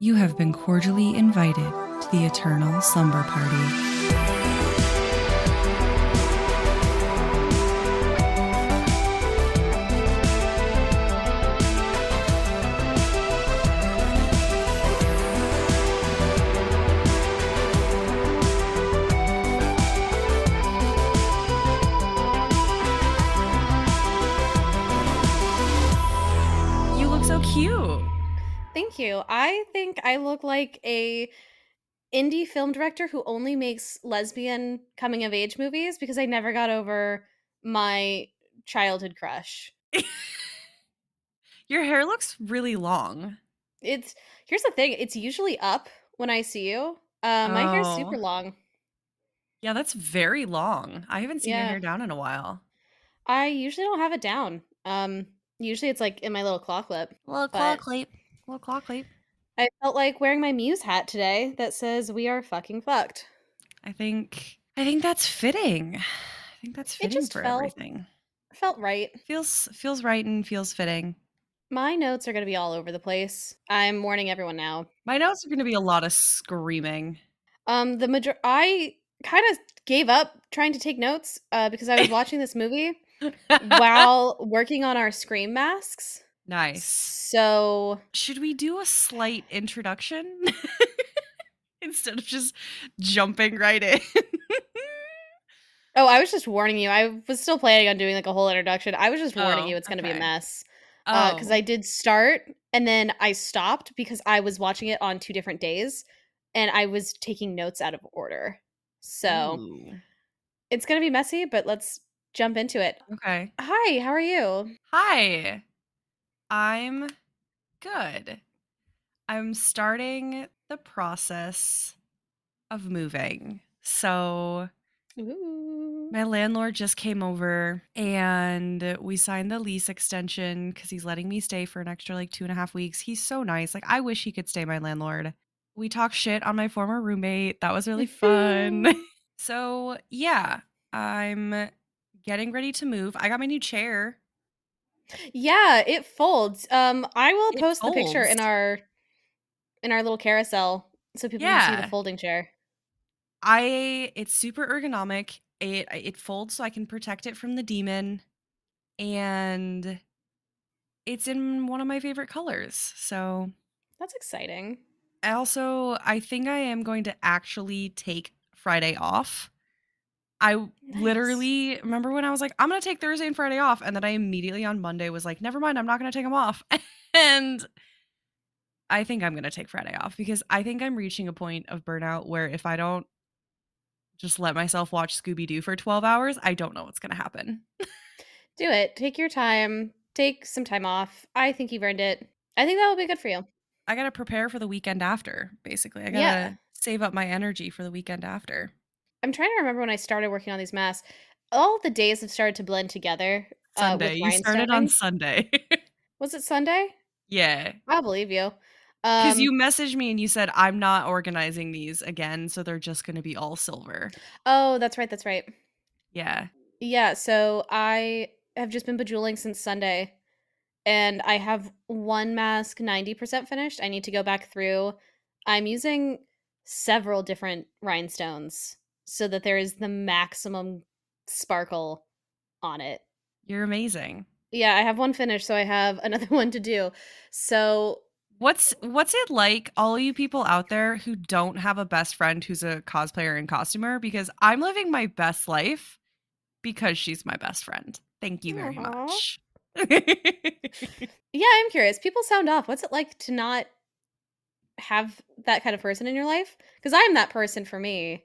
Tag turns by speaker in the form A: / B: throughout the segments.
A: You have been cordially invited to the Eternal Slumber Party.
B: Thank you. I think I look like a indie film director who only makes lesbian coming of age movies because I never got over my childhood crush.
A: Your hair looks really long.
B: It's here's the thing, it's usually up when I see you. Uh, my hair's
A: Oh.
B: super long.
A: Yeah, that's very long. I haven't seen your hair down in a while.
B: I usually don't have it down. Um, usually it's like in my little claw clip.
A: Little
B: claw
A: clip. Little clock clip.
B: I felt like wearing my Muse hat today that says "We are fucking fucked."
A: I think I think that's fitting. I think that's
B: It
A: fitting for
B: felt-
A: everything.
B: Felt right.
A: Feels feels right and feels fitting.
B: My notes are gonna be all over the place. I'm warning everyone now.
A: My notes are going to be a lot of screaming.
B: Um, the major I kind of gave up trying to take notes uh, because I was watching this movie while working on our scream masks.
A: Nice.
B: So
A: Should we do a slight introduction instead of just jumping right in?
B: Oh, I was just warning you. I was still planning on doing like a whole introduction. I was just warning
A: Oh,
B: you it's going to be a
A: okay.
B: mess.
A: Uh, oh,
B: Because I did start and then I stopped because I was watching it on two different days and I was taking notes out of order. So
A: Ooh.
B: it's going to be messy, but let's jump into it.
A: okay.
B: Hi, how are you?
A: Hi. I'm good. I'm starting the process of moving. So
B: Ooh.
A: my landlord just came over and we signed the lease extension because he's letting me stay for an extra like two and a half weeks. He's so nice. Like, I wish he could stay my landlord. We talked shit on my former roommate. That was really fun. so, yeah, I'm getting ready to move. I got my new chair.
B: Yeah, it folds. Um, I will
A: It
B: post the picture in our in our little carousel so people can see the folding chair.
A: I it's super ergonomic. It it folds so I can protect it from the demon and it's in one of my favorite colors. So
B: That's exciting.
A: I also I think I am going to actually take Friday off. I
B: Nice.
A: literally remember when I was like I'm going to take Thursday and Friday off and then I immediately on Monday was like never mind I'm not going to take them off. and I think I'm going to take Friday off because I think I'm reaching a point of burnout where if I don't just let myself watch Scooby Doo for 12 hours, I don't know what's going to happen.
B: Do it. Take your time. Take some time off. I think you've earned it. I think that will be good for you.
A: I got to prepare for the weekend after, basically. I got to
B: Yeah.
A: save up my energy for the weekend after.
B: I'm trying to remember when I started working on these masks. All the days have started to blend together. Uh,
A: Sunday. you started on. Sunday.
B: Was it Sunday?
A: yeah.
B: I'll believe you.
A: Because
B: Um,
A: you messaged me and you said, I'm not organizing these again. So they're just going to be all silver.
B: Oh, that's right. That's right.
A: Yeah.
B: Yeah, so I have just been bejeweling since Sunday, and I have one mask 90% finished. I need to go back through. I'm using several different rhinestones so that there is the maximum sparkle on it.
A: You're amazing.
B: Yeah, I have one finished, so I have another one to do. So,
A: What's what's it like, all you people out there who don't have a best friend who's a cosplayer and costumer? Because I'm living my best life because she's my best friend. Thank you very
B: Aw.
A: much.
B: yeah, I'm curious. People sound off. What's it like to not have that kind of person in your life? Because I'm that person for me.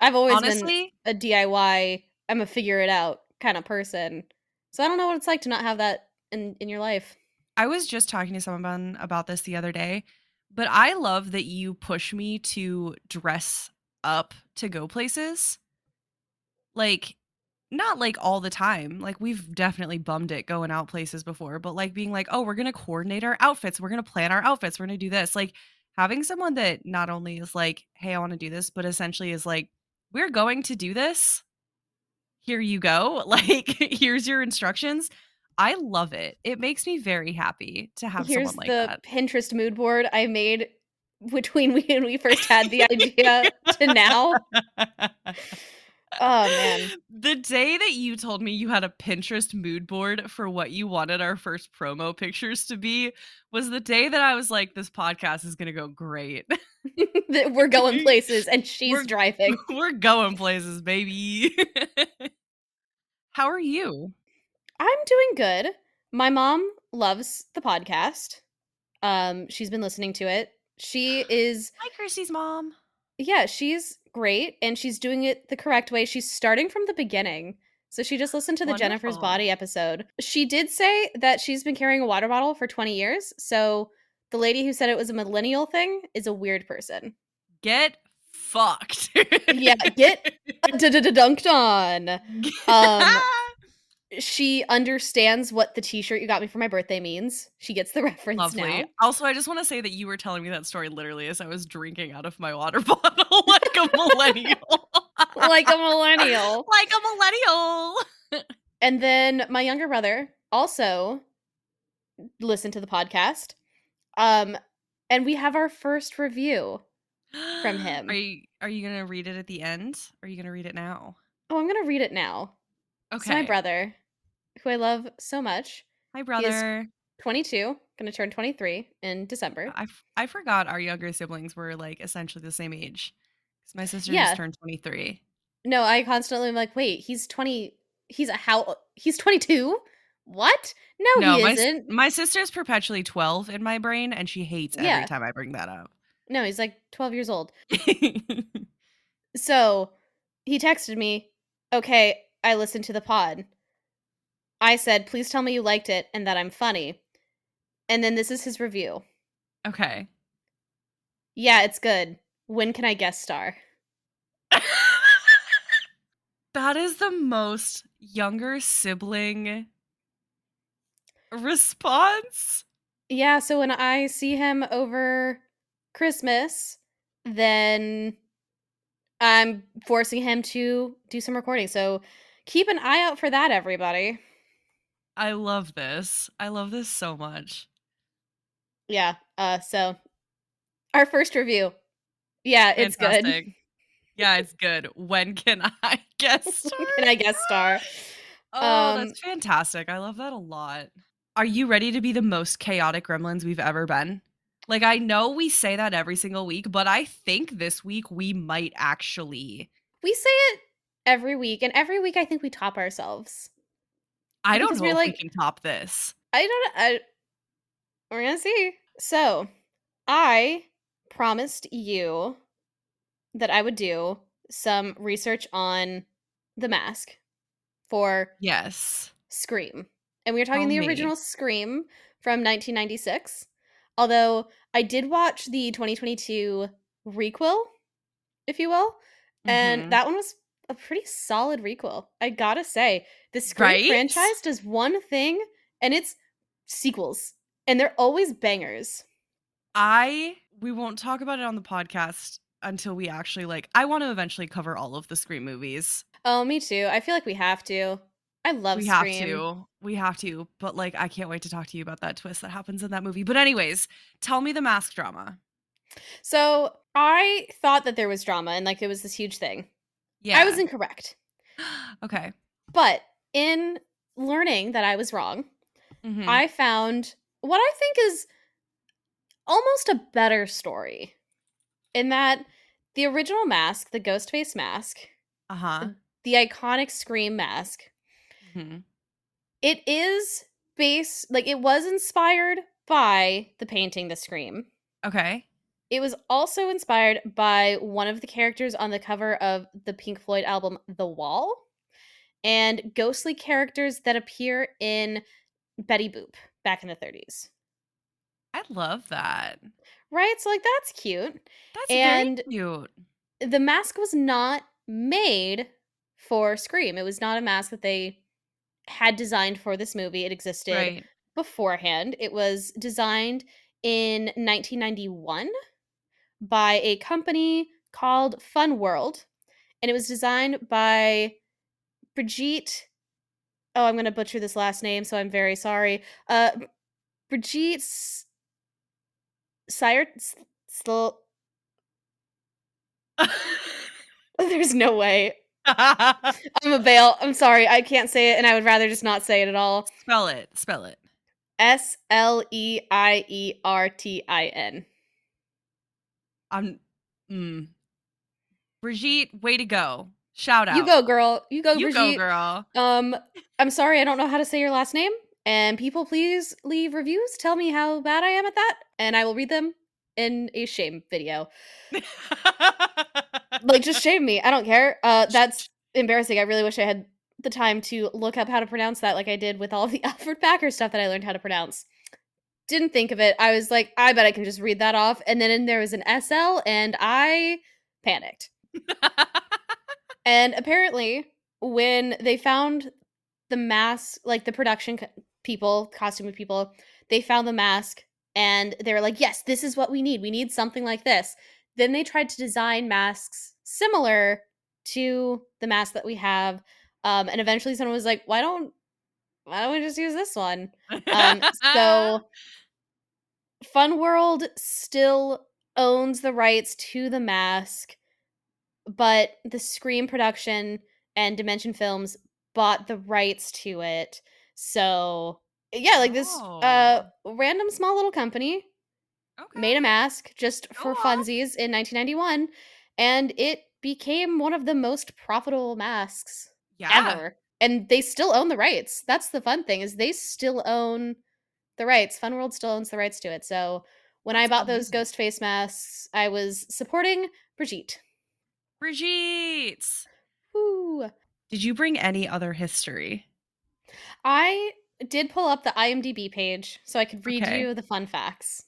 B: I've always been a DIY, I'm a figure it out kind of person. So I don't know what it's like to not have that in in your life.
A: I was just talking to someone about this the other day, but I love that you push me to dress up to go places. Like, not like all the time. Like, we've definitely bummed it going out places before, but like being like, oh, we're going to coordinate our outfits. We're going to plan our outfits. We're going to do this. Like, having someone that not only is like, hey, I want to do this, but essentially is like, we're going to do this. Here you go. Like, here's your instructions. I love it. It makes me very happy to have
B: Here's
A: someone like that.
B: the
A: that.
B: Pinterest mood board I made between we when we first had the idea to now. Oh, man.
A: The day that you told me you had a Pinterest mood board for what you wanted our first promo pictures to be was the day that I was like, this podcast is gonna go great.
B: That we're going places and she's
A: We're-
B: driving.
A: We're going places, baby. How are you?
B: I'm doing good. My mom loves the podcast. Um, she's been listening to it. She is
A: Hi, Kirsty's mom.
B: yeah, she's great and she's doing it the correct way. She's starting from the beginning. So she just listened to the Jennifer's Body episode. She did say that she's been carrying a water bottle for 20 years. So the lady who said it was a millennial thing is a weird person.
A: Get fucked.
B: Yeah, get dunked on. Um, She understands what the t-shirt you got me for my birthday means. She gets the reference
A: Lovely.
B: now.
A: Also, I just want to say that you were telling me that story literally as I was drinking out of my water bottle like a millennial.
B: Like a millennial.
A: like a millennial.
B: And then my younger brother also listened to the podcast. Um and we have our first review. From him.
A: Are you are you gonna read it at the end? Or are you gonna read it now?
B: Oh, I'm going to read it now.
A: Okay.
B: So my brother, who I love so much,
A: Hi, brother.
B: 22, going to turn 23 in December.
A: I, f- I forgot our younger siblings were like essentially the same age. Because my sister
B: Yeah.
A: just turned 23.
B: No, I constantly am like, "Wait, he's 20 he's a how he's 22? What? No,
A: no,
B: he
A: my,
B: isn't.
A: my sister's perpetually 12 in my brain, and she hates
B: Yeah.
A: every time I bring that up.
B: No, he's like 12 years old." So he texted me, okay, I listened to the pod. I said, please tell me you liked it and that I'm funny. And then this is his review.
A: okay.
B: Yeah, it's good. When can I guest star?
A: that is the most younger sibling response.
B: Yeah, so when I see him over Christmas, then I'm forcing him to do some recording. So keep an eye out for that, everybody.
A: I love this. I love this so much.
B: Yeah, uh, so our first review. Yeah, it's good.
A: Yeah, it's good. When can I guest star?
B: Can I guest star?
A: Oh,
B: Um,
A: that's fantastic. I love that a lot. Are you ready to be the most chaotic gremlins we've ever been? Like, I know we say that every single week, but I think this week we might actually.
B: We say it every week, and every week I think we top ourselves.
A: I don't
B: Because
A: know
B: we're
A: if
B: like-
A: we can top this.
B: I don't I we're gonna see. So I promised you that I would do some research on the mask for
A: Yes.
B: Scream. And we were talking
A: Tell
B: the
A: me.
B: original Scream from 1996. Although I did watch the 2022 requel, if you will, and
A: Mhm.
B: that one was a pretty solid requel. I gotta say, the Scream
A: Right?
B: franchise does one thing, and it's sequels, and they're always bangers.
A: I we won't talk about it on the podcast until we actually like I want to eventually cover all of the Scream movies.
B: Oh, me too. I feel like we have to. I love
A: we
B: Scream.
A: have to. We have to. But like I can't wait to talk to you about that twist that happens in that movie. But anyways, tell me the mask drama.
B: So I thought that there was drama and like it was this huge thing.
A: Yeah.
B: I was incorrect.
A: okay.
B: But in learning that I was wrong,
A: Mhm.
B: I found what I think is almost a better story. In that the original mask, the ghost face mask,
A: uh-huh.
B: the iconic Scream mask,
A: Mhm.
B: it is based like it was inspired by the painting The Scream.
A: Okay.
B: It was also inspired by one of the characters on the cover of the Pink Floyd album The Wall and ghostly characters that appear in Betty Boop back in the 30s.
A: I love that.
B: Right? So like that's cute.
A: That's
B: And-
A: very cute.
B: The mask was not made for Scream. It was not a mask that they had designed for this movie. It existed
A: Right.
B: beforehand. It was designed in 1991 by a company called Fun World, and it was designed by Brigitte oh, I'm gonna butcher this last name, so I'm very sorry. Uh, Brigitte Sire. There's no way. I'm a bail. I'm sorry. I can't say it, and I would rather just not say it at all.
A: spell it. Spell it.
B: S L E I E R T I N.
A: I'm. Mm. Brigitte, way to go! Shout out.
B: You go, girl. You go,
A: You
B: Brigitte.
A: go, girl.
B: Um, I'm sorry, I don't know how to say your last name. And people, please leave reviews. Tell me how bad I am at that, and I will read them in a shame video. Like, just shame me. I don't care. Uh, that's embarrassing. I really wish I had the time to look up how to pronounce that, like I did with all the Alfred Packer stuff that I learned how to pronounce. Didn't think of it. I was like, I bet I can just read that off. And then there was an SL, and I panicked. And apparently, when they found the mask, like the production people, costume people, they found the mask and they were like, yes, this is what we need. We need something like this. Then they tried to design masks similar to the mask that we have. Um, and eventually someone was like, why don't why don't we just use this one? Um, so Fun World still owns the rights to the mask, but the Scream production and Dimension Films bought the rights to it. So yeah, like this uh random small little company
A: okay.
B: made a mask just for
A: Go off.
B: funsies in 1991 and it became one of the most profitable masks
A: yeah.
B: ever. And they still own the rights. That's the fun thing is they still own the rights. Fun World still owns the rights to it. So when I
A: That's
B: bought those
A: amazing.
B: ghost face masks, I was supporting Brigitte.
A: Brigitte.
B: Woo.
A: Did you bring any other history?
B: I did pull up the IMDb page so I could read
A: Okay.
B: you the fun facts.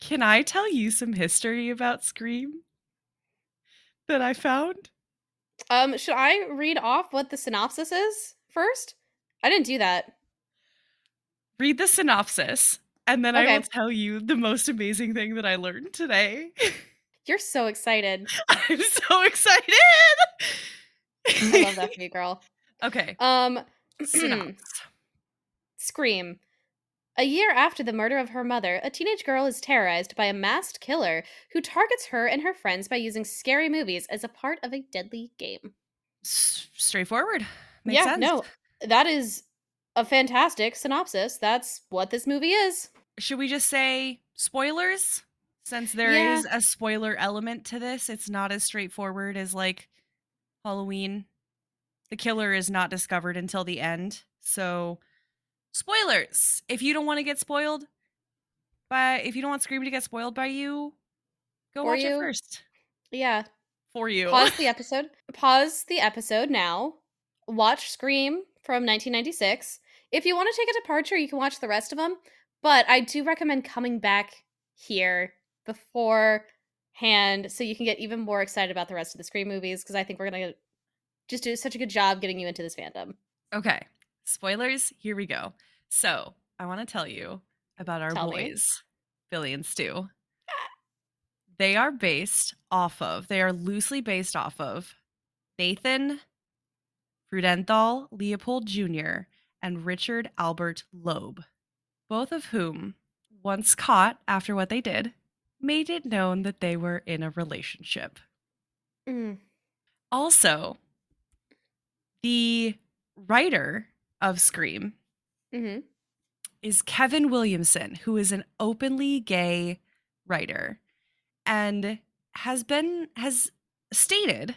A: Can I tell you some history about Scream that I found?
B: Um, should I read off what the synopsis is first? I didn't do that.
A: Read the synopsis, and then I will tell you the most amazing thing that I learned today.
B: You're so excited.
A: I'm so excited.
B: I love that for you, girl.
A: Okay.
B: Um,
A: Synopsis.
B: Scream. A year after the murder of her mother, a teenage girl is terrorized by a masked killer who targets her and her friends by using scary movies as a part of a deadly game.
A: S- straightforward. Makes
B: yeah,
A: sense.
B: no, that is a fantastic synopsis. That's what this movie is.
A: Should we just say spoilers? Since there is
B: Yeah.
A: a spoiler element to this, it's not as straightforward as like Halloween. The killer is not discovered until the end. So, spoilers. If you don't want to get spoiled by if you don't want Scream to get spoiled by you, go
B: For
A: watch it first.
B: Yeah.
A: For you.
B: Pause the episode. Pause the episode now. Watch Scream from 1996. If you want to take a departure, you can watch the rest of them. But I do recommend coming back here beforehand so you can get even more excited about the rest of the Scream movies because I think we're going to just do such a good job getting you into this fandom.
A: Okay. Spoilers, here we go. So, I want to tell you about our
B: Tell me.
A: boys, Billy and Stu. They are based off of, they are loosely based off of Nathan Freudenthal Leopold Jr. and Richard Albert Loeb, both of whom, once caught after what they did, made it known that they were in a relationship.
B: Mm.
A: Also, the writer of Scream
B: hmm
A: is Kevin Williamson, who is an openly gay writer and has been has stated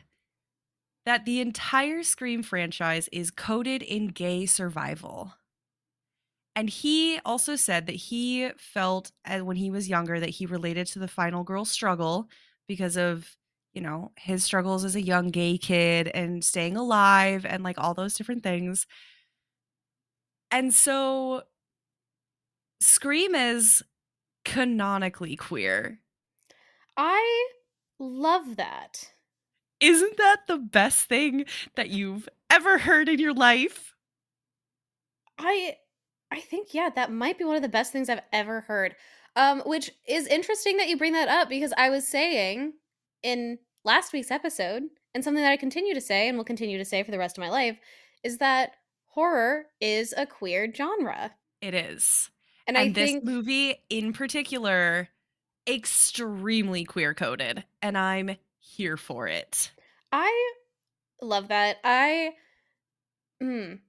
A: that the entire Scream franchise is coded in gay survival. And he also said that he felt uh, when he was younger that he related to the final girl struggle because of, you know, his struggles as a young gay kid and staying alive and like all those different things. And so Scream is canonically queer.
B: I love that.
A: Isn't that the best thing that you've ever heard in your life?
B: I I think yeah, that might be one of the best things I've ever heard. Um which is interesting that you bring that up because I was saying in last week's episode and something that I continue to say and will continue to say for the rest of my life is that horror is a queer genre.
A: It is.
B: And,
A: And,
B: I
A: this
B: think
A: movie in particular, extremely queer coded. And I'm here for it.
B: I love that. I mm,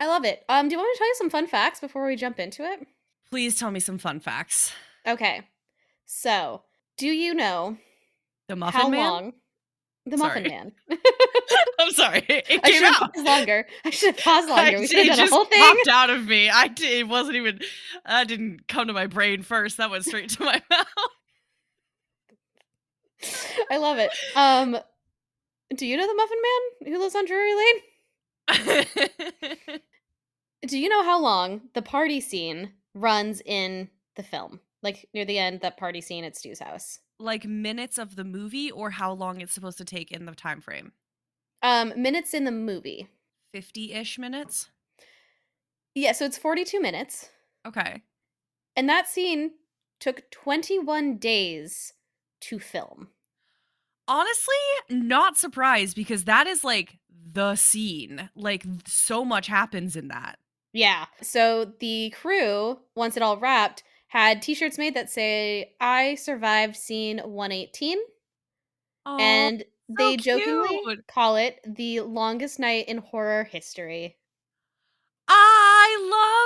B: I love it. Um, do you want me to tell you some fun facts before we jump into it?
A: Please tell me some fun facts.
B: Okay. So, do you know
A: The Muffin
B: how
A: Man?
B: long the Muffin
A: Sorry.
B: Man?
A: I'm sorry. It
B: I
A: came
B: should have
A: out.
B: paused longer. I should have paused
A: I
B: longer. We should have
A: it
B: done a whole thing.
A: popped out of me. I did, it wasn't even. That didn't come to my brain first. That went straight to my mouth.
B: I love it. Um, do you know the Muffin Man who lives on Drury Lane? Do you know how long the party scene runs in the film? Like near the end, that party scene at Stu's house.
A: Like minutes of the movie, or how long it's supposed to take in the time frame?
B: Um, minutes in the movie.
A: Fifty-ish minutes.
B: Yeah, so it's 42 minutes.
A: Okay.
B: And that scene took 21 days to film.
A: Honestly, not surprised because that is like the scene. Like so much happens in that.
B: Yeah. So the crew, once it all wrapped, had t shirts made that say, I survived scene 118.
A: Aw,
B: and they jokingly
A: cute.
B: call it the longest night in horror history.
A: I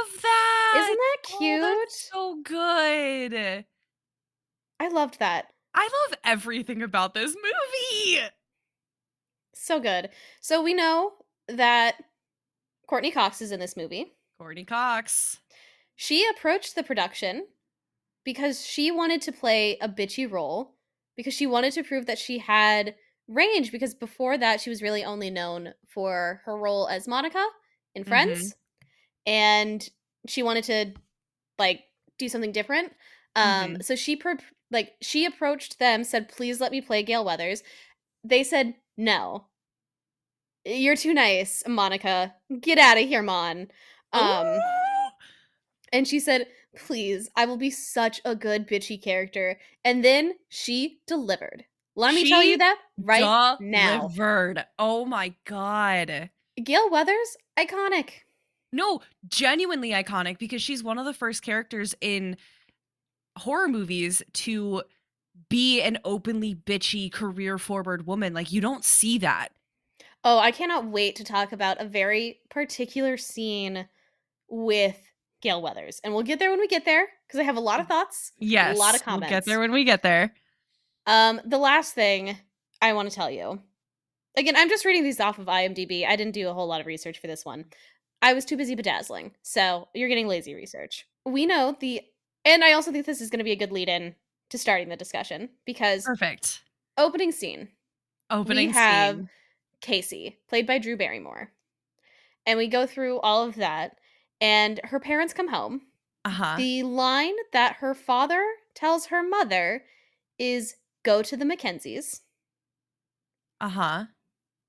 A: love that.
B: Isn't that
A: Oh,
B: cute?
A: that's so good.
B: I loved that.
A: I love everything about this movie.
B: So good. So we know that Courteney Cox is in this movie.
A: Courteney Cox.
B: She approached the production because she wanted to play a bitchy role because she wanted to prove that she had range because before that she was really only known for her role as Monica in Friends and she wanted to like do something different um so she pro- like she approached them said please let me play Gale Weathers. They said no. You're too nice Monica. Get out of here mon. Um and she said, Please, I will be such a good bitchy character. And then she delivered. Let me tell you that right now.
A: Delivered. Oh my god.
B: Gale Weathers, iconic.
A: No, genuinely iconic because she's one of the first characters in horror movies to be an openly bitchy career forward woman. Like you don't see that.
B: Oh, I cannot wait to talk about a very particular scene with Gale Weathers. And we'll get there when we get there because I have a lot of thoughts.
A: Yes.
B: A lot of comments.
A: We'll get there when we get there.
B: Um, the last thing I want to tell you. Again, I'm just reading these off of IMDb. I didn't do a whole lot of research for this one. I was too busy bedazzling. So you're getting lazy research. We know the and I also think this is going to be a good lead in to starting the discussion because
A: Perfect.
B: opening scene,
A: Opening
B: have-
A: scene.
B: Casey, played by Drew Barrymore. And we go through all of that and her parents come home.
A: Uh-huh.
B: The line that her father tells her mother is go to the Mackenzies.
A: Uh-huh.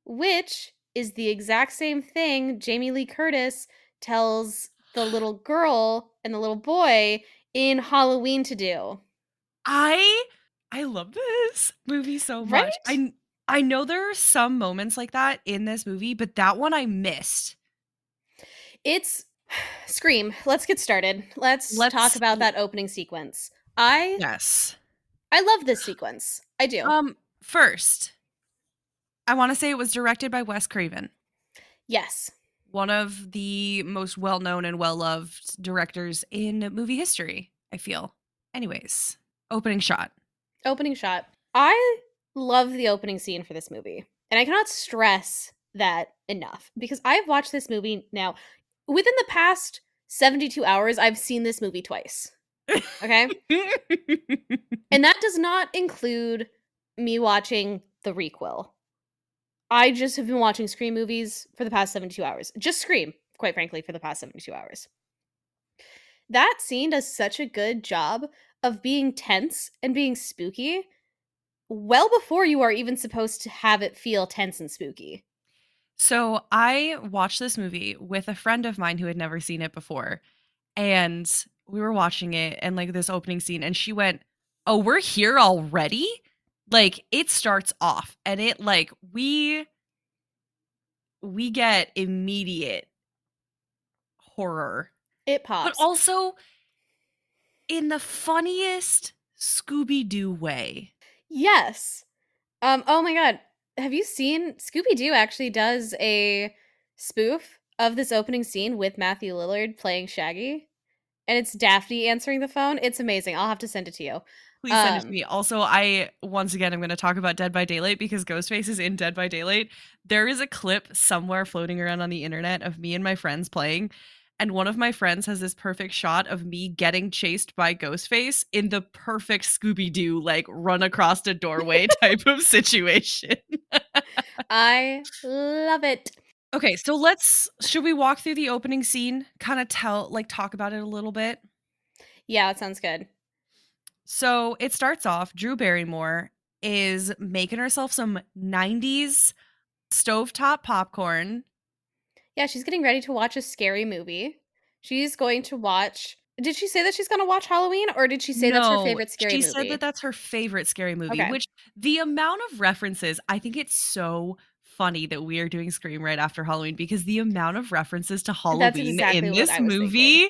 B: which is the exact same thing Jamie Lee Curtis tells the little girl and the little boy in Halloween to do.
A: I I love this movie so much.
B: Right?
A: I I know there are some moments like that in this movie, but that one I missed.
B: It's Scream. Let's get started. Let's, talk
A: Let's-
B: about that opening sequence. I
A: Yes.
B: I love this sequence. I do.
A: Um first, I want to say it was directed by Wes Craven,
B: yes.
A: one of the most well-known and well-loved directors in movie history, I feel. Anyways, opening shot.
B: Opening shot. I love the opening scene for this movie. And I cannot stress that enough because I've watched this movie now within the past 72 hours I've seen this movie twice. Okay? And that does not include me watching the requel. I just have been watching Scream movies for the past 72 hours. Just Scream, quite frankly, for the past 72 hours. That scene does such a good job of being tense and being spooky well before you are even supposed to have it feel tense and spooky.
A: So I watched this movie with a friend of mine who had never seen it before. And we were watching it and like this opening scene, and she went, Oh, we're here already? Like it starts off and it like we we get immediate horror.
B: It pops.
A: But also in the funniest Scooby Doo way.
B: Yes. Um, oh my god. Have you seen Scooby Doo actually does a spoof of this opening scene with Matthew Lillard playing Shaggy? And it's Daphne answering the phone. It's amazing. I'll have to send it to you.
A: Please send it to
B: Um,
A: me. Also, I once again I'm going to talk about Dead by Daylight because Ghostface is in Dead by Daylight. There is a clip somewhere floating around on the internet of me and my friends playing, and one of my friends has this perfect shot of me getting chased by Ghostface in the perfect Scooby Doo like run across a doorway type of situation.
B: I love it.
A: Okay, so let's should we walk through the opening scene? Kind of tell like talk about it a little bit.
B: Yeah, it sounds good.
A: So it starts off, Drew Barrymore is making herself some 90s stovetop popcorn.
B: Yeah, she's getting ready to watch a scary movie. She's going to watch. Did she say that she's going to watch Halloween, or did she say that's her favorite scary movie?
A: she
B: movie?
A: said that that's her favorite scary movie,
B: Okay.
A: which the amount of references, I think it's so funny that we are doing Scream right after Halloween because the amount of references to Halloween
B: exactly
A: in this
B: was thinking.
A: movie,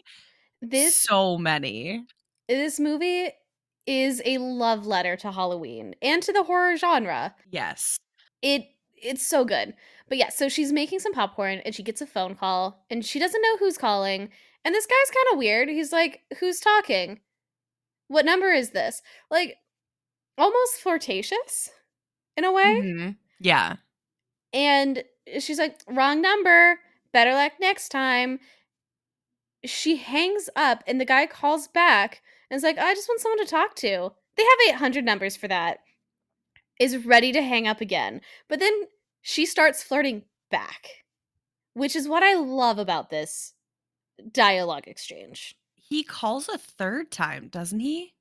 B: this
A: so many.
B: this movie is a love letter to Halloween and to the horror genre.
A: Yes.
B: It it's so good. But yeah, so she's making some popcorn and she gets a phone call and she doesn't know who's calling. And this guy's kind of weird. He's like, "Who's talking? What number is this?" Like almost flirtatious in a way.
A: Mhm. Yeah.
B: And she's like, "Wrong number. Better luck next time." She hangs up and the guy calls back and is like, "I just want someone to talk to." They have 800 numbers for that. Is ready to hang up again. But then she starts flirting back, which is what I love about this dialogue exchange.
A: He calls a third time, doesn't he?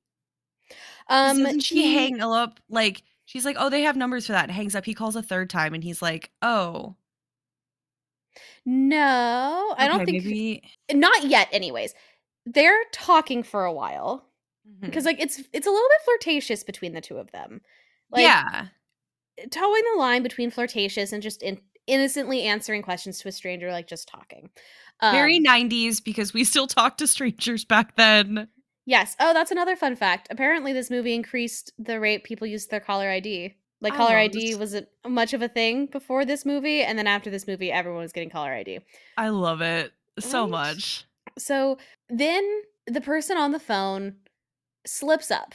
B: Um
A: doesn't she
B: he-
A: hang up like she's like, "Oh, they have numbers for that." hangs up. He calls a third time and he's like, "Oh,
B: No, I don't think
A: maybe
B: not yet anyways. They're talking for a while because like it's it's a little bit flirtatious between the two of them. Like
A: yeah,
B: toeing the line between flirtatious and just in, innocently answering questions to a stranger like just talking.
A: very
B: Um,
A: 90s because we still talk to strangers back then.
B: yes. Oh, that's another fun fact. Apparently this movie increased the rate people used their caller ID. Like caller ID wasn't much of a thing before this movie and then after this movie everyone was getting caller ID.
A: I love it so much.
B: So then the person on the phone slips up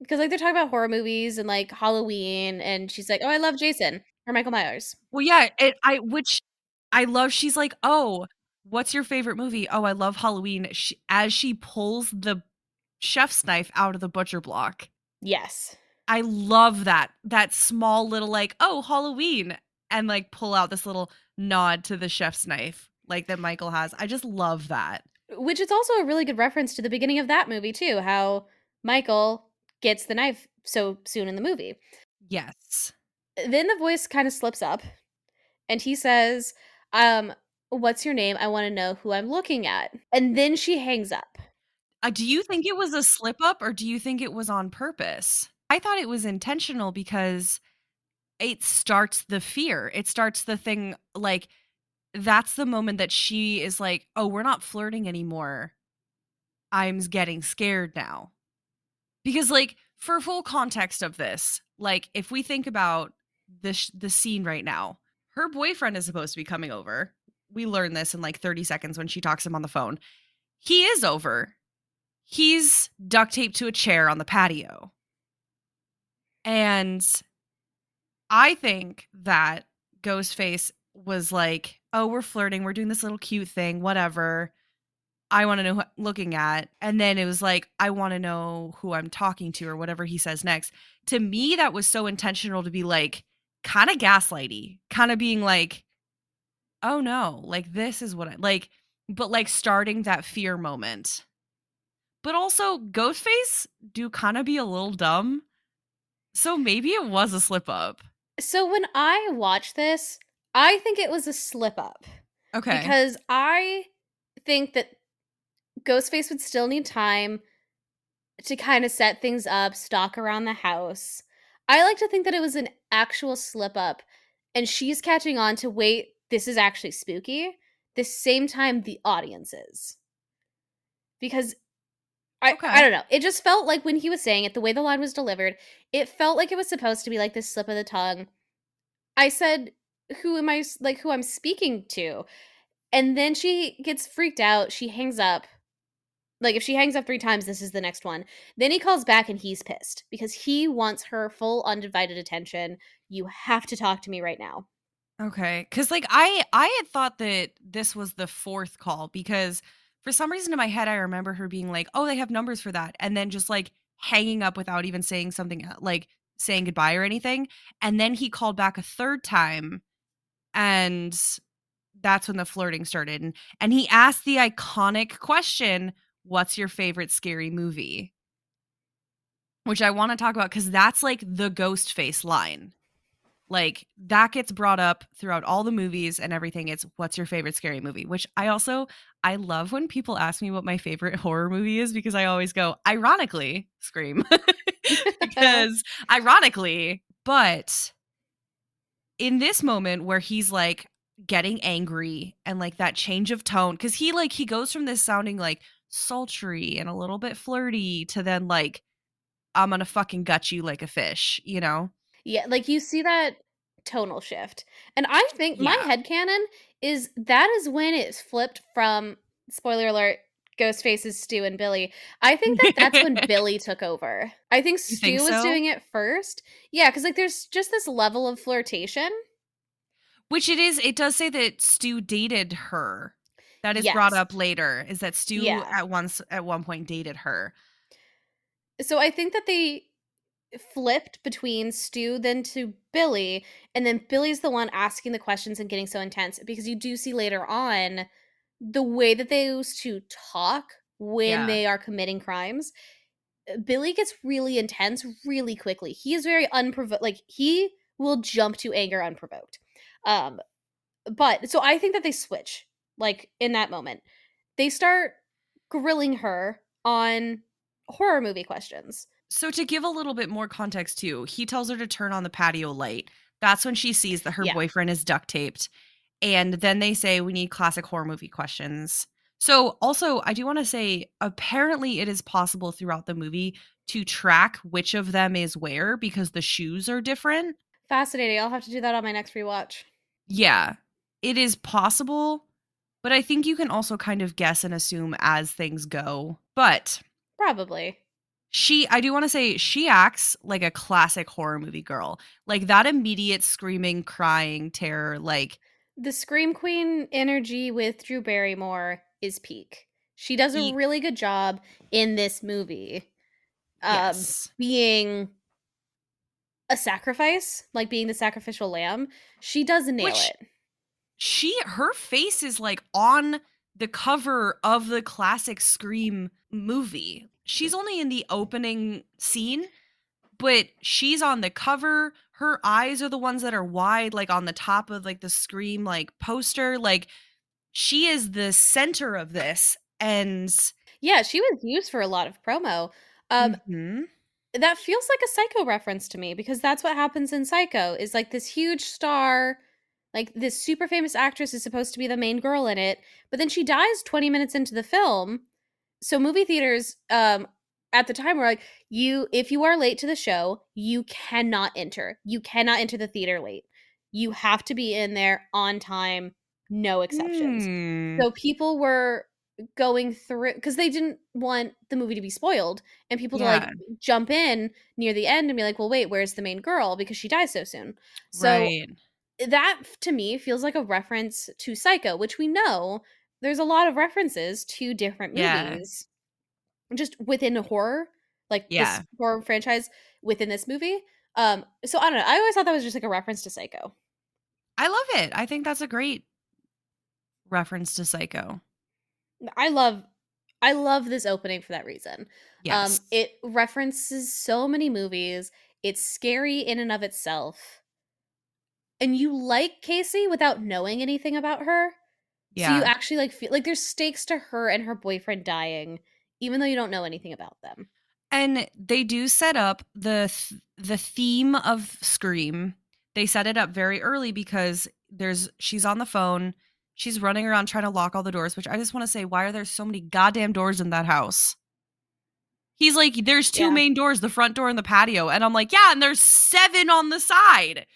B: because like they're talking about horror movies and like Halloween, and she's like, "Oh, I love Jason or Michael Myers."
A: Well, yeah, it I which I love. She's like, "Oh, what's your favorite movie?" "Oh, I love Halloween." She, as she pulls the chef's knife out of the butcher block.
B: Yes,
A: I love that. That small little like, "Oh, Halloween." And like pull out this little nod to the chef's knife like that Michael has. I just love that.
B: which is also a really good reference to the beginning of that movie too. How Michael gets the knife so soon in the movie.
A: Yes.
B: Then the voice kind of slips up, and he says, "Um, what's your name? I want to know who I'm looking at." And then she hangs up.
A: Uh, do you think it was a slip up or do you think it was on purpose? I thought it was intentional because it starts the fear. It starts the thing like that's the moment that she is like, "Oh, we're not flirting anymore. I'm getting scared now." Because like for full context of this, like if we think about the sh- the scene right now, her boyfriend is supposed to be coming over. We learn this in like 30 seconds when she talks him on the phone. He is over. He's duct taped to a chair on the patio. And I think that Ghostface was like, "Oh, we're flirting. We're doing this little cute thing, whatever. I want to know who I'm looking at." And then it was like, "I want to know who I'm talking to or whatever he says next." To me, that was so intentional to be like kind of gaslighty, kind of being like, "Oh no, like this is what I like," but like starting that fear moment. But also, Ghostface do kind of be a little dumb. So maybe it was a slip up.
B: So when I watch this, I think it was a slip up.
A: Okay.
B: because I think that Ghostface would still need time to kind of set things up, stalk around the house. I like to think that it was an actual slip up and she's catching on to wait, this is actually spooky. the same time the audience is. Because I
A: Okay.
B: I don't know. It just felt like when he was saying it, the way the line was delivered, it felt like it was supposed to be like this slip of the tongue. I said, "Who am I like who I'm speaking to?" And then she gets freaked out. She hangs up. Like if she hangs up 3 times, this is the next one. Then he calls back and he's pissed because he wants her full undivided attention. You have to talk to me right now.
A: Okay, because like I I had thought that this was the fourth call because for some reason in my head I remember her being like, "Oh, they have numbers for that," and then just like hanging up without even saying something uh, like saying goodbye or anything. And then he called back a third time, and that's when the flirting started. And and he asked the iconic question, "What's your favorite scary movie?" Which I want to talk about because that's like the ghost face line. Like that gets brought up throughout all the movies and everything. It's what's your favorite scary movie? Which I also I love when people ask me what my favorite horror movie is because I always go, ironically, Scream. because ironically, but in this moment where he's like getting angry and like that change of tone cuz he like he goes from this sounding like sultry and a little bit flirty to then like I'm to fucking gut you like a fish, you know?
B: Yeah, like you see that tonal shift. And I think my
A: Yeah.
B: headcanon is that is when it's flipped from spoiler alert Ghostface is Stu and Billy. I think that that's when Billy took over. I think Stu
A: think
B: was
A: so?
B: doing it first. Yeah, cuz like there's just this level of flirtation.
A: Which it is it does say that Stu dated her. That is brought up later, is that Stu
B: Yeah.
A: at once at one point dated her.
B: So I think that they flipped between Stu then to Billy, and then Billy's the one asking the questions and getting so intense because you do see later on the way that they used to talk when
A: Yeah.
B: they are committing crimes. uh, Billy gets really intense really quickly. He is very unprovoked. Like he will jump to anger unprovoked. Um, but so I think that they switch like in that moment. They start grilling her on horror movie questions.
A: So to give a little bit more context too, he tells her to turn on the patio light. That's when she sees that her
B: Yeah.
A: boyfriend is duct taped. And then they say we need classic horror movie questions. So also I do want to say apparently it is possible throughout the movie to track which of them is where because the shoes are different.
B: Fascinating. I'll have to do that on my next rewatch.
A: Yeah, it is possible, but I think you can also kind of guess and assume as things go. But
B: Probably.
A: she, I do want to say, she acts like a classic horror movie girl. Like that immediate screaming, crying, terror. Like,
B: The Scream Queen energy with Drew Barrymore is peak. She does a really good job in this movie. Um,
A: yes.
B: being a sacrifice, like being the sacrificial lamb. She does nail
A: Which-
B: it.
A: She, her face is like on the cover of the classic Scream movie. She's only in the opening scene, but she's on the cover. Her eyes are the ones that are wide, like on the top of like the Scream like poster. Like she is the center of this. And
B: Yeah, she was used for a lot of promo. Um,
A: Mhm.
B: that feels like a psycho reference to me because that's what happens in psycho is like this huge star like this super famous actress is supposed to be the main girl in it but then she dies 20 minutes into the film so movie theaters um at the time were like you if you are late to the show you cannot enter you cannot enter the theater late you have to be in there on time no exceptions
A: Hmm.
B: so people were going through because they didn't want the movie to be spoiled and people to like jump in near the end and be like, well, wait, where's the main girl? Because she dies so soon. So
A: right.
B: That to me feels like a reference to Psycho, which we know there's a lot of references to different
A: Yeah.
B: movies just within horror, like
A: Yeah.
B: this horror franchise within this movie. Um, so I don't know. I always thought that was just like a reference to Psycho.
A: I love it. I think that's a great reference to Psycho.
B: I love I love this opening for that reason.
A: Yes.
B: Um, it references so many movies. It's scary in and of itself. And you like Casey without knowing anything about her. Yeah. So you actually like feel like there's stakes to her and her boyfriend dying, even though you don't know anything about them.
A: And they do set up the th- the theme of Scream. They set it up very early because there's she's on the phone. She's running around trying to lock all the doors, which I just want to say, why are there so many goddamn doors in that house? He's like, there's two
B: Yeah.
A: main doors, the front door and the patio. And I'm like, yeah, and there's seven on the side.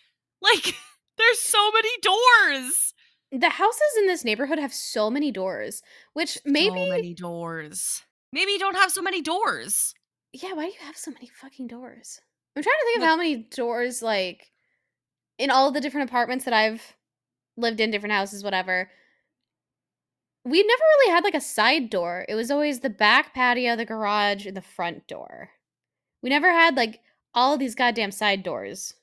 A: Like, there's so many doors.
B: The houses in this neighborhood have so many doors, which maybe
A: So many doors. Maybe you don't have so many doors.
B: Yeah, why do you have so many fucking doors? I'm trying to think of how many doors like in all the different apartments that I've lived in, different houses, whatever. We never really had like a side door. It was always the back patio, the garage, and the front door. We never had like all of these goddamn side doors.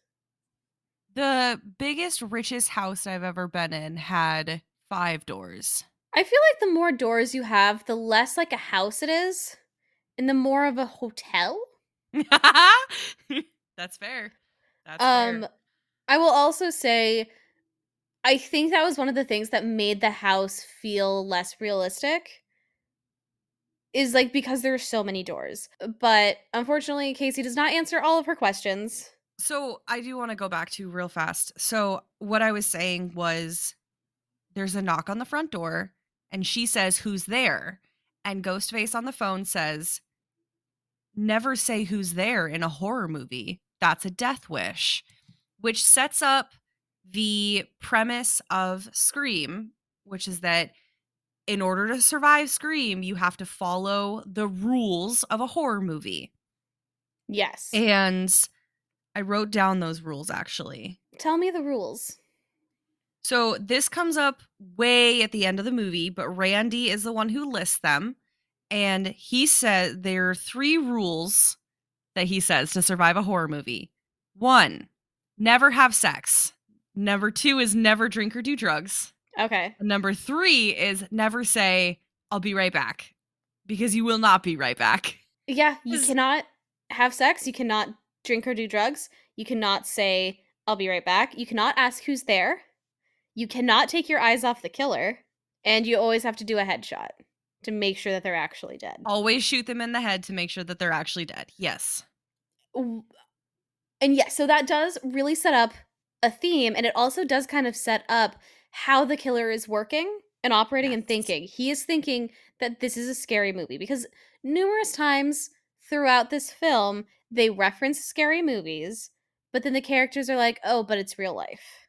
A: The biggest, richest house I've ever been in had five doors.
B: I feel like the more doors you have, the less like a house it is, and the more of a hotel.
A: That's fair. That's
B: Um,
A: fair.
B: I will also say, I think that was one of the things that made the house feel less realistic. Is like because there are so many doors. But unfortunately, Casey does not answer all of her questions.
A: So I do want to go back to real fast. So what I was saying was there's a knock on the front door and she says, Who's there? And Ghostface on the phone says, Never say who's there in a horror movie. That's a death wish, which sets up the premise of Scream, which is that in order to survive Scream, you have to follow the rules of a horror movie.
B: Yes.
A: And I wrote down those rules actually.
B: Tell me the rules.
A: So this comes up way at the end of the movie, but Randy is the one who lists them. And he said there are three rules that he says to survive a horror movie. One, never have sex. Number two is never drink or do drugs.
B: Okay.
A: And number three is never say, I'll be right back. Because you will not be right back.
B: Yeah, you cannot have sex. You cannot drink or do drugs. You cannot say, I'll be right back. You cannot ask who's there. You cannot take your eyes off the killer. And you always have to do a headshot to make sure that they're actually dead.
A: Always shoot them in the head to make sure that they're actually dead. Yes.
B: And yes, so that does really set up a theme. And it also does kind of set up how the killer is working and operating and thinking. He is thinking that this is a scary movie because numerous times throughout this film, they reference scary movies, but then the characters are like, oh, but it's real life.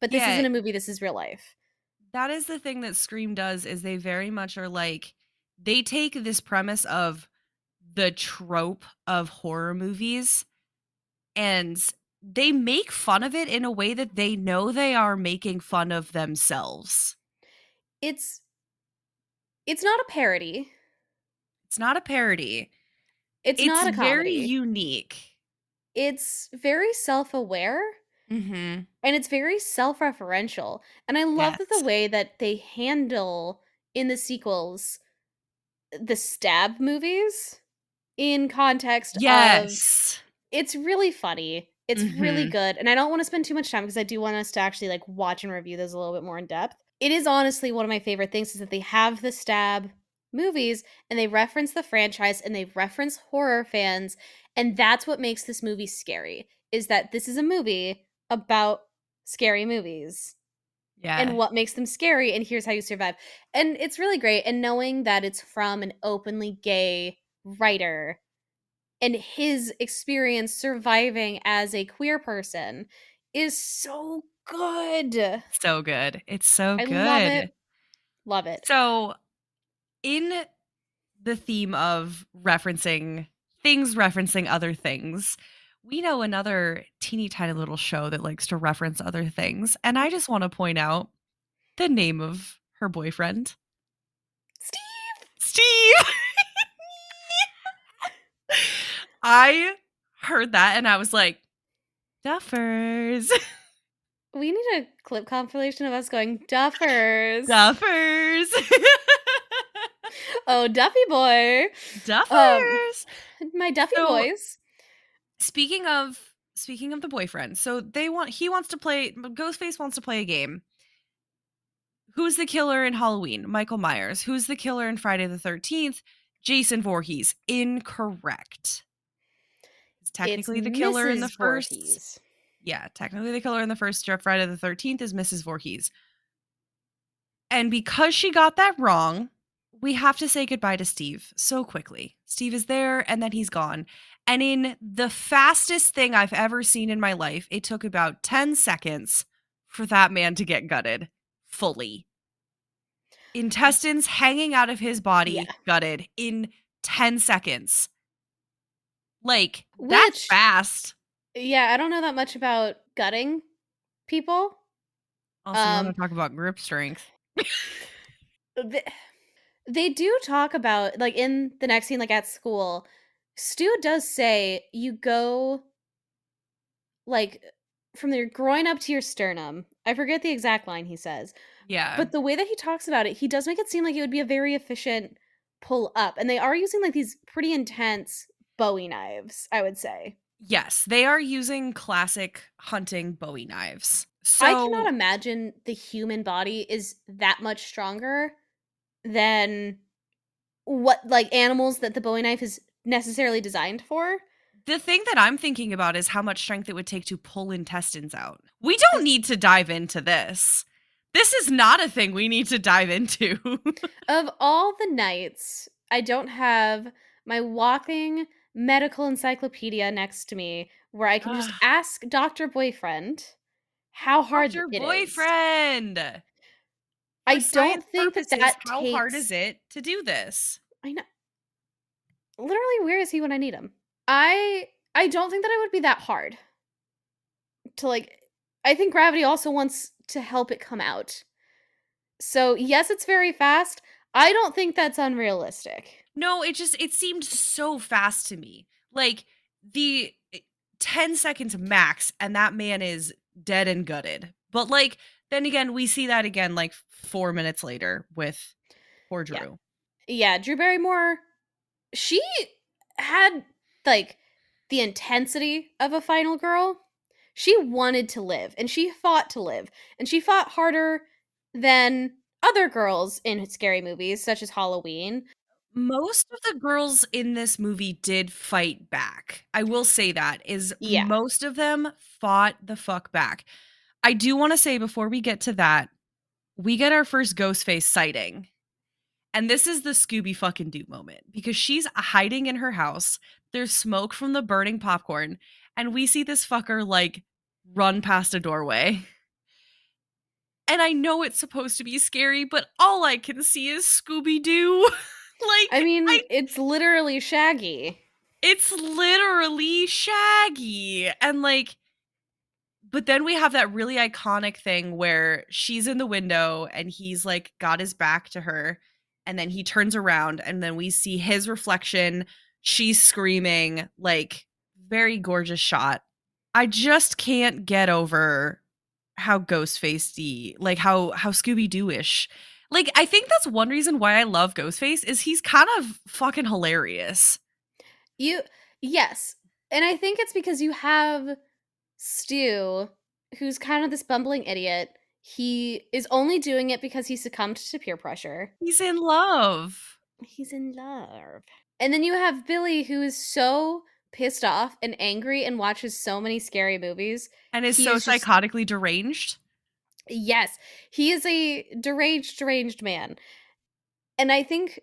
B: But this
A: Yeah.
B: isn't a movie, this is real life.
A: that is the thing that Scream does is they very much are like they take this premise of the trope of horror movies and they make fun of it in a way that they know they are making fun of themselves.
B: It's it's not a parody.
A: It's not a parody.
B: It's, not a comedy.
A: very unique.
B: it's very self-aware
A: Mm-hmm.
B: and it's very self-referential and i love
A: Yes.
B: the way that they handle in the sequels the stab movies in context of
A: Yes.
B: it's really funny it's really
A: Mhm.
B: good and i don't want to spend too much time because i do want us to actually like watch and review those a little bit more in depth it is honestly one of my favorite things is that they have the stab movies and they reference the franchise and they reference horror fans and that's what makes this movie scary is that this is a movie about scary movies
A: Yeah.
B: and what makes them scary and here's how you survive and it's really great and knowing that it's from an openly gay writer and his experience surviving as a queer person is so good
A: so good. It's so
B: i
A: good.
B: love it love it
A: So, in the theme of referencing things, referencing other things, we know another teeny tiny little show that likes to reference other things. And I just want to point out the name of her boyfriend
B: steve
A: Steve. I heard that and I was like, Duffers.
B: we need a clip compilation of us going duffers
A: Duffers.
B: oh duffy boy um,
A: Duffers.
B: my duffy
A: So-
B: boys
A: speaking of speaking of the boyfriend so they want he wants to play ghostface wants to play a game who's the killer in halloween michael myers who's the killer in friday the 13th jason Voorhees. incorrect it's technically
B: It's
A: the killer in the first
B: Voorhees.
A: yeah technically the killer in the first friday the 13th is mrs Voorhees. And because she got that wrong, we have to say goodbye to Steve so quickly. Steve is there and then he's gone. And in the fastest thing I've ever seen in my life, it took about 10 seconds for that man to get gutted fully. Intestines hanging out of his body,
B: Yeah.
A: gutted in 10 seconds. Like, that's fast.
B: Yeah, I don't know that much about gutting people.
A: Also, you want
B: Um,
A: to talk about grip strength.
B: Th- They do talk about like in the next scene, like at school, Stu does say you go like from your groin up to your sternum. I forget the exact line he says,
A: Yeah.
B: but the way that he talks about it, he does make it seem like it would be a very efficient pull up. And they are using like these pretty intense Bowie knives, I would say.
A: yes, they are using classic hunting Bowie knives. So
B: I cannot imagine the human body is that much stronger than what like animals that the Bowie knife is necessarily designed for.
A: the thing that I'm thinking about is how much strength it would take to pull intestines out. We don't need to dive into this. This is not a thing we need to dive into.
B: Of all the nights, I don't have my walking medical encyclopedia next to me where I can just ask Dr. Boyfriend how hard
A: Your
B: it is.
A: boyfriend.
B: I don't think that
A: purposes,
B: that
A: how hard is it to do this?
B: I know. Literally, where is he when I need him? I I don't think that it would be that hard. To like I think gravity also wants to help it come out. So, yes, it's very fast. I don't think that's unrealistic.
A: No, it just it seemed so fast to me. Like the eh, 10 seconds max and that man is dead and gutted. But like then again, we see that again like 4 minutes later with poor
B: Yeah.
A: Drew.
B: Yeah, Drew Barrymore she had like the intensity of a final girl. She wanted to live and she fought to live and she fought harder than other girls in scary movies such as Halloween.
A: Most of the girls in this movie did fight back. I will say that is
B: Yeah.
A: most of them fought the fuck back. I do want to say before we get to that, we get our first Ghostface sighting. And this is the Scooby fucking Doo moment because she's hiding in her house. There's smoke from the burning popcorn, and we see this fucker like run past a doorway. And I know it's supposed to be scary, but all I can see is Scooby Doo. like
B: I mean,
A: I-
B: it's literally Shaggy.
A: it's literally Shaggy. And like, but then we have that really iconic thing where she's in the window and he's like got his back to her. And then he turns around and then we see his reflection. She's screaming, like, very gorgeous shot. I just can't get over how Ghostface like how how Scooby Doo ish. Like I think that's one reason why I love Ghostface is he's kind of fucking hilarious.
B: You yes. And I think it's because you have Stu, who's kind of this bumbling idiot. He is only doing it because he succumbed to peer pressure.
A: He's in love.
B: He's in love. And then you have Billy, who is so pissed off and angry and watches so many scary movies.
A: And is
B: He
A: so
B: is just-
A: psychotically deranged.
B: Yes, he is a deranged, deranged man. And I think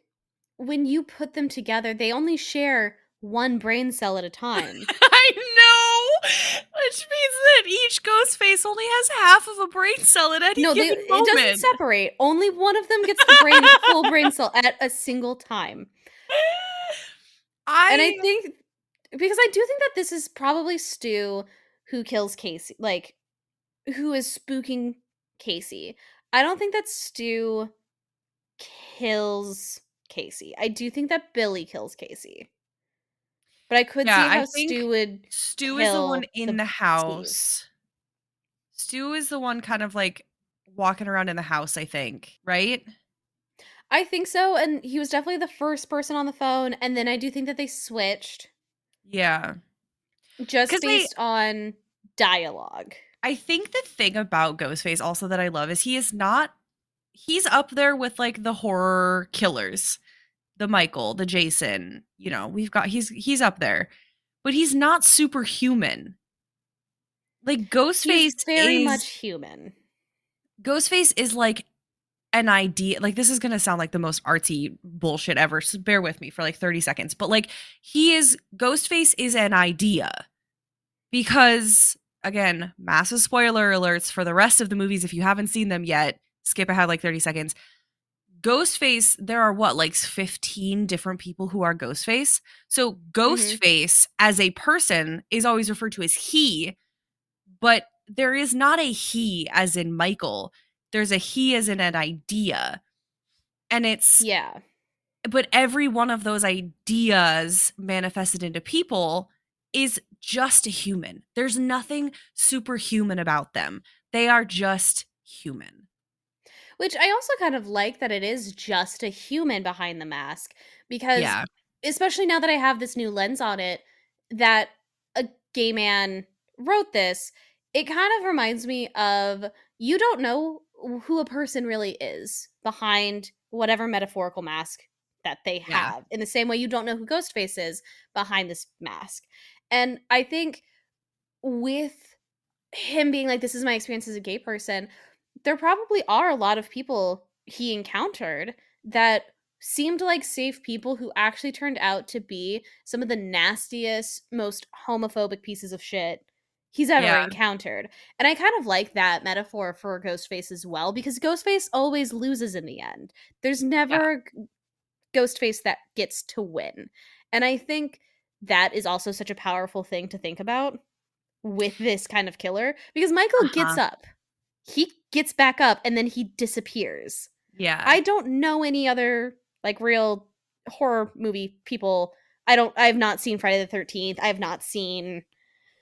B: when you put them together, they only share one brain cell at a time.
A: I. Which means that each ghost face only has half of a brain cell at any
B: no, they,
A: given
B: it
A: moment.
B: doesn't separate. Only one of them gets the brain full brain cell at a single time.
A: I,
B: And I think because I do think that this is probably Stu who kills Casey, like who is spooking Casey. I don't think that Stu kills Casey. I do think that Billy kills Casey. But I could
A: Yeah,
B: see
A: I
B: how
A: think
B: Stu would
A: Stu is the one in
B: the
A: the house. Stu is the one kind of like walking around in the house, I think, right?
B: I think so, and he was definitely the first person on the phone, and then I do think that they switched
A: Yeah.
B: just
A: 'Cause they-
B: based on dialogue.
A: I think the thing about Ghostface also that I love is he is not he's up there with like the horror killers. The Michael, the Jason, you know, we've got he's he's up there. But he's not superhuman. Like Ghostface
B: He's very
A: is
B: much human.
A: Ghostface is like an idea like this is going to sound like the most artsy bullshit ever so bear with me for like 30 seconds but like he is ghostface is an idea because again massive spoiler alerts for the rest of the movies if you haven't seen them yet skip ahead like 30 seconds ghostface there are what like 15 different people who are ghostface so mm-hmm. ghostface as a person is always referred to as he but there is not a he as in michael there's a he as in an idea and it's
B: Yeah.
A: but every one of those ideas manifested into people is just a human. There's nothing superhuman about them. They are just human.
B: Which I also kind of like that it is just a human behind the mask because
A: Yeah.
B: especially now that I have this new lens on it that a gay man wrote this, it kind of reminds me of you don't know who a person really is behind whatever metaphorical mask that they
A: Yeah.
B: have. In the same way you don't know who Ghostface is behind this mask. And I think with him being like this is my experience as a gay person, there probably are a lot of people he encountered that seemed like safe people who actually turned out to be some of the nastiest, most homophobic pieces of shit he's ever
A: Yeah.
B: encountered. And I kind of like that metaphor for Ghostface as well because Ghostface always loses in the end. There's never a g- Ghostface that gets to win. And I think that is also such a powerful thing to think about with this kind of killer because Michael gets
A: Uh-huh.
B: up. He gets back up and then he disappears.
A: Yeah.
B: I don't know any other like real horror movie people. I don't I have not seen Friday the 13th. I have not seen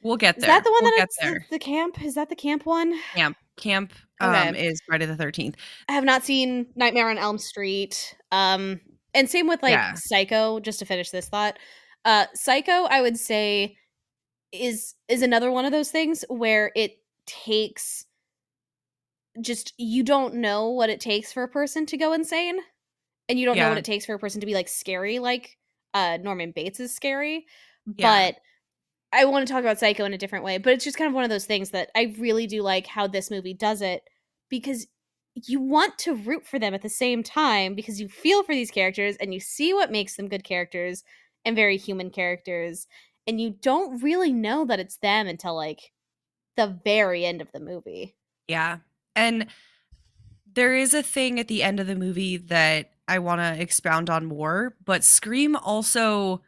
A: we'll get
B: Is
A: there.
B: that the one
A: we'll
B: that the,
A: there.
B: the camp? Is that the camp one?
A: Camp. Camp um is Friday the 13th.
B: I have not seen Nightmare on Elm Street. Um and same with like
A: Yeah.
B: Psycho just to finish this thought. Uh Psycho I would say is is another one of those things where it takes just you don't know what it takes for a person to go insane and you don't know what it takes for a person to be like scary like uh Norman Bates is scary
A: Yeah.
B: but I want to talk about Psycho in a different way but it's just kind of one of those things that I really do like how this movie does it because you want to root for them at the same time because you feel for these characters and you see what makes them good characters and very human characters and you don't really know that it's them until like the very end of the movie.
A: Yeah. And there is a thing at the end of the movie that I want to expound on more, but Scream also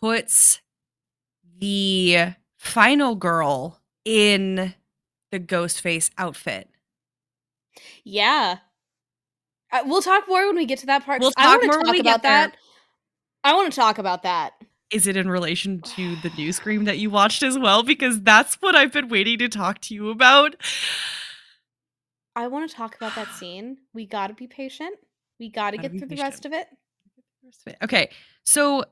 A: puts the final girl in the ghost face outfit.
B: Yeah. Uh, we'll talk more when we get to that part.
A: We'll
B: I
A: talk
B: want
A: more
B: to
A: when
B: talk
A: get
B: about that. I want to talk about that.
A: Is it in relation to the new Scream that you watched as well? Because that's what I've been waiting to talk to you about.
B: I want to talk about that scene. We got to be patient. We got to get through the rest of it.
A: Okay, so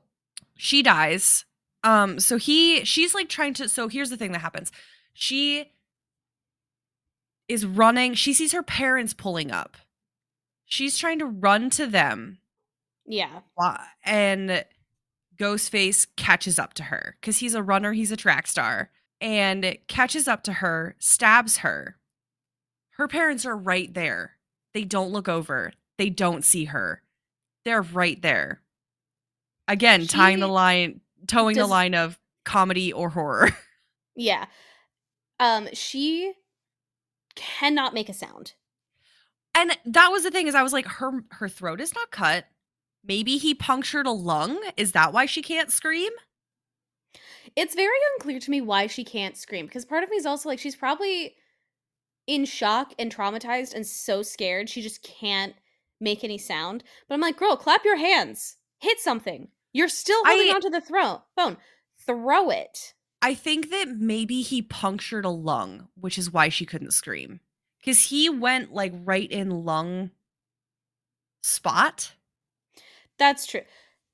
A: she dies. Um, so he she's like trying to so here's the thing that happens. She is running, she sees her parents pulling up. She's trying to run to them
B: Yeah.
A: and Ghostface catches up to her because he's a runner, he's a track star, and catches up to her, stabs her. Her parents are right there. They don't look over, they don't see her. They're right there. Again, tying the line, towing the line of comedy or horror.
B: Yeah. Um she cannot make a sound.
A: and that was the thing is I was like, her her throat is not cut. Maybe he punctured a lung. Is that why she can't scream?
B: It's very unclear to me why she can't scream because part of me is also like she's probably in shock and traumatized and so scared she just can't make any sound. But I'm like, girl, clap your hands. Hit something. You're still holding
A: I-
B: onto the throat phone. Throw it.
A: I think that maybe he punctured a lung, which is why she couldn't scream. Because he went like right in lung spot.
B: That's true.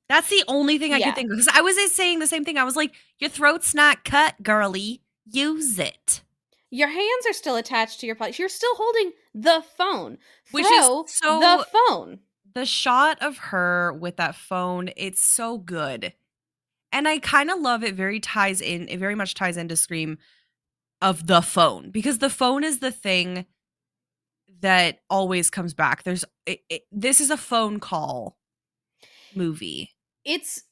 A: That's the only thing I
B: Yeah.
A: could think of. Because I was saying the same thing. I was like, your throat's not cut, girly. Use it.
B: Your hands are still attached to your body. You're still holding the phone.
A: Which is so-
B: the phone.
A: The shot of her with that phone, it's so good. And I kind of love it very ties in, it very much ties into Scream of the phone because the phone is the thing that always comes back. There's it, it, this is a phone call movie.
B: It's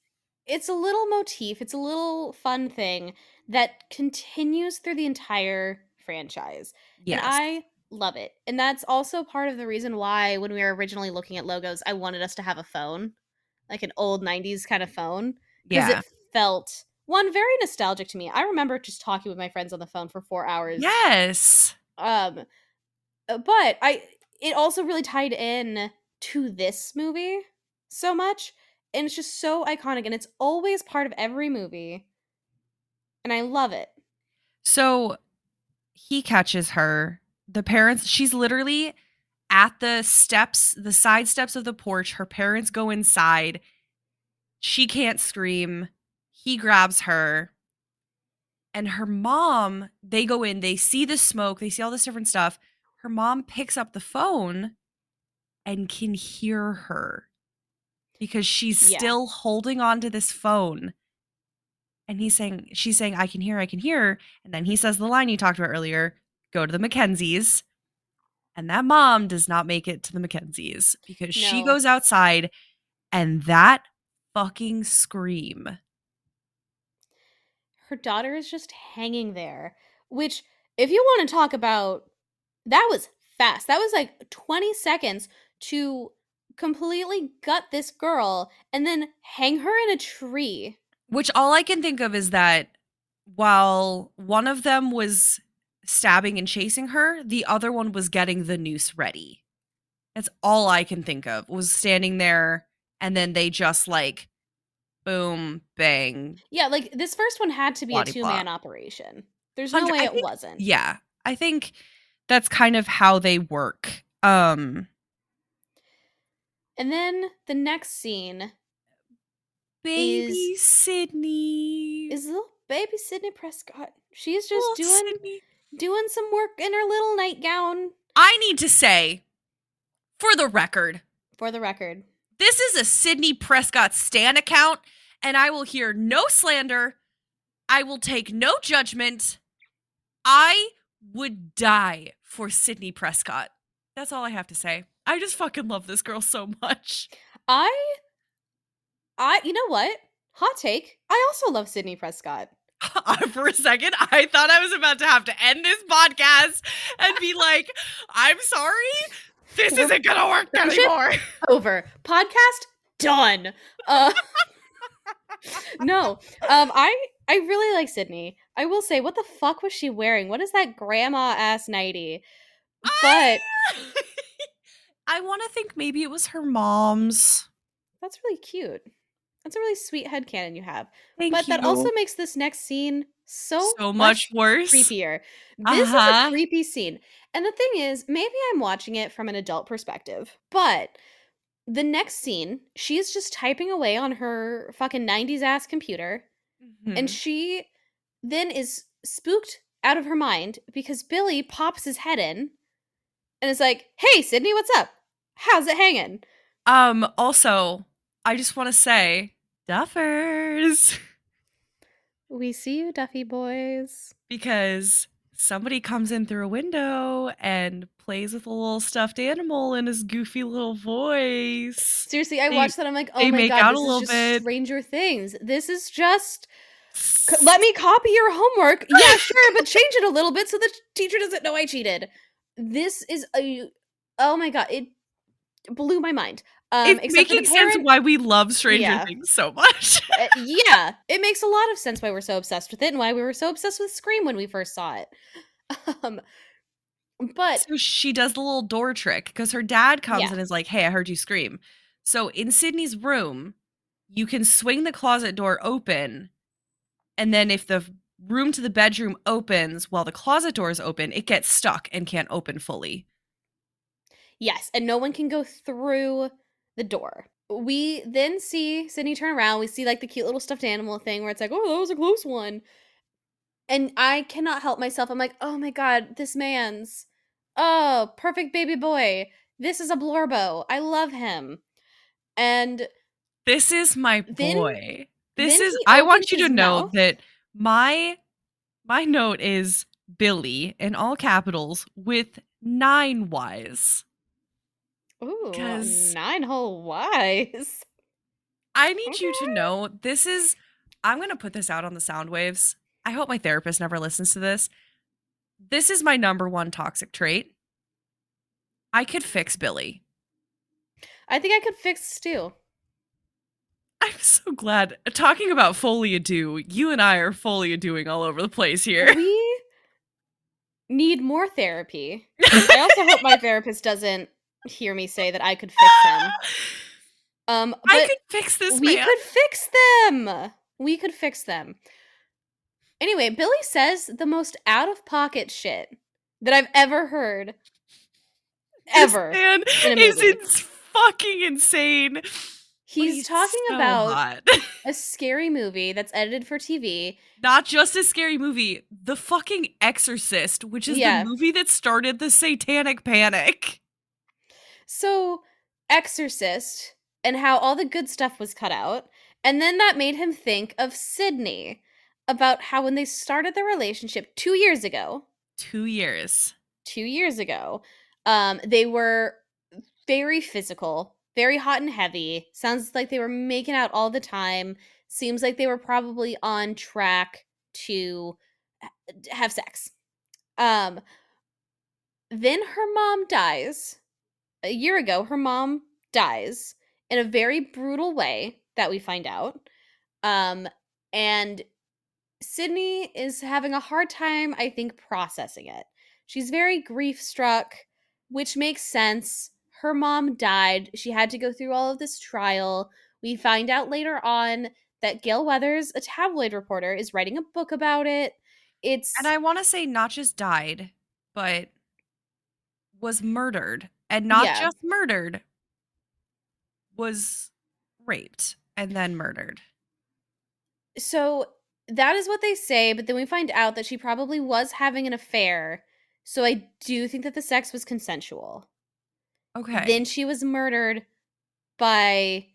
B: it's a little motif, it's a little fun thing that continues through the entire franchise.
A: Yes.
B: And I love it. And that's also part of the reason why when we were originally looking at logos, I wanted us to have a phone, like an old 90s kind of phone because
A: yeah.
B: it felt one very nostalgic to me. I remember just talking with my friends on the phone for 4 hours.
A: Yes.
B: Um uh, but I it also really tied in to this movie so much and it's just so iconic and it's always part of every movie. And I love it.
A: So he catches her. The parents, she's literally at the steps, the side steps of the porch. Her parents go inside. She can't scream. He grabs her. And her mom, they go in, they see the smoke, they see all this different stuff. Her mom picks up the phone and can hear her because she's
B: Yeah.
A: still holding on to this phone. And he's saying, she's saying, I can hear, I can hear. And then he says the line you talked about earlier go to the Mackenzies. And that mom does not make it to the Mackenzies because she goes outside and that fucking scream.
B: Her daughter is just hanging there, which if you want to talk about that was fast. That was like 20 seconds to completely gut this girl and then hang her in a tree.
A: Which all I can think of is that while one of them was stabbing and chasing her, the other one was getting the noose ready. That's all I can think of. Was standing there and then they just like boom, bang.
B: Yeah, like this first one had to be a two man operation. There's no way
A: I
B: it wasn't.
A: Yeah. I think that's kind of how they work. Um
B: And then the next scene
A: baby Sidney.
B: is little baby Sidney Prescott. She's just
A: Little
B: doing
A: Sidney.
B: doing some work in her little nightgown.
A: I need to say, for the record,
B: For the record,
A: This is a Sidney Prescott Stan account, and I will hear no slander. I will take no judgment. I would die for Sidney Prescott. That's all I have to say. I just fucking love this girl so much.
B: I, I, you know what? Hot take. I also love Sidney Prescott.
A: for a second, I thought I was about to have to end this podcast and be like, I'm sorry. This
B: We're-
A: isn't gonna work anymore.
B: Over. Podcast done. Uh, no, um, I I really like Sidney. I will say, what the fuck was she wearing? What is that grandma ass nighty? But
A: I want to think maybe it was her mom's.
B: that's really cute. That's a really sweet headcanon you have.
A: Thank
B: but
A: you.
B: that also makes this next scene so
A: so much worse.
B: creepier. This is
A: Uh-huh.
B: a creepy scene. And the thing is, maybe I'm watching it from an adult perspective, but the next scene, she's just typing away on her fucking 90s ass computer, and
A: Mhm.
B: she then is spooked out of her mind because Billy pops his head in and is like, Hey, Sidney, what's up? How's it hanging?
A: um. Also, I just want to say, Duffers,
B: We see you, Duffy boys.
A: because somebody comes in through a window and plays with a little stuffed animal in his goofy little voice.
B: Seriously, I
A: They-
B: watched that. I'm like, oh my
A: make
B: god,
A: out a
B: this is just
A: bit.
B: Stranger Things. This is just let me copy your homework. Yeah, sure, but change it a little bit so the teacher doesn't know I cheated. This is a oh my god, it blew my mind. Um,
A: it's
B: except for the
A: making sense why we love Stranger
B: Yeah.
A: Things so much.
B: uh, yeah, it makes a lot of sense why we're so obsessed with it and why we were so obsessed with Scream when we first saw it. Um, but
A: so she does the little door trick because her dad comes
B: Yeah.
A: and is like, "Hey, I heard you scream." So in Sidney's room, you can swing the closet door open, and then if the room to the bedroom opens while the closet door is open, it gets stuck and can't open fully.
B: Yes, and no one can go through the door. We then see Sidney turn around. We see like the cute little stuffed animal thing where it's like, oh, that was a close one. And I cannot help myself. I'm like, oh my god, this man's oh, perfect baby boy. This is a Blorbo. I love him. And
A: This is my
B: Then-
A: boy. this is. I want you to know
B: mouth.
A: that my my note is Billy in all capitals with nine wise.
B: Ooh, nine hole wise.
A: I need you to know this is I'm going to put this out on the sound waves. I hope my therapist never listens to this. This is my number one toxic trait. I could fix Billy.
B: I think I could fix Stu.
A: I'm so glad. Talking about folie à deux, you and I are folie à deuxing all over the place here.
B: We need more therapy. I also hope my therapist doesn't hear me say that I could fix him. Um, but
A: I could fix this
B: we
A: man.
B: could fix them. We could fix them. Anyway, Billy says the most out of pocket shit that I've ever heard.
A: This
B: Ever.
A: man
B: in
A: is ins- fucking insane.
B: He's, talking
A: so
B: about a scary movie that's edited for TV.
A: not just a scary movie, The fucking Exorcist, which is
B: Yeah.
A: the movie that started the satanic panic.
B: So, Exorcist and how all the good stuff was cut out. And then that made him think of Sidney about how when they started their relationship two years ago,
A: Two years.
B: two years ago, um, they were very physical, very hot and heavy. Sounds like they were making out all the time. Seems like they were probably on track to have sex. Um, then her mom dies. A year ago, her mom dies in a very brutal way that we find out. Um, and Sidney is having a hard time, I think, processing it. She's very grief struck, which makes sense. Her mom died. She had to go through all of this trial. We find out later on that Gale Weathers, a tabloid reporter, is writing a book about it. It's
A: And I want to say not just died, but was murdered. And not
B: Yeah.
A: just murdered, was raped and then murdered.
B: so that is what they say, but then we find out that she probably was having an affair. So I do think that the sex was consensual.
A: Okay.
B: Then she was murdered by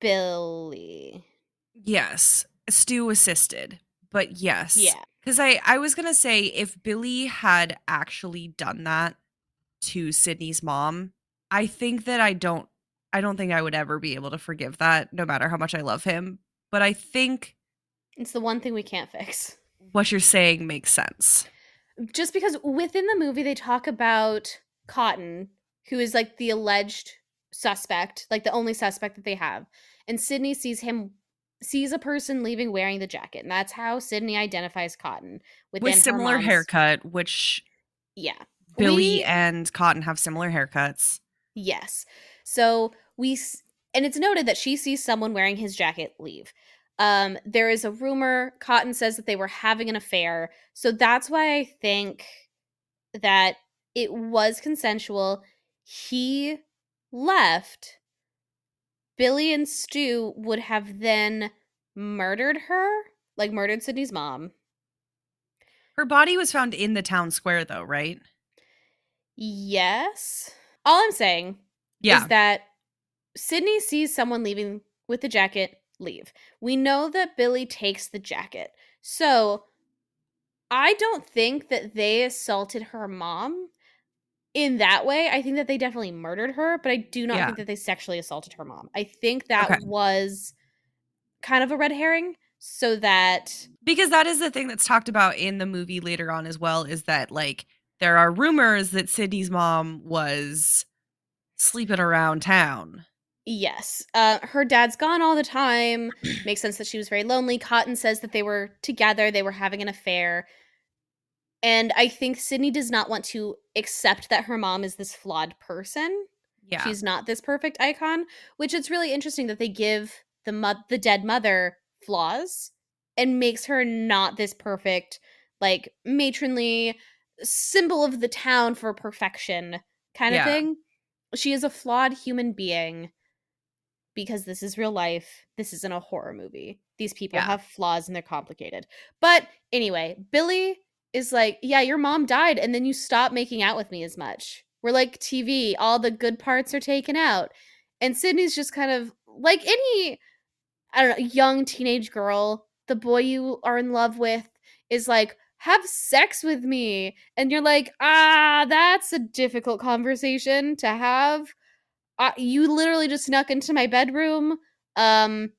B: Billy.
A: yes. Stu assisted. But yes.
B: Yeah.
A: Because I, I was gonna say if Billy had actually done that to Sidney's mom, I think that I don't I don't think I would ever be able to forgive that, no matter how much I love him. But I think
B: It's the one thing we can't fix.
A: what you're saying makes sense.
B: Just because within the movie they talk about Cotton, who is like the alleged suspect, like the only suspect that they have. And Sidney sees him sees a person leaving wearing the jacket. And that's how Sidney identifies Cotton within
A: With similar haircut, which
B: Yeah.
A: Billy
B: We-
A: and Cotton have similar haircuts.
B: Yes. So we and it's noted that she sees someone wearing his jacket leave. Um there is a rumor Cotton says that they were having an affair. So that's why I think that it was consensual. He left. Billy and Stu would have then murdered her, like murdered Sidney's mom.
A: Her body was found in the town square though, right?
B: Yes. All I'm saying
A: Yeah.
B: is that Sidney sees someone leaving with the jacket leave. We know that Billy takes the jacket. So I don't think that they assaulted her mom in that way. I think that they definitely murdered her, but I do not
A: Yeah.
B: think that they sexually assaulted her mom. I think that
A: Okay.
B: was kind of a red herring so that
A: because that is the thing that's talked about in the movie later on as well is that like there are rumors that Sidney's mom was sleeping around town.
B: Yes. Uh, her dad's gone all the time. Makes sense that she was very lonely. Cotton says that they were together, they were having an affair. And I think Sidney does not want to accept that her mom is this flawed person.
A: Yeah.
B: She's not this perfect icon, which it's really interesting that they give the mo- the dead mother flaws and makes her not this perfect like matronly symbol of the town for perfection kind
A: Yeah.
B: of thing. She is a flawed human being because this is real life. This isn't a horror movie. These people
A: Yeah.
B: have flaws and they're complicated. But anyway, Billy is like, Yeah, your mom died, and then you stop making out with me as much. We're like TV, all the good parts are taken out. And Sidney's just kind of like any, I don't know, young teenage girl, the boy you are in love with is like, have sex with me. And you're like, ah, that's a difficult conversation to have. You literally just snuck into my bedroom. Um,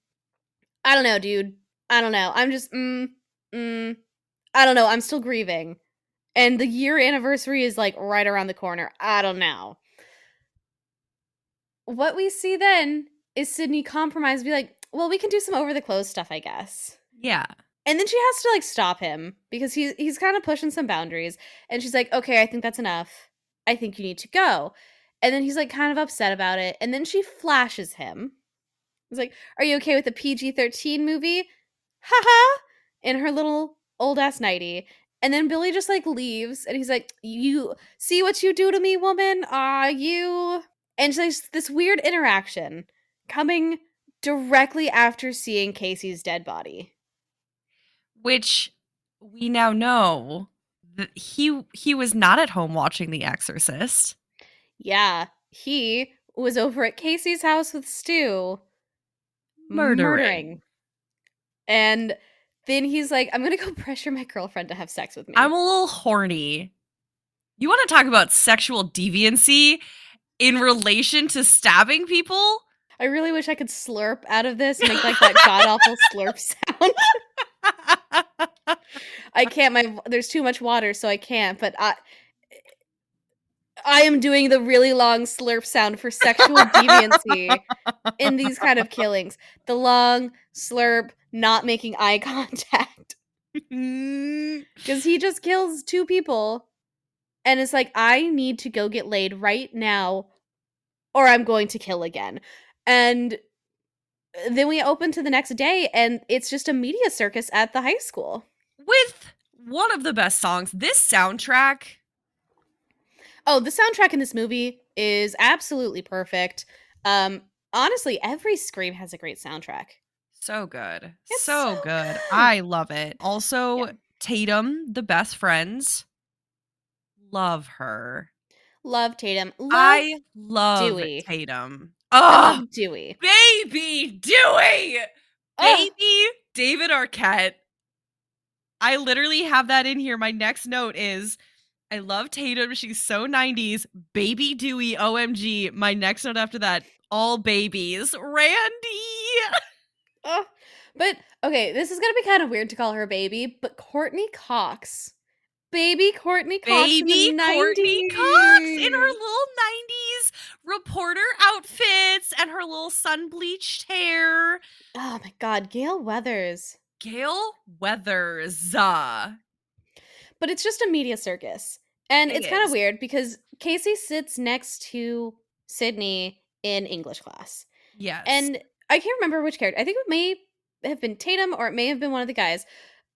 B: I don't know, dude. I don't know. I'm just, mm, mm, I don't know. I'm still grieving. And the year anniversary is like right around the corner. I don't know. What we see then is Sidney compromise, be like, well, we can do some over the clothes stuff, I guess.
A: Yeah.
B: And then she has to like stop him because he's he's kind of pushing some boundaries. And she's like, okay, I think that's enough. I think you need to go. And then he's like kind of upset about it. And then she flashes him. He's like, Are you okay with a PG 13 movie? Haha. In her little old ass nighty. And then Billy just like leaves and he's like, You see what you do to me, woman? Ah, you. And there's this weird interaction coming directly after seeing Casey's dead body.
A: Which we now know that he he was not at home watching The Exorcist.
B: Yeah, he was over at Casey's house with Stu
A: Murdering.
B: murdering. And then he's like, I'm gonna go pressure my girlfriend to have sex with me.
A: I'm a little horny. You want to talk about sexual deviancy in relation to stabbing people?
B: I really wish I could slurp out of this make like that god awful slurp sound. I can't. My there's too much water, so I can't. But I, I am doing the really long slurp sound for sexual deviancy in these kind of killings. The long slurp, not making eye contact, mm. because he just kills two people, and it's like I need to go get laid right now, or I'm going to kill again. And then we open to the next day, and it's just a media circus at the high school.
A: With one of the best songs. This soundtrack.
B: Oh, the soundtrack in this movie is absolutely perfect. Um, honestly, every Scream has a great soundtrack.
A: So good. So,
B: so
A: good.
B: good.
A: I love it. Also,
B: Yeah.
A: Tatum, the best friends. Love her.
B: Love Tatum. Love,
A: I love
B: Dewey.
A: Tatum. Oh,
B: Dewey.
A: baby Dewey.
B: Ugh.
A: Baby David Arquette. I literally have that in here. My next note is I love Tatum. She's so 90s. Baby Dewey, OMG. My next note after that, all babies. Randy.
B: Ugh. But okay, this is gonna be kind of weird to call her baby, but Courteney Cox, baby Courteney Cox, in
A: Baby Courteney Cox in her little 90s reporter outfits and her little sun bleached hair.
B: Oh my God, Gale Weathers.
A: Gale Weathers. uh,
B: But it's just a media circus, and
A: It
B: it's kind of weird because Casey sits next to Sidney in English class.
A: Yes.
B: And I can't remember which character. I think it may have been Tatum or it may have been one of the guys.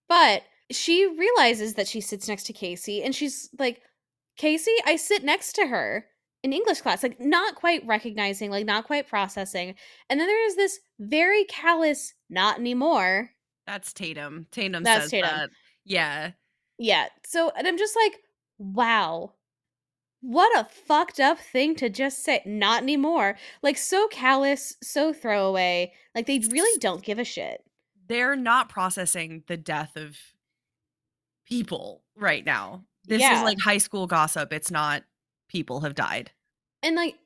B: But she realizes that she sits next to Casey and she's like, Casey, I sit next to her in English class, like not quite recognizing, like not quite processing. And then there is this very callous, not anymore.
A: That's Tatum. Tatum
B: That's
A: says
B: Tatum.
A: that. Yeah.
B: Yeah. So, and I'm just like, wow. What a fucked up thing to just say. Not anymore. Like, so callous, so throwaway. Like, they really don't give a shit.
A: They're not processing the death of people right now. This
B: Yeah.
A: is like high school gossip. It's not people have died.
B: And, like,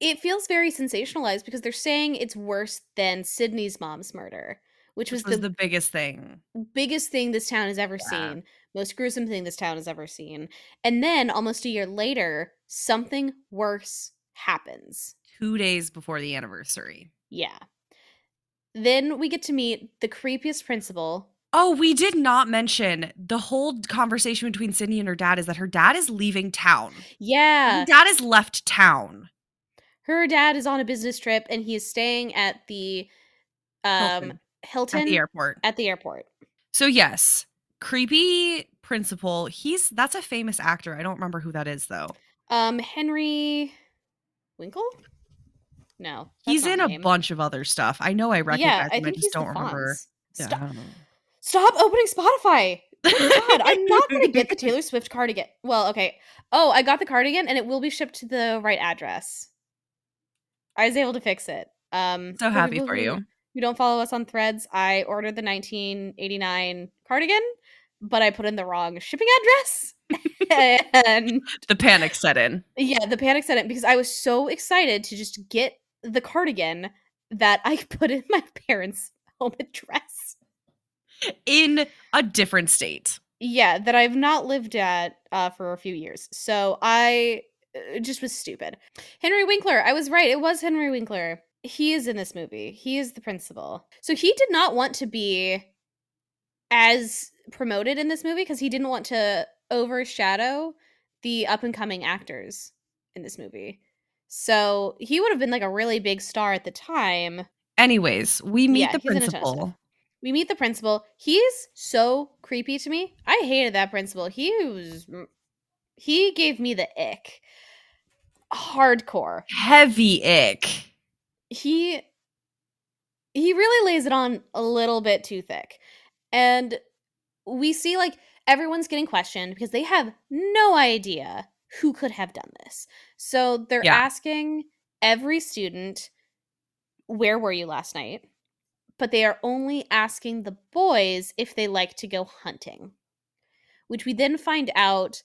B: it feels very sensationalized because they're saying it's worse than Sidney's mom's murder, which,
A: Which
B: was,
A: was
B: the,
A: the biggest thing.
B: biggest thing this town has ever
A: Yeah.
B: seen, most gruesome thing this town has ever seen. And then, almost a year later, something worse happens.
A: Two days before the anniversary.
B: Yeah. Then we get to meet the creepiest principal.
A: Oh, we did not mention the whole conversation between Sidney and her dad is that her dad is leaving town.
B: Yeah.
A: Her dad has left town.
B: Her dad is on a business trip and he is staying at the um
A: Hilton.
B: Hilton,
A: At the airport.
B: at the airport.
A: So yes, creepy principal. He's that's a famous actor. I don't remember who that is though.
B: Um Henry Winkle? No.
A: He's in
B: a name.
A: bunch of other stuff. I know I recognize
B: Yeah, I
A: him. I
B: think
A: just don't remember. Yeah, I don't know.
B: Stop opening Spotify. Oh God, I'm not gonna get the Taylor Swift cardigan. Well, okay. Oh, I got the cardigan and it will be shipped to the right address. I was able to fix it. Um
A: So happy for you.
B: you. don't follow us on threads, I ordered the 1989 cardigan but I put in the wrong shipping address. and
A: the panic set in.
B: Yeah, the panic set in because I was so excited to just get the cardigan that I put in my parents' home address
A: in a different state.
B: Yeah, that I've not lived at uh, for a few years. So I uh, just was stupid. Henry Winkler, I was right. It was Henry Winkler. He is in this movie. He is the principal. So he did not want to be as promoted in this movie because he didn't want to overshadow the up and coming actors in this movie. So he would have been like a really big star at the time.
A: Anyways, we meet yeah, the principal.
B: We meet the principal. He's so creepy to me. I hated that principal. He was he gave me the ick. Hardcore.
A: Heavy ick.
B: He he really lays it on a little bit too thick. And we see like everyone's getting questioned because they have no idea who could have done this. So they're yeah. asking every student, Where were you last night? But they are only asking the boys if they like to go hunting, which we then find out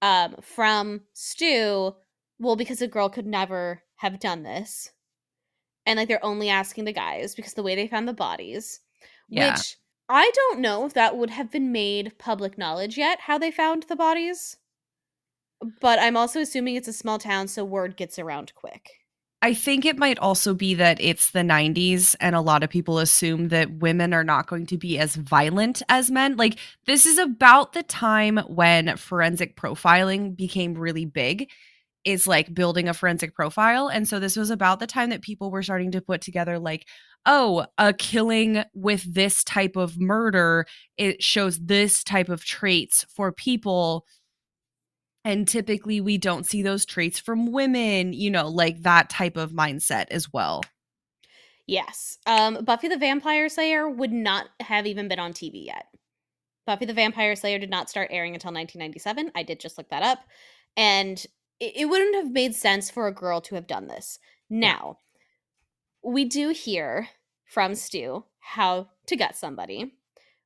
B: um, from Stu. Well, because a girl could never have done this. And like they're only asking the guys because the way they found the bodies, yeah. which I don't know if that would have been made public knowledge yet, how they found the bodies. But I'm also assuming it's a small town, so word gets around quick.
A: I think it might also be that it's the 90s and a lot of people assume that women are not going to be as violent as men. Like, this is about the time when forensic profiling became really big, is like building a forensic profile. And so, this was about the time that people were starting to put together, like, oh, a killing with this type of murder, it shows this type of traits for people and typically we don't see those traits from women you know like that type of mindset as well.
B: Yes. Um buffy the vampire slayer would not have even been on tv yet. Buffy the vampire slayer did not start airing until 1997 i did just look that up. And it, it wouldn't have made sense for a girl to have done this. Now we do hear from stu how to get somebody.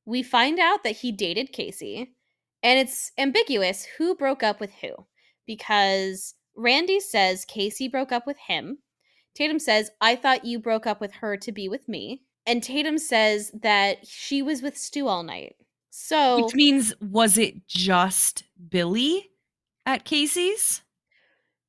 B: We find out that he dated casey and it's ambiguous who broke up with who because Randy says Casey broke up with him. Tatum says, I thought you broke up with her to be with me. And Tatum says that she was with Stu all night. So.
A: Which means, was it just Billy at Casey's?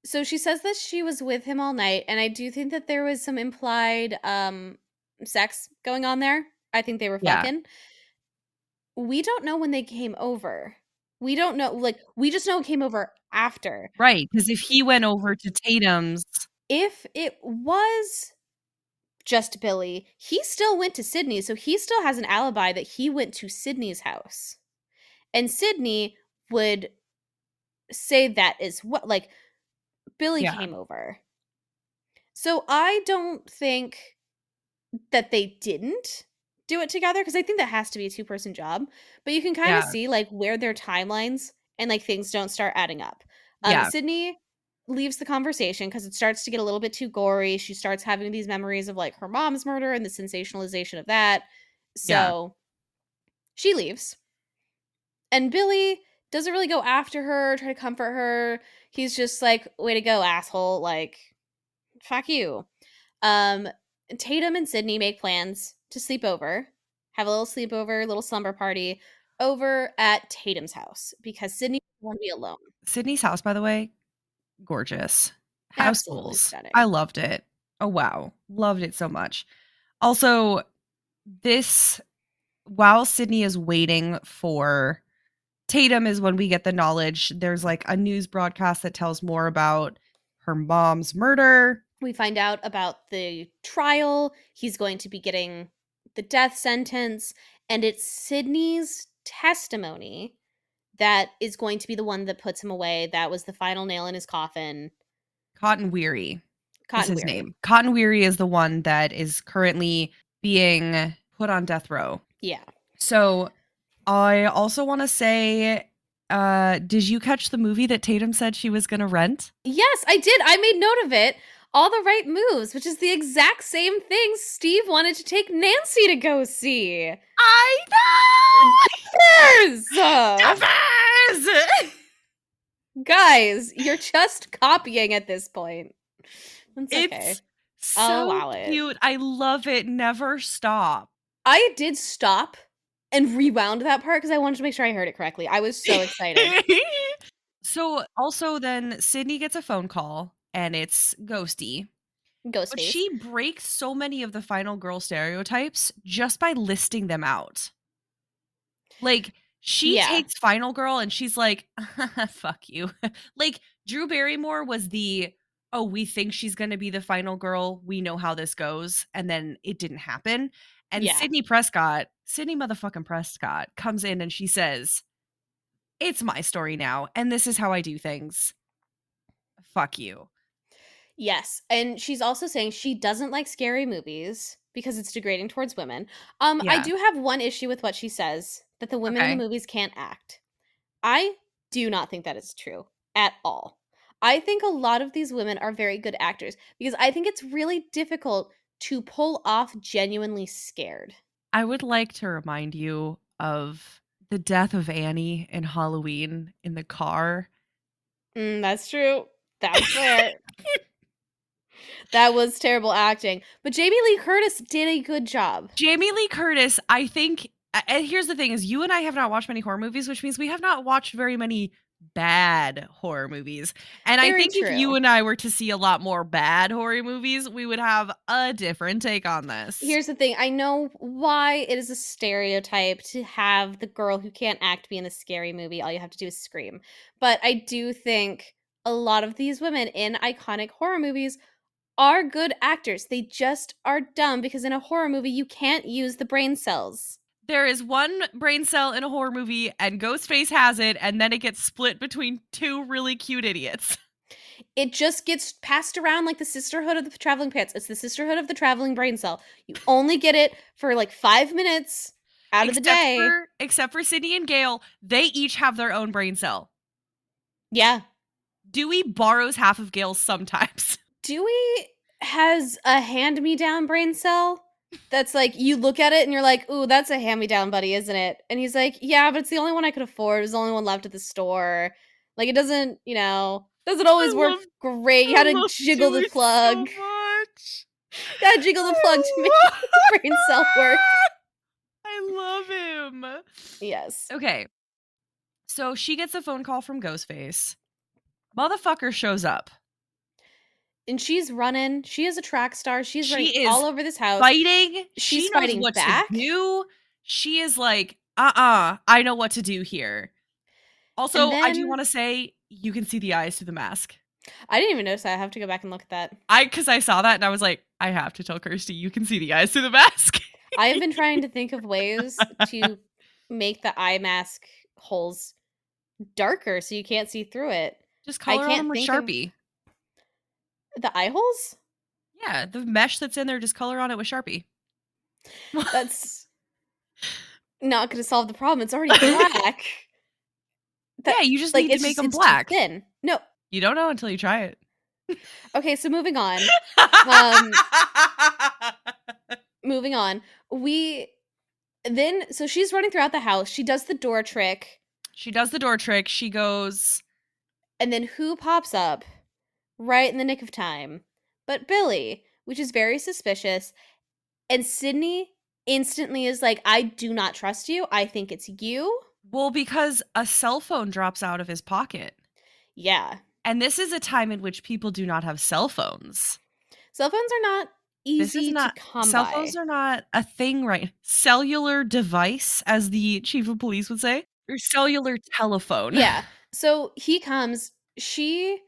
B: So she says that she was with him all night. And I do think that there was some implied um, sex going on there. I think they were fucking. Yeah. We don't know when they came over. We don't know, like, we just know it came over after.
A: Right. Because if he went over to Tatum's.
B: If it was just Billy, he still went to Sidney. So he still has an alibi that he went to Sidney's house. And Sidney would say that is what, like, Billy yeah. came over. So I don't think that they didn't do it together because I think that has to be a two person job. But you can kind of yeah. see like where their timelines and like things don't start adding up. Um, yeah. Sidney leaves the conversation because it starts to get a little bit too gory. She starts having these memories of like her mom's murder and the sensationalization of that. So yeah. she leaves. And Billy doesn't really go after her, try to comfort her. He's just like, way to go, asshole. Like, fuck you. Um, Tatum and Sidney make plans to sleep over, have a little sleepover, little slumber party over at Tatum's house because Sidney want to be alone.
A: Sidney's house, by the way, gorgeous. House. I loved it. Oh wow. Loved it so much. Also, this while Sidney is waiting for Tatum is when we get the knowledge. There's like a news broadcast that tells more about her mom's murder.
B: We find out about the trial. He's going to be getting the death sentence, and it's Sidney's testimony that is going to be the one that puts him away. That was the final nail in his coffin.
A: Cotton Weary Cotton is his Weary. name. Cotton Weary is the one that is currently being put on death row.
B: Yeah.
A: So I also want to say uh did you catch the movie that Tatum said she was going to rent?
B: Yes, I did. I made note of it. All the right moves, which is the exact same thing Steve wanted to take Nancy to go see.
A: I know.
B: Yes! Guys, you're just copying at this point. It's okay.
A: It's so
B: it.
A: cute. I love it. Never stop.
B: I did stop and rewound that part because I wanted to make sure I heard it correctly. I was so excited.
A: so also then Sidney gets a phone call and it's Ghosty.
B: Ghost
A: But
B: face.
A: she breaks so many of the final girl stereotypes just by listing them out. Like she
B: Yeah.
A: takes final girl and she's like, fuck you. like Drew Barrymore was the oh, we think she's gonna be the final girl. We know how this goes. And then it didn't happen. And
B: Yeah.
A: Sidney Prescott, Sidney motherfucking Prescott comes in and she says, It's my story now, and this is how I do things. Fuck you.
B: Yes, and she's also saying she doesn't like scary movies because it's degrading towards women. Um, I do have one issue with what she says that the women in the movies can't act. I do not think that is true at all. I think a lot of these women are very good actors because I think it's really difficult to pull off genuinely scared.
A: I would like to remind you of the death of Annie in Halloween in the car.
B: Mm, that's true. That's fair. that was terrible acting, but Jamie Lee Curtis did a good job.
A: Jamie Lee Curtis, I think and here's the thing is you and I have not watched many horror movies, which means we have not watched very many bad horror movies. And I
B: Very
A: think if you and I were to see a lot more bad horror movies, we would have a different take on this.
B: Here's the thing. I know why it is a stereotype to have the girl who can't act be in a scary movie. All you have to do is scream. But I do think a lot of these women in iconic horror movies are good actors. They just are dumb because in a horror movie, you can't use the brain cells.
A: there is one brain cell in a horror movie and Ghostface has it and then it gets split between two really cute idiots.
B: It just gets passed around like the sisterhood of the traveling pants. It's the sisterhood of the traveling brain cell. You only get it for like five minutes out of the
A: Except
B: day.
A: For, except for Sidney and Gale, they each have their own brain cell.
B: yeah.
A: Dewey borrows half of Gale's sometimes.
B: Dewey has a hand me down brain cell that's like you look at it and you're like, ooh, that's a hand me down, buddy, isn't it? And he's like, yeah, but it's the only one I could afford. It was the only one left at the store. Like it doesn't, you know, doesn't always
A: I
B: work
A: love-
B: great. You gotta
A: love
B: jiggle the plug.
A: So much.
B: gotta jiggle the plug to make the brain cell work.
A: I love him.
B: Yes.
A: Okay. So she gets a phone call from Ghostface. Motherfucker shows up.
B: And she's running. She is a track star. She's
A: She
B: running
A: is
B: all over this house.
A: Fighting.
B: she's
A: she
B: fighting
A: what
B: back.
A: to do. She is like, uh-uh, I know what to do here. Also, I do want to say you can see the eyes through the mask.
B: I didn't even notice that. I have to go back and look at that.
A: I because I saw that and I was like, I have to tell Kirsty you can see the eyes through the mask.
B: I have been trying to think of ways to make the eye mask holes darker so you can't see through it.
A: Just
B: I
A: color
B: can't
A: them with
B: think of-
A: Sharpie.
B: The eye holes?
A: Yeah, the mesh that's in there, just color on it with Sharpie.
B: That's not going to solve the problem. It's already black. That-
A: yeah, you just
B: like
A: need to make
B: just-
A: them black.
B: thin. No.
A: You don't know until you try it.
B: Okay, so moving on. Um, moving on. We then so she's running throughout the house. She does the door trick.
A: she does the door trick. She goes,
B: And then who pops up right in the nick of time? But Billy, which is very suspicious. And Sidney instantly is like, I do not trust you. I think it's you.
A: well, because a cell phone drops out of his pocket.
B: Yeah.
A: And this is a time in which people do not have cell phones.
B: Cell phones are not
A: This
B: easy
A: is not
B: to come
A: cell
B: by.
A: phones are not a thing right. Cellular device, as the chief of police would say, or cellular telephone.
B: yeah. So he comes. She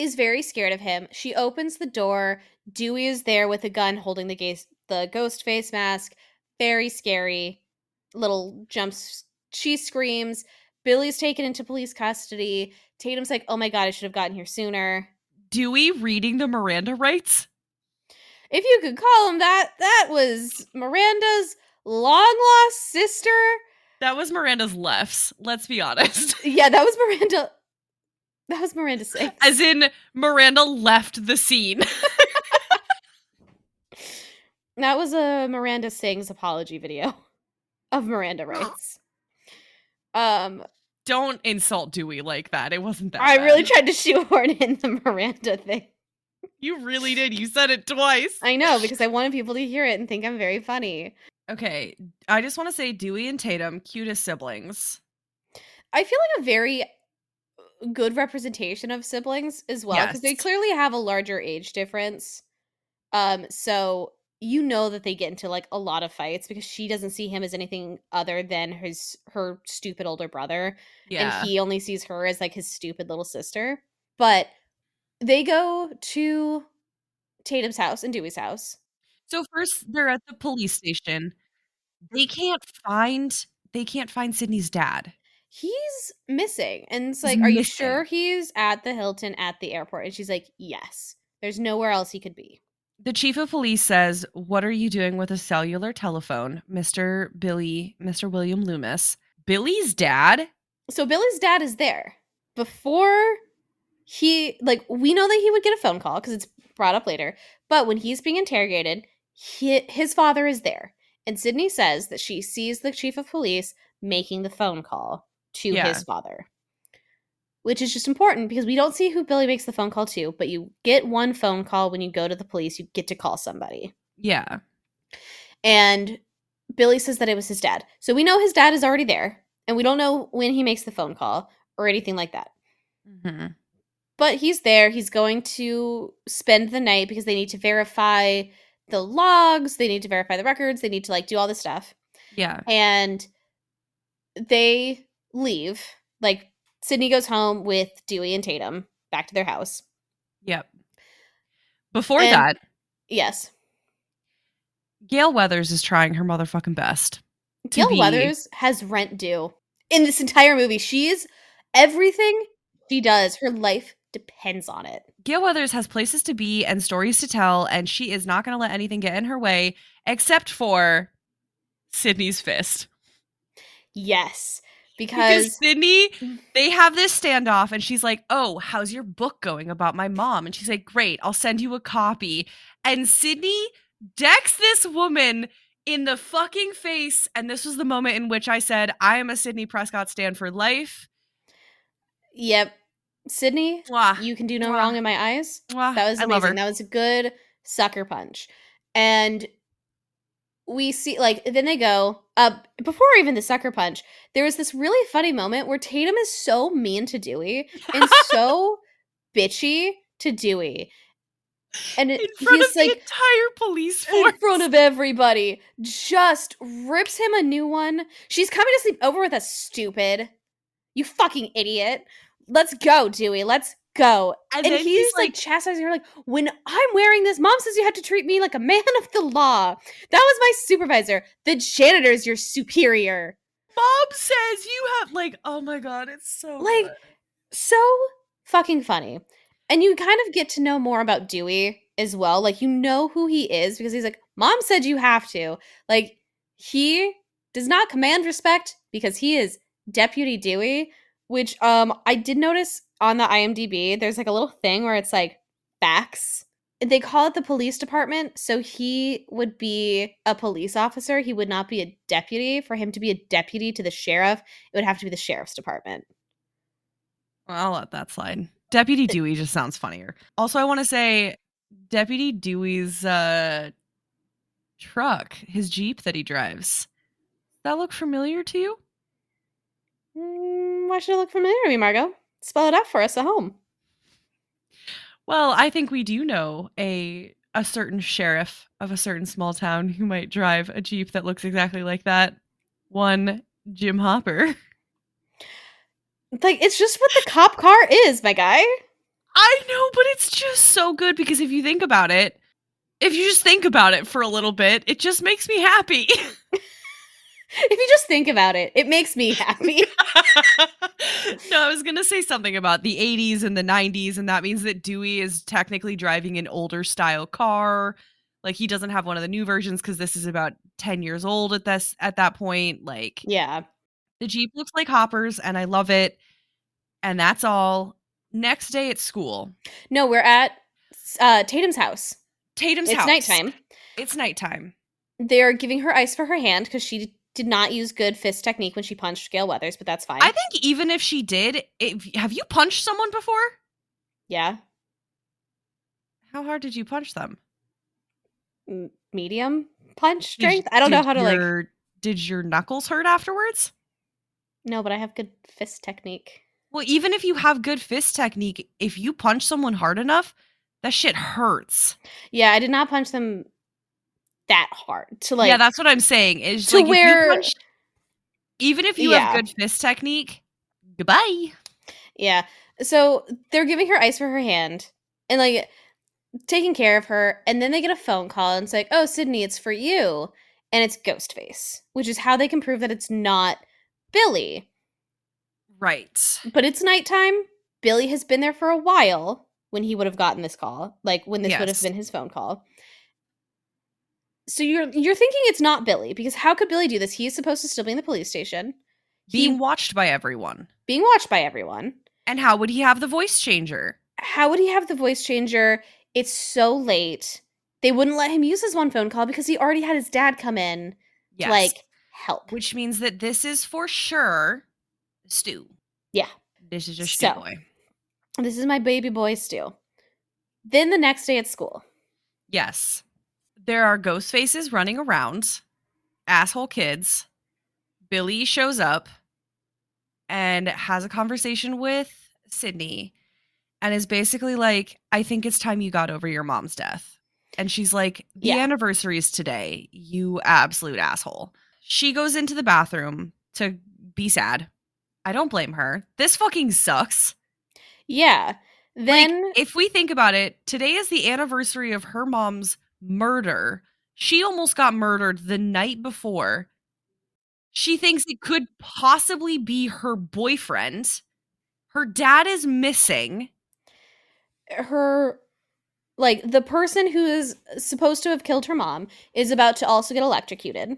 B: is very scared of him. She opens the door. Dewey is there with a gun holding the gaze, the ghost face mask. Very scary. Little jumps. She screams. Billy's taken into police custody. Tatum's like, "Oh my god, I should have gotten here sooner."
A: Dewey reading the Miranda rights.
B: If you could call him that, that was Miranda's long lost sister.
A: That was Miranda's lefts. Let's be honest.
B: Yeah, that was Miranda. That was Miranda Sings.
A: As in Miranda left the scene.
B: that was a Miranda Sings apology video of Miranda writes. um
A: Don't insult Dewey like that. It wasn't that.
B: I really tried to shoehorn in the Miranda thing.
A: You really did. You said it twice.
B: I know because I wanted people to hear it and think I'm very funny.
A: Okay, I just want to say Dewey and Tatum, cutest siblings.
B: I feel like a very good representation of siblings as well because they clearly have a larger age difference. Um, so you know that they get into like a lot of fights because she doesn't see him as anything other than his her stupid older brother,
A: Yeah.
B: and he only sees her as like his stupid little sister. But they go to Tatum's house and Dewey's house.
A: so first they're at the police station. They can't find they can't find Sidney's dad.
B: He's missing, and it's
A: He's
B: like, "Are you sure he's at the Hilton at the airport?" And she's like, "Yes." There's nowhere else he could be.
A: The chief of police says, "What are you doing with a cellular telephone, Mr. Billy, Mr. William Loomis?" Billy's dad?
B: So Billy's dad is there. Before he like we know that he would get a phone call because it's brought up later, but when he's being interrogated, he, his father is there. And Sidney says that she sees the chief of police making the phone call to
A: Yeah.
B: his father. Which is just important because we don't see who Billy makes the phone call to, but you get one phone call when you go to the police, you get to call somebody.
A: Yeah.
B: And Billy says that it was his dad. So we know his dad is already there, and we don't know when he makes the phone call or anything like that.
A: Mm-hmm.
B: But he's there. He's going to spend the night because they need to verify the logs, they need to verify the records, they need to like do all this stuff.
A: Yeah.
B: And they leave. Like Sidney goes home with Dewey and Tatum back to their house.
A: Yep. Before
B: And-
A: that,
B: Yes.
A: Gale Weathers is trying her motherfucking best.
B: Gale
A: be-
B: Weathers has rent due in this entire movie. She's everything she does. Her life depends on it.
A: Gale Weathers has places to be and stories to tell, and she is not going to let anything get in her way except for Sidney's fist.
B: Yes,
A: Because
B: because
A: Sidney, they have this standoff, and she's like, Oh, how's your book going about my mom? And she's like, Great, I'll send you a copy. And Sidney decks this woman in the fucking face. And this was the moment in which I said, I am a Sidney Prescott stand for life.
B: yep, Sidney,
A: Mwah,
B: you can do no wrong in my eyes.
A: mwah.
B: That was
A: I love her.
B: amazing. That was a good sucker punch. And we see like then they go uh before even the sucker punch there was this really funny moment where tatum is so mean to dewey and so bitchy to dewey. And it,
A: in front
B: he's
A: of the
B: like
A: entire police force.
B: in front of everybody just rips him a new one. She's coming to sleep over with us stupid you fucking idiot. Let's go dewey. Let's go.
A: And,
B: and
A: then
B: he's, like, chastising her like when i'm wearing this mom says you have to treat me like a man of the law. That was my supervisor. The janitor is your superior.
A: Mom says you have like, oh my god, it's so
B: Like,
A: good.
B: so fucking funny. And you kind of get to know more about dewey as well. Like you know who he is because he's like mom said you have to. Like he does not command respect because he is deputy dewey which um i did notice on the imdb there's like a little thing where it's like facts they call it the police department so he would be a police officer he would not be a deputy for him to be a deputy to the sheriff it would have to be the sheriff's department
A: Well, I'll let that slide. Deputy Dewey just sounds funnier. Also, I want to say Deputy Dewey's uh truck, his Jeep that he drives. That look familiar to you?
B: Mm, why should it look familiar to me, Margot? Spell it out for us at home.
A: Well, I think we do know a a certain sheriff of a certain small town who might drive a Jeep that looks exactly like that. One Jim Hopper.
B: Like, it's just what the cop car is, my guy.
A: I know, but it's just so good because if you think about it, if you just think about it for a little bit, it just makes me happy.
B: If you just think about it, it makes me happy.
A: no, I was going to say something about the 80s and the 90s, and that means that Dewey is technically driving an older style car. Like he doesn't have one of the new versions because this is about 10 years old at this at that point. Like
B: yeah.
A: the Jeep looks like Hopper's, and I love it. And that's all. Next day at school.
B: No, we're at uh, Tatum's house.
A: Tatum's
B: it's
A: house.
B: It's nighttime.
A: It's nighttime.
B: They're giving her ice for her hand because she did not use good fist technique when she punched Gale Weathers, but that's fine.
A: I think even if she did, if, have you punched someone before?
B: yeah,
A: How hard did you punch them?
B: Medium punch
A: Did-
B: strength. I don't know how to like.
A: your- Did your knuckles hurt afterwards?
B: No, but I have good fist technique.
A: Well, even if you have good fist technique, if you punch someone hard enough, that shit hurts.
B: Yeah, I did not punch them that hard to like.
A: yeah, that's what I'm saying. Is
B: to
A: like if
B: where-
A: punch- even if you
B: Yeah.
A: have good fist technique, goodbye.
B: Yeah. So they're giving her ice for her hand and like taking care of her. And then they get a phone call and it's like, oh, Sidney, it's for you. And it's Ghostface, which is how they can prove that it's not Billy.
A: Right.
B: But it's nighttime. Billy has been there for a while when he would have gotten this call, like when this would have been his phone call. So you're you're thinking it's not Billy because how could Billy do this? He is supposed to still be in the police station,
A: Being
B: he
A: watched by everyone.
B: being watched by everyone.
A: And how would he have the voice changer?
B: how would he have the voice changer? It's so late. They wouldn't let him use his one phone call because he already had his dad come in
A: Yes.
B: to like help.
A: which means that this is for sure Stu.
B: Yeah.
A: This is just Stu
B: So-
A: boy.
B: This is my baby boy Stu. Then the next day at school.
A: Yes. There are ghost faces running around, asshole kids. Billy shows up and has a conversation with Sidney and is basically like, I think it's time you got over your mom's death. And she's like, The
B: Yeah.
A: anniversary is today, you absolute asshole. She goes into the bathroom to be sad. I don't blame her. This fucking sucks.
B: Yeah. Then
A: Like, if we think about it, today is the anniversary of her mom's murder. She almost got murdered the night before. She thinks it could possibly be her boyfriend. Her dad is missing.
B: her like the person who is supposed to have killed her mom is about to also get electrocuted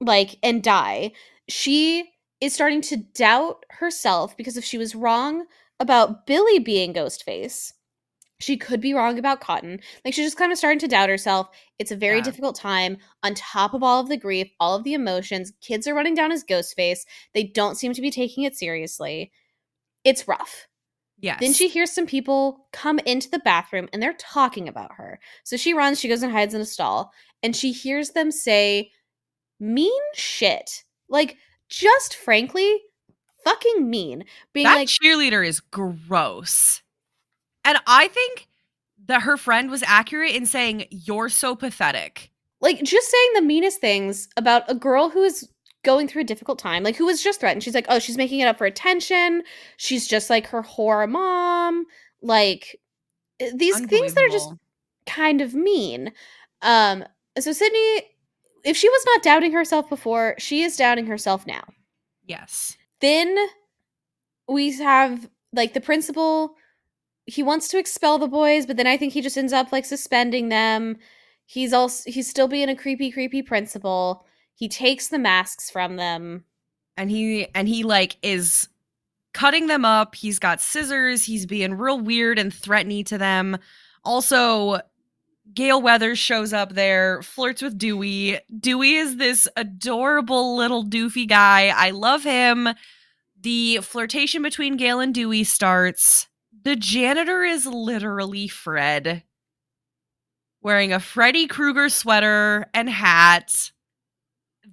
B: like and die she is starting to doubt herself because if she was wrong about billy being ghostface she could be wrong about cotton like she's just kind of starting to doubt herself it's a very
A: Yeah.
B: difficult time on top of all of the grief all of the emotions kids are running down as ghostface they don't seem to be taking it seriously it's rough
A: Yes.
B: then she hears some people come into the bathroom and they're talking about her. So she runs, she goes and hides in a stall, and she hears them say mean shit. Like, just frankly, fucking mean. Being
A: that
B: like,
A: cheerleader is gross. And I think that her friend was accurate in saying, You're so pathetic.
B: like just saying the meanest things about a girl who is going through a difficult time, like who was just threatened. She's like, oh, she's making it up for attention. She's just like her horror mom. Like eh, these things that are just kind of mean. Um, so Sidney, if she was not doubting herself before, she is doubting herself now.
A: Yes.
B: Then we have like the principal. He wants to expel the boys, but then I think he just ends up like suspending them. He's also he's still being a creepy, creepy principal. He takes the masks from them.
A: and he and he like is cutting them up he's got scissors he's being real weird and threatening to them also Gale Weathers shows up there, flirts with Dewey. Dewey is this adorable little doofy guy. I love him. The flirtation between Gale and Dewey starts. The janitor is literally Fred, wearing a Freddy Krueger sweater and hat.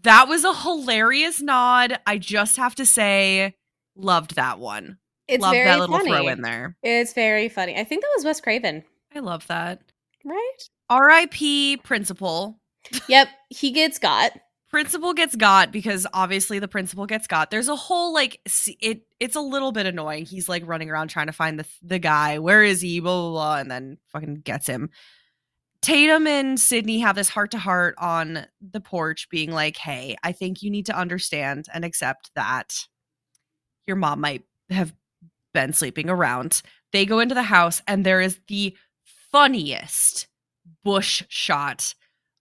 A: That was a hilarious nod. I just have to say, loved that one.
B: It's
A: loved
B: very
A: that little
B: funny.
A: throw in there.
B: It's very funny. I think that was Wes Craven,
A: I love that.
B: right?
A: R.I.P. Principal.
B: yep, he gets got.
A: Principal gets got because obviously the principal gets got. There's a whole like it. It's a little bit annoying. He's like running around trying to find the the guy. Where is he? Blah blah blah, and then fucking gets him. Tatum and Sidney have this heart to heart on the porch, being like, "Hey, I think you need to understand and accept that your mom might have been sleeping around." They go into the house, and there is the funniest bush shot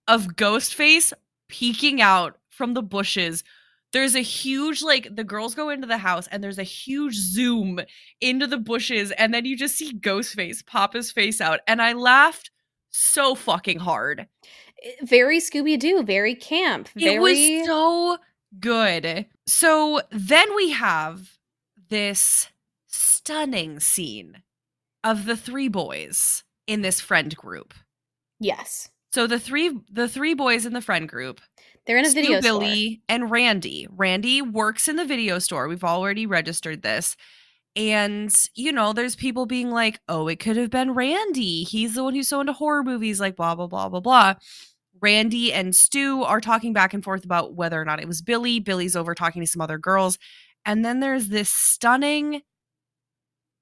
A: of Ghostface peeking out from the bushes, there's a huge like the girls go into the house and there's a huge zoom into the bushes and then you just see Ghostface pop his face out and I laughed so fucking hard.
B: Eh, very Scooby Doo, very camp. Very...
A: It was so good. So then we have this stunning scene of the three boys in this friend group.
B: Yes.
A: So the three the three boys in the friend group
B: they're in a
A: Stu,
B: video
A: Billy
B: store.
A: and Randy. Randy works in the video store. We've already registered this. And, you know, there's people being like, oh, it could have been Randy. He's the one who's so into horror movies, like blah, blah, blah, blah, blah. Randy and Stu are talking back and forth about whether or not it was Billy. Billy's over talking to some other girls. And then there's this stunning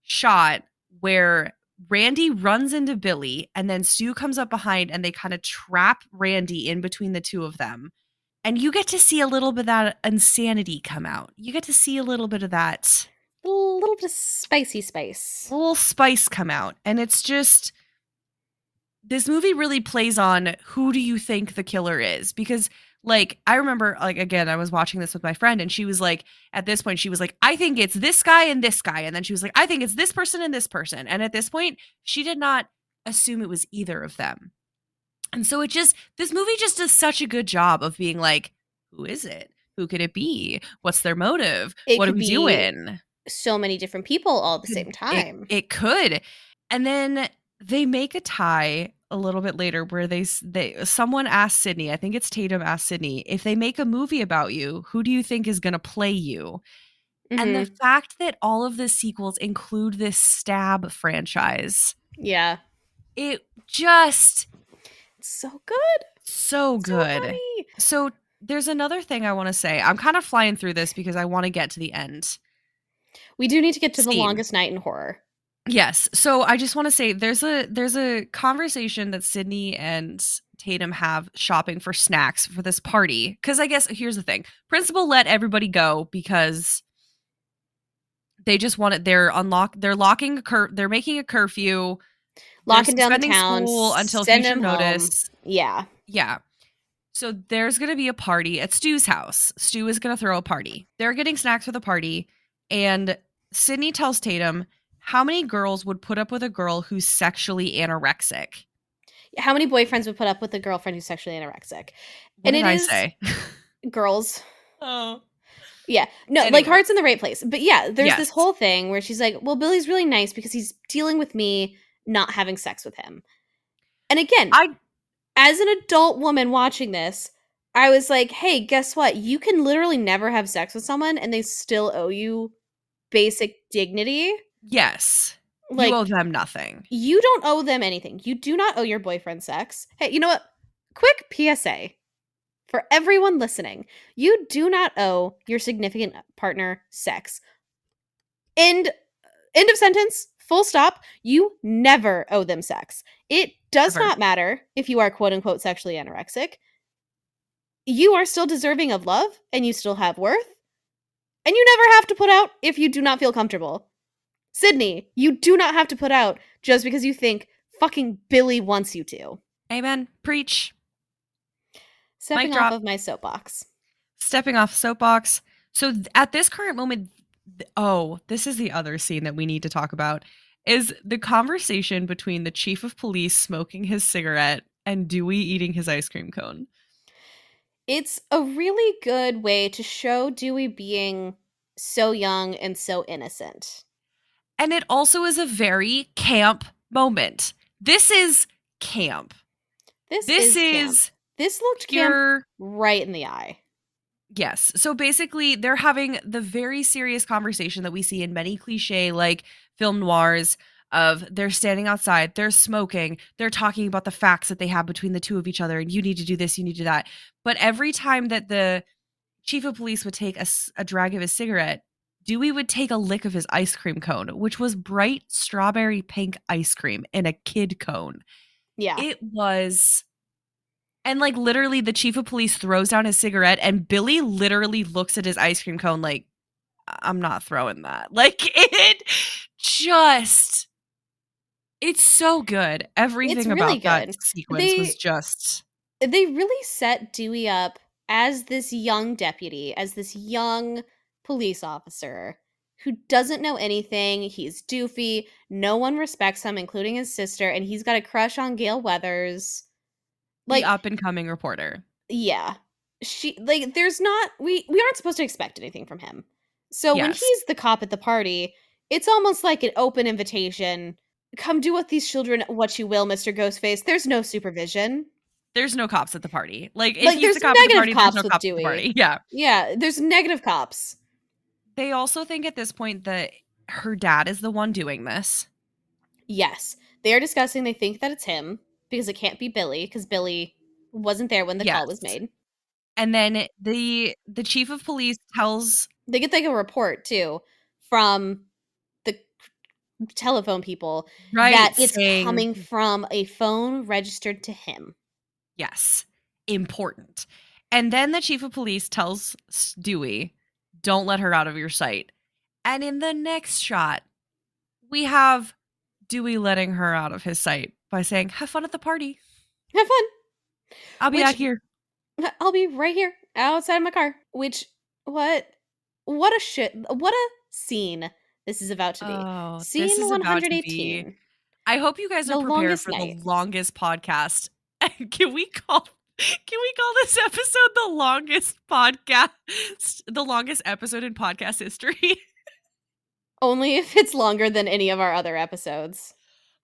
A: shot where Randy runs into Billy and then Stu comes up behind and they kind of trap Randy in between the two of them and you get to see a little bit of that insanity come out. You get to see a little bit of that
B: a little bit of spicy spice.
A: A little spice come out. And it's just this movie really plays on who do you think the killer is? Because like I remember like again, I was watching this with my friend and she was like at this point she was like, I think it's this guy and this guy. And then she was like, I think it's this person and this person. And at this point, she did not assume it was either of them. And so it just, this movie just does such a good job of being like, who is it? Who could it be? What's their motive?
B: It
A: what are we doing?
B: So many different people all at the same time.
A: It, it could. And then they make a tie a little bit later where they they someone asked Sidney, I think it's Tatum asked Sidney, if they make a movie about you, who do you think is going to play you?
B: Mhm.
A: And the fact that all of the sequels include this stab franchise,
B: yeah.
A: it just
B: It's so good.
A: so
B: So
A: good.
B: funny.
A: So there's another thing I want to say. I'm kind of flying through this because I want to get to the end.
B: We do need to get to the longest night in horror.
A: Yes. So I just want to say there's a there's a conversation that Sidney and Tatum have shopping for snacks for this party. Cause I guess here's the thing. Principal let everybody go because they just wanted they're unlock they're locking a cur they're making a curfew.
B: Locking down the town.
A: until
B: send
A: future
B: them home.
A: notice.
B: Yeah.
A: Yeah. So there's going to be a party at Stu's house. Stu is going to throw a party. They're getting snacks for the party. And Sidney tells Tatum, How many girls would put up with a girl who's sexually anorexic?
B: How many boyfriends would put up with a girlfriend who's sexually anorexic?
A: What
B: And
A: did
B: it
A: I
B: is-
A: say?
B: Girls.
A: Oh.
B: Yeah. No, like heart's in the right place. But yeah, there's
A: Yes.
B: this whole thing where she's like, well, Billy's really nice because he's dealing with me not having sex with him. And again,
A: I
B: as an adult woman watching this, I was like, hey, guess what? You can literally never have sex with someone and they still owe you basic dignity.
A: Yes.
B: Like,
A: you owe them nothing.
B: you don't owe them anything. You do not owe your boyfriend sex. Hey, you know what? Quick PSA for everyone listening. You do not owe your significant partner sex. End end of sentence. Full stop. You never owe them sex. It does
A: Ever.
B: not matter if you are quote unquote sexually anorexic. You are still deserving of love and you still have worth. And you never have to put out if you do not feel comfortable. Sidney, you do not have to put out just because you think fucking Billy wants you to.
A: Amen. Preach.
B: Stepping
A: drop.
B: off of my soapbox.
A: Stepping off soapbox. So th- at this current moment, th- oh, this is the other scene that we need to talk about is the conversation between the chief of police smoking his cigarette and Dewey eating his ice cream cone.
B: It's a really good way to show Dewey being so young and so innocent.
A: And it also is a very camp moment. This is camp.
B: This,
A: This
B: is, camp.
A: is
B: this looked camp
A: pure
B: right in the eye.
A: Yes. So basically, they're having the very serious conversation that we see in many cliche like film noirs of they're standing outside, they're smoking, they're talking about the facts that they have between the two of each other, and you need to do this, you need to do that. But every time that the chief of police would take a drag of his cigarette, Dewey would take a lick of his ice cream cone, which was bright strawberry pink ice cream in a kid cone.
B: Yeah.
A: It was. And like literally, the chief of police throws down his cigarette, and Billy literally looks at his ice cream cone like, I'm not throwing that. Like it just. It's so good. Everything
B: really
A: about that sequence
B: They-
A: was just.
B: they really set Dewey up as this young deputy, as this young police officer who doesn't know anything. He's doofy. No one respects him, including his sister, and he's got a crush on Gale Weathers.
A: Like the up and coming reporter.
B: Yeah. She like there's not we we aren't supposed to expect anything from him. So yes. when he's the cop at the party, it's almost like an open invitation. Come do with these children what you will, Mr. Ghostface. There's no supervision.
A: There's no cops at the party. Like, if like, he's the cop at the party, there's no cops Dewey. at the party. Yeah.
B: Yeah, there's negative cops.
A: They also think at this point that her dad is the one doing this.
B: Yes. They are discussing they think that it's him because it can't be Billy because Billy wasn't there when the yes. call was made.
A: And then the the chief of police tells
B: they get like a report too from the telephone people right, that it's saying, coming from a phone registered to him.
A: Yes, important. And then the chief of police tells Dewey don't let her out of your sight. And in the next shot, we have Dewey letting her out of his sight by saying, Have fun at the party.
B: Have fun.
A: I'll be which, out here.
B: I'll be right here outside my car. Which, what? What a shit. What a scene this is about to be. Oh, scene 118. Be,
A: I hope you guys are prepared for night. the longest podcast. Can we call can we call this episode the longest podcast, the longest episode in podcast history?
B: Only if it's longer than any of our other episodes.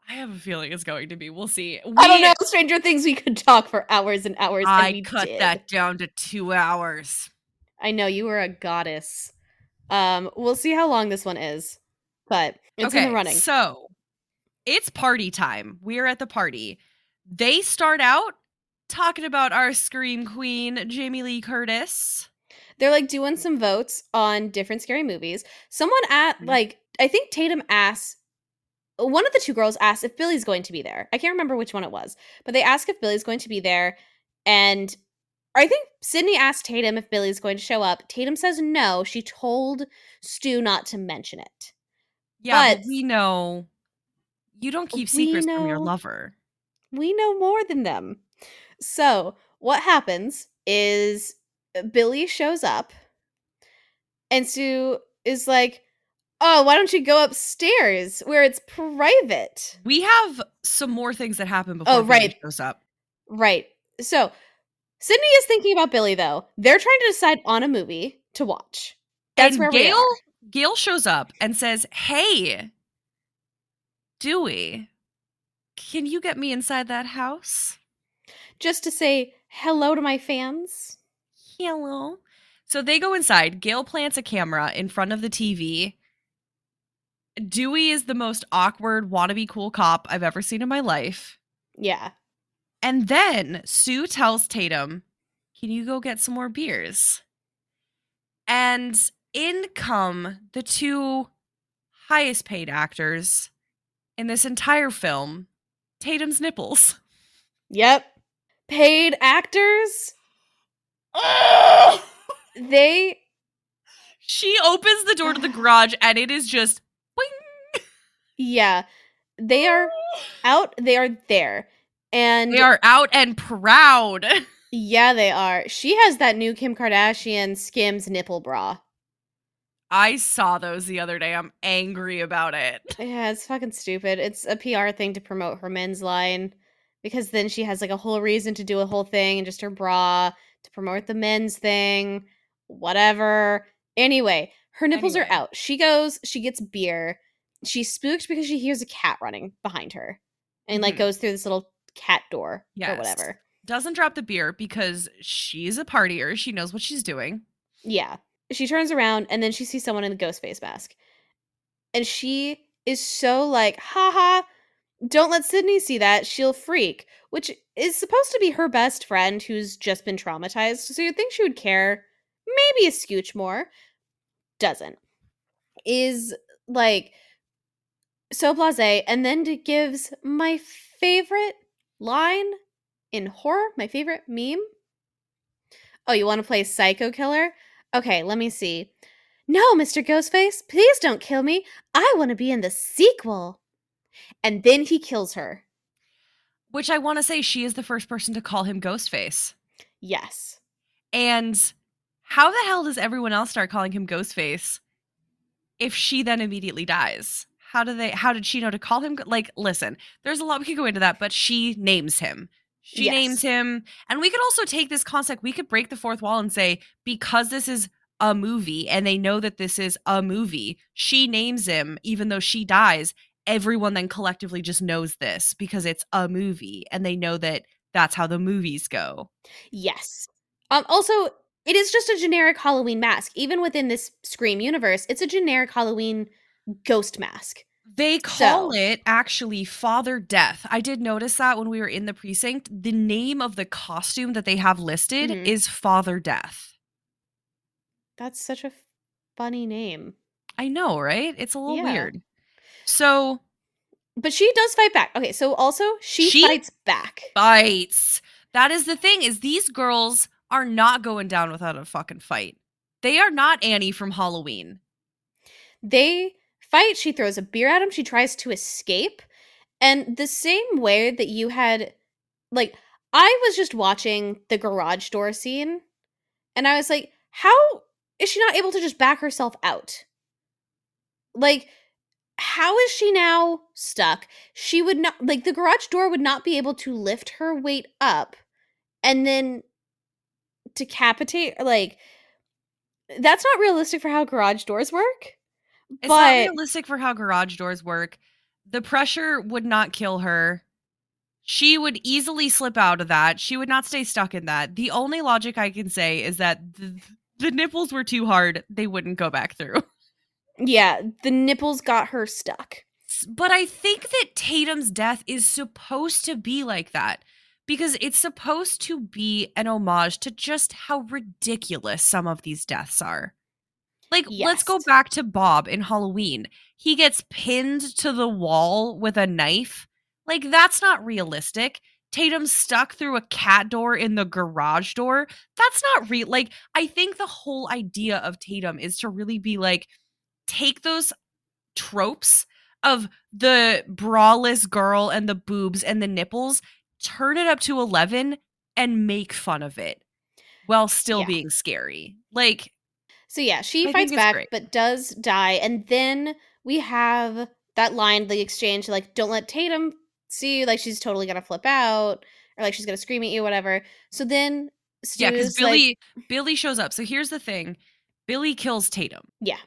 A: I have a feeling it's going to be. We'll see. We,
B: I don't know. Stranger Things, we could talk for hours and hours.
A: I
B: and
A: cut
B: did.
A: that down to two hours.
B: I know you were a goddess. Um, we'll see how long this one is, but it's okay, in the running.
A: So it's party time. We're at the party. They start out talking about our Scream Queen, Jamie Lee Curtis.
B: They're like doing some votes on different scary movies. Someone at mm-hmm. like I think Tatum asked one of the two girls asked if Billy's going to be there. I can't remember which one it was, but they asked if Billy's going to be there. And I think Sidney asked Tatum if Billy's going to show up. Tatum says no. She told Stu not to mention it.
A: Yeah, but, but we know you don't keep secrets know, from your lover.
B: We know more than them. So, what happens is uh, Billy shows up and Stu is like, Oh, why don't you go upstairs where it's private?
A: We have some more things that happen before oh, right. Billy shows up.
B: Right. So Sidney is thinking about Billy though. They're trying to decide on a movie to watch. That's and where Gale
A: Gale shows up and says, Hey, Dewey, can you get me inside that house?
B: Just to say hello to my fans.
A: Hello. So they go inside. Gale plants a camera in front of the TV. Dewey is the most awkward, wannabe cool cop I've ever seen in my life.
B: Yeah.
A: And then Stu tells Tatum, Can you go get some more beers? And in come the two highest paid actors in this entire film Tatum's nipples.
B: Yep paid actors. they
A: she opens the door to the garage and it is just boing.
B: Yeah. They are out, they are there. And
A: they are out and proud.
B: Yeah, they are. She has that new Kim Kardashian Skims nipple bra.
A: I saw those the other day. I'm angry about it.
B: Yeah, it's fucking stupid. It's a PR thing to promote her men's line because then she has like a whole reason to do a whole thing and just her bra to promote the men's thing, whatever. Anyway, her nipples anyway. are out. She goes, she gets beer. She's spooked because she hears a cat running behind her and mm-hmm. like goes through this little cat door yes. or whatever.
A: Doesn't drop the beer because she's a partier. She knows what she's doing.
B: Yeah. She turns around and then she sees someone in a ghost face mask. And she is so like, haha, don't let Sidney see that. She'll freak, which is supposed to be her best friend who's just been traumatized. So you'd think she would care maybe a scooch more. Doesn't. Is like so blase and then gives my favorite line in horror, my favorite meme. Oh, you want to play Psycho Killer? Okay, let me see. No, Mr. Ghostface, please don't kill me. I want to be in the sequel and then he kills her.
A: Which I want to say she is the first person to call him Ghostface.
B: Yes.
A: And how the hell does everyone else start calling him Ghostface if she then immediately dies? How do they how did she know to call him like listen, there's a lot we could go into that, but she names him. She
B: Yes.
A: names him. And we could also take this concept, we could break the fourth wall and say because this is a movie and they know that this is a movie, she names him even though she dies. Everyone then collectively just knows this because it's a movie and they know that that's how the movies go.
B: Yes. Um also it is just a generic Halloween mask. Even within this Scream universe, it's a generic Halloween ghost mask.
A: They call
B: So-
A: it actually Father Death. I did notice that when we were in the precinct. The name of the costume that they have listed
B: Mhm.
A: is Father Death.
B: That's such a funny name.
A: I know, right? It's a little
B: Yeah.
A: weird. So
B: But she does fight back. Okay, so also she,
A: She-
B: fights back.
A: fights. That is the thing is these girls are not going down without a fucking fight. They are not Annie from Halloween.
B: They fight, she throws a beer at him, she tries to escape. And the same way that you had like I was just watching the garage door scene and I was like, how is she not able to just back herself out? Like how is she now stuck? She would not like the garage door would not be able to lift her weight up and then decapitate like that's not realistic for how garage doors work.
A: It's not realistic for how garage doors work. The pressure would not kill her. She would easily slip out of that. She would not stay stuck in that. The only logic I can say is that the, the nipples were too hard. They wouldn't go back through.
B: Yeah, the nipples got her stuck.
A: But I think that Tatum's death is supposed to be like that because it's supposed to be an homage to just how ridiculous some of these deaths are. Like, let's go back to Bob in Halloween. He gets pinned to the wall with a knife. Like, that's not realistic. Tatum's stuck through a cat door in the garage door. That's not real. Like, I think the whole idea of Tatum is to really be like, take those tropes of the braless girl and the boobs and the nipples, turn it up to 11 and make fun of it while still
B: Yeah.
A: being scary. Like,
B: So yeah, she
A: I
B: fights back
A: great.
B: but does die and then we have that line the exchange like don't let Tatum see you like she's totally going to flip out or like she's going to scream at you whatever. So then Stu
A: yeah, because
B: is like
A: Billy Billy shows up. So here's the thing. Billy kills Tatum.
B: yeah.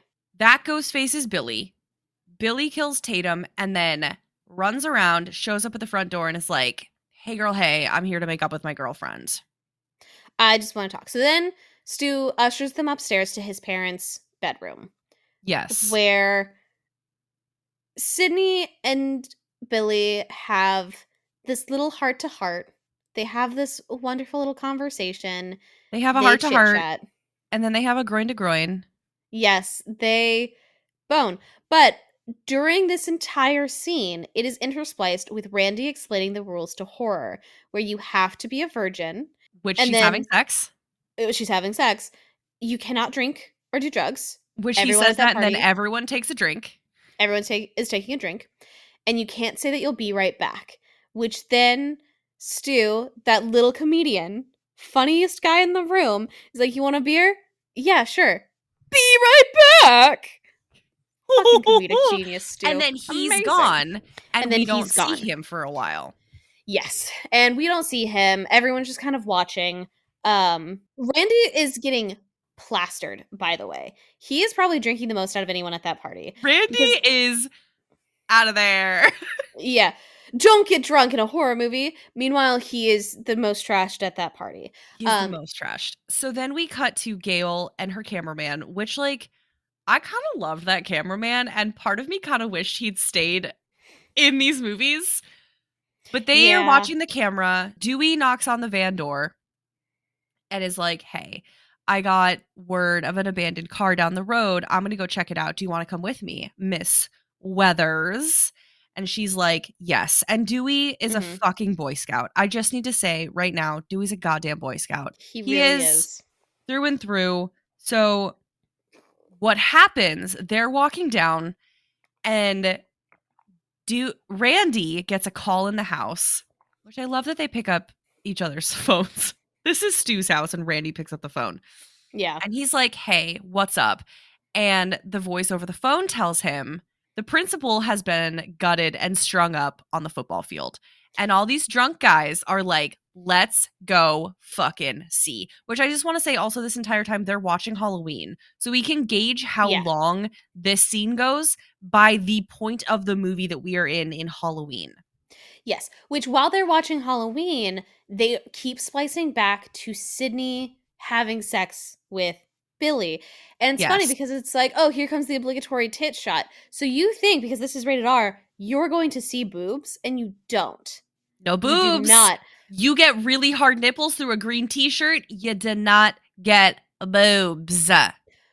A: That ghost faces Billy. Billy kills Tatum and then runs around, shows up at the front door, and is like, Hey girl, hey, I'm here to make up with my girlfriend.
B: I just want to talk. So then Stu ushers them upstairs to his parents' bedroom
A: Yes.
B: where Sidney and Billy have this little heart to heart. They have this wonderful little conversation.
A: They have a heart to heart, and then they have a groin to groin.
B: Yes, they bone. But during this entire scene, it is interspliced with Randy explaining the rules to horror, where you have to be a virgin.
A: which she's having sex.
B: uh, She's having sex. You cannot drink or do drugs.
A: Which he says
B: that
A: that, and then everyone takes a drink.
B: Everyone take, is taking a drink. And you can't say that you'll be right back. Which then Stu, that little comedian, funniest guy in the room, is like, You want a beer? Yeah, sure. Be right back. Fucking comedic genius, Stu.
A: and then he's
B: Amazing.
A: gone, and,
B: And then
A: we don't
B: he's gone.
A: see him for a while.
B: Yes. And we don't see him. Everyone's just kind of watching. Um Randy is getting plastered, by the way. He is probably drinking the most out of anyone at that party.
A: Randy
B: Because-
A: is out of there.
B: Yeah. Don't get drunk in a horror movie. Meanwhile, he is the most trashed at that party.
A: He's
B: Um,
A: the most trashed. So then we cut to Gale and her cameraman, which like I kind of loved that cameraman, and part of me kind of wished he'd stayed in these movies. But they
B: Yeah.
A: are watching the camera. Dewey knocks on the van door and is like, "Hey, I got word of an abandoned car down the road. I'm gonna go check it out. Do you want to come with me, Miss Weathers?" And she's like, "Yes." And Dewey is a
B: Mhm.
A: fucking Boy Scout. I just need to say right now, Dewey's a goddamn Boy Scout
B: He
A: He
B: really
A: is-
B: is.
A: through and through. So what happens? They're walking down and do Randy gets a call in the house, which I love that they pick up each other's phones. this is Stu's house, and Randy picks up the phone.
B: Yeah.
A: And he's like, Hey, what's up? And the voice over the phone tells him the principal has been gutted and strung up on the football field. And all these drunk guys are like, let's go fucking see. Which I just want to say also, this entire time they're watching Halloween. So we can gauge how
B: Yeah.
A: long this scene goes by the point of the movie that we are in in Halloween.
B: Yes. Which while they're watching Halloween, they keep splicing back to Sidney having sex with Billy. And it's funny because it's like, oh, here comes the obligatory tit shot. So you think because this is rated R, you're going to see boobs, and you don't.
A: No
B: You
A: boobs.
B: do not.
A: You get really hard nipples through a green t shirt. You did not get boobs.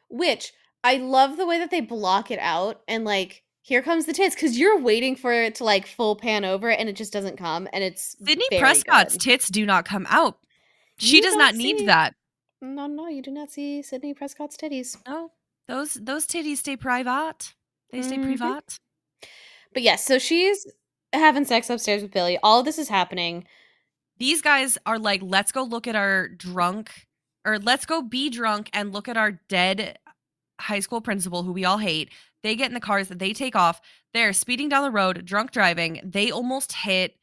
B: Which I love the way that they block it out and like here comes the tits because you're waiting for it to like full pan over and it just doesn't come and it's Sidney
A: Prescott's
B: good.
A: tits do not come out. She
B: You
A: does not need that.
B: No no you do not see Sidney Prescott's titties.
A: No, those those titties stay private. They stay
B: Mhm.
A: private.
B: But yes, so she's having sex upstairs with Billy. All of this is happening.
A: These guys are like, let's go look at our drunk, or let's go be drunk and look at our dead high school principal who we all hate. They get in the cars, they take off. They're speeding down the road, drunk driving. They almost hit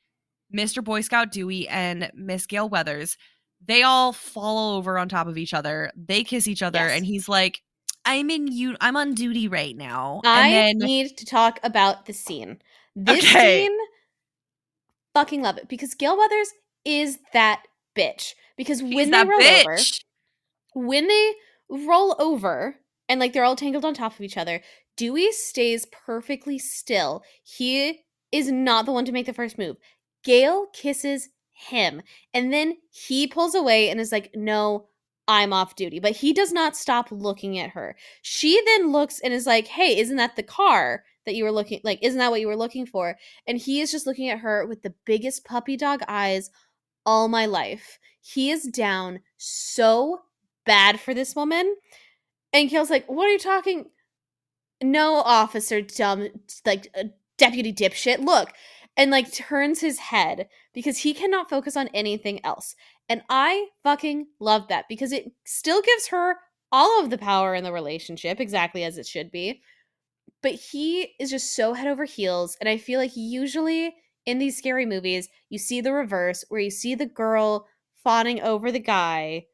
A: Mr. Boy Scout Dewey and Miss Gale Weathers. They all fall over on top of each other. They kiss each other,
B: Yes.
A: and he's like, "I'm in you. I'm on duty right now."
B: I
A: and then
B: need to talk about the scene. This
A: Okay.
B: scene fucking love it because Gale Weathers is that bitch. Because
A: she's
B: when they roll over, when they roll over and like they're all tangled on top of each other, Dewey stays perfectly still. He is not the one to make the first move. Gale kisses him and then he pulls away and is like, No, I'm off duty. But he does not stop looking at her. She then looks and is like, Hey, isn't that the car that you were looking like? Isn't that what you were looking for? And he is just looking at her with the biggest puppy dog eyes all my life. He is down so bad for this woman. And Gale's like, What are you talking? No, officer, dumb, like, uh, deputy dipshit, look. And like turns his head because he cannot focus on anything else. And I fucking love that because it still gives her all of the power in the relationship, exactly as it should be. But he is just so head over heels. And I feel like usually in these scary movies, you see the reverse where you see the girl fawning over the guy.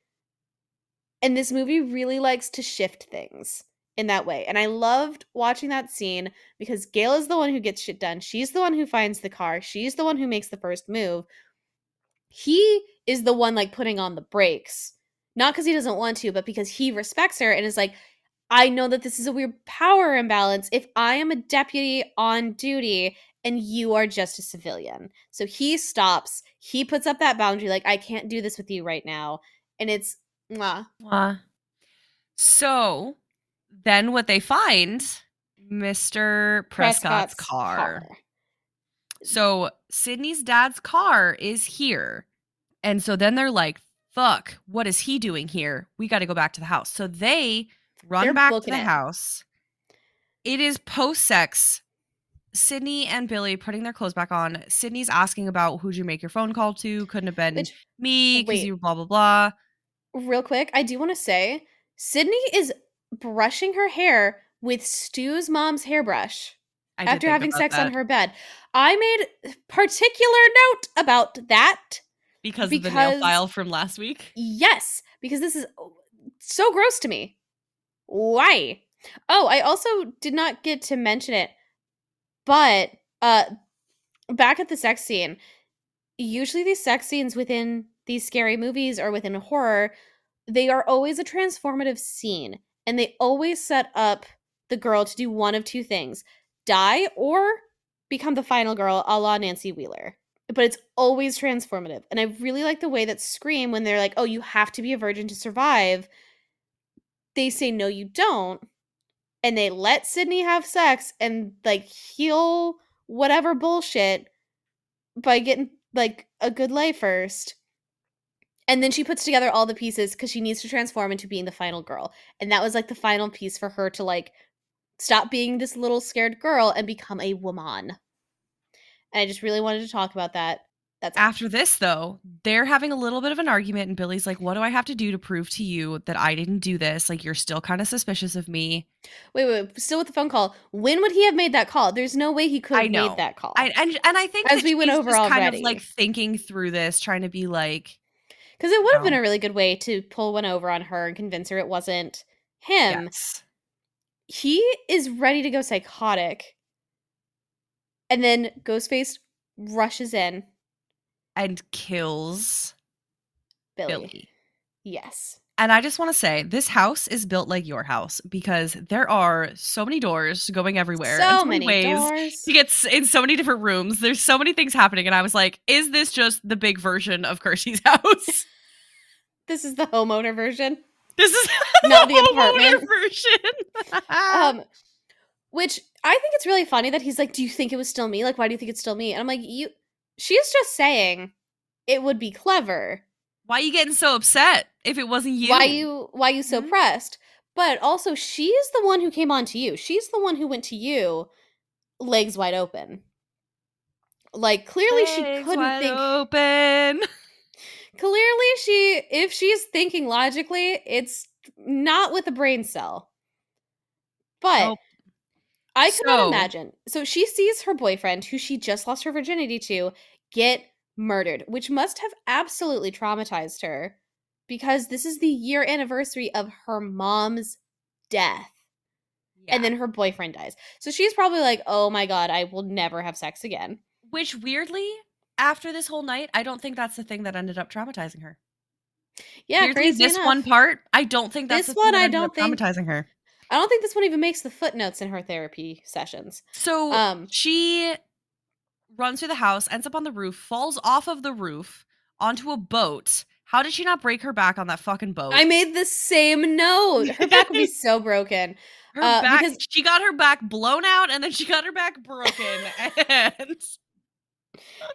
B: And this movie really likes to shift things in that way. And I loved watching that scene because Gale is the one who gets shit done. She's the one who finds the car. She's the one who makes the first move. He is the one like putting on the brakes. Not because he doesn't want to, but because he respects her and is like, I know that this is a weird power imbalance if I am a deputy on duty and you are just a civilian. So he stops. He puts up that boundary like, I can't do this with you right now. And it's, mwah.
A: Mwah. So then what they find, Mr. Prescott's, car. So Sidney's dad's car is here. And so then they're like, fuck, what is he doing here? We got to go back to the house. So they run
B: They're
A: back to the
B: it.
A: house. It is post sex. Sidney and Billy putting their clothes back on. Sidney's asking about who'd you make your phone call to? Couldn't have been
B: Which-
A: me because you blah, blah, blah.
B: Real quick, I do want to say Sidney is brushing her hair with Stu's mom's hairbrush after having sex
A: that
B: on her bed. I made particular note about that.
A: because, of the nail file from last week.
B: Yes, because this is so gross to me. Why? Oh, I also did not get to mention it, but uh back at the sex scene, usually these sex scenes within these scary movies or within horror, they are always a transformative scene and they always set up the girl to do one of two things die or become the final girl a la Nancy Wheeler. But it's always transformative. And I really like the way that Scream, when they're like, oh, you have to be a virgin to survive, they say, no, you don't. And they let Sidney have sex and like heal whatever bullshit by getting like a good lay first. And then she puts together all the pieces because she needs to transform into being the final girl. And that was like the final piece for her to like stop being this little scared girl and become a woman. And I just really wanted to talk about that. That's.
A: After this, though, they're having a little bit of an argument, and Billy's like, What do I have to do to prove to you that I didn't do this? Like, you're still kind of suspicious of me.
B: Wait, wait, still with the phone call. When would he have made that call? There's no way he could have made that call.
A: I, and, and I think
B: As we went over
A: kind of
B: already.
A: like thinking through this, trying to be like,
B: Because it would have been a um really good way to pull one over on her and convince her it wasn't him.
A: Yes.
B: He is ready to go psychotic. And then Ghostface rushes in.
A: And kills
B: Billy.
A: Billy.
B: Yes.
A: And I just want to say, this house is built like your house because there are so many doors going everywhere. and
B: So many
A: ways
B: doors.
A: to get in so many different rooms. There's so many things happening, and I was like, "Is this just the big version of Kirsty's house?
B: This is the homeowner version.
A: this is
B: Not the
A: homeowner
B: apartment.
A: version."
B: um which i think it's really funny that he's like do you think it was still me like why do you think it's still me and i'm like you she's just saying it would be clever
A: Why are you getting so upset if it wasn't you?
B: why you why you so
A: Mhm.
B: pressed but also she's the one who came on to you she's the one who went to you legs wide open like clearly she couldn't
A: wide
B: think
A: open.
B: clearly she if she's thinking logically it's not with a brain cell but
A: Nope.
B: i cannot
A: So-
B: imagine so she sees her boyfriend who she just lost her virginity to get murdered which must have absolutely traumatized her because this is the year anniversary of her mom's death and then her boyfriend dies so she's probably like oh my god i will never have sex again
A: which weirdly, after this whole night, I don't think that's the thing that ended up traumatizing her.
B: yeah
A: Weirdly,
B: crazy
A: this
B: enough.
A: one part, I don't think that's
B: This
A: the thing
B: one,
A: that
B: I
A: ended
B: don't
A: up
B: think-
A: traumatizing her.
B: i don't think this one even makes the footnotes in her therapy sessions
A: So
B: Um,
A: she runs through the house, ends up on the roof, falls off of the roof onto a boat. How did she not break her back on that fucking boat?
B: I made the same note. Her back would be so broken.
A: her
B: uh,
A: back,
B: because-
A: she got her back blown out, and then she got her back broken, and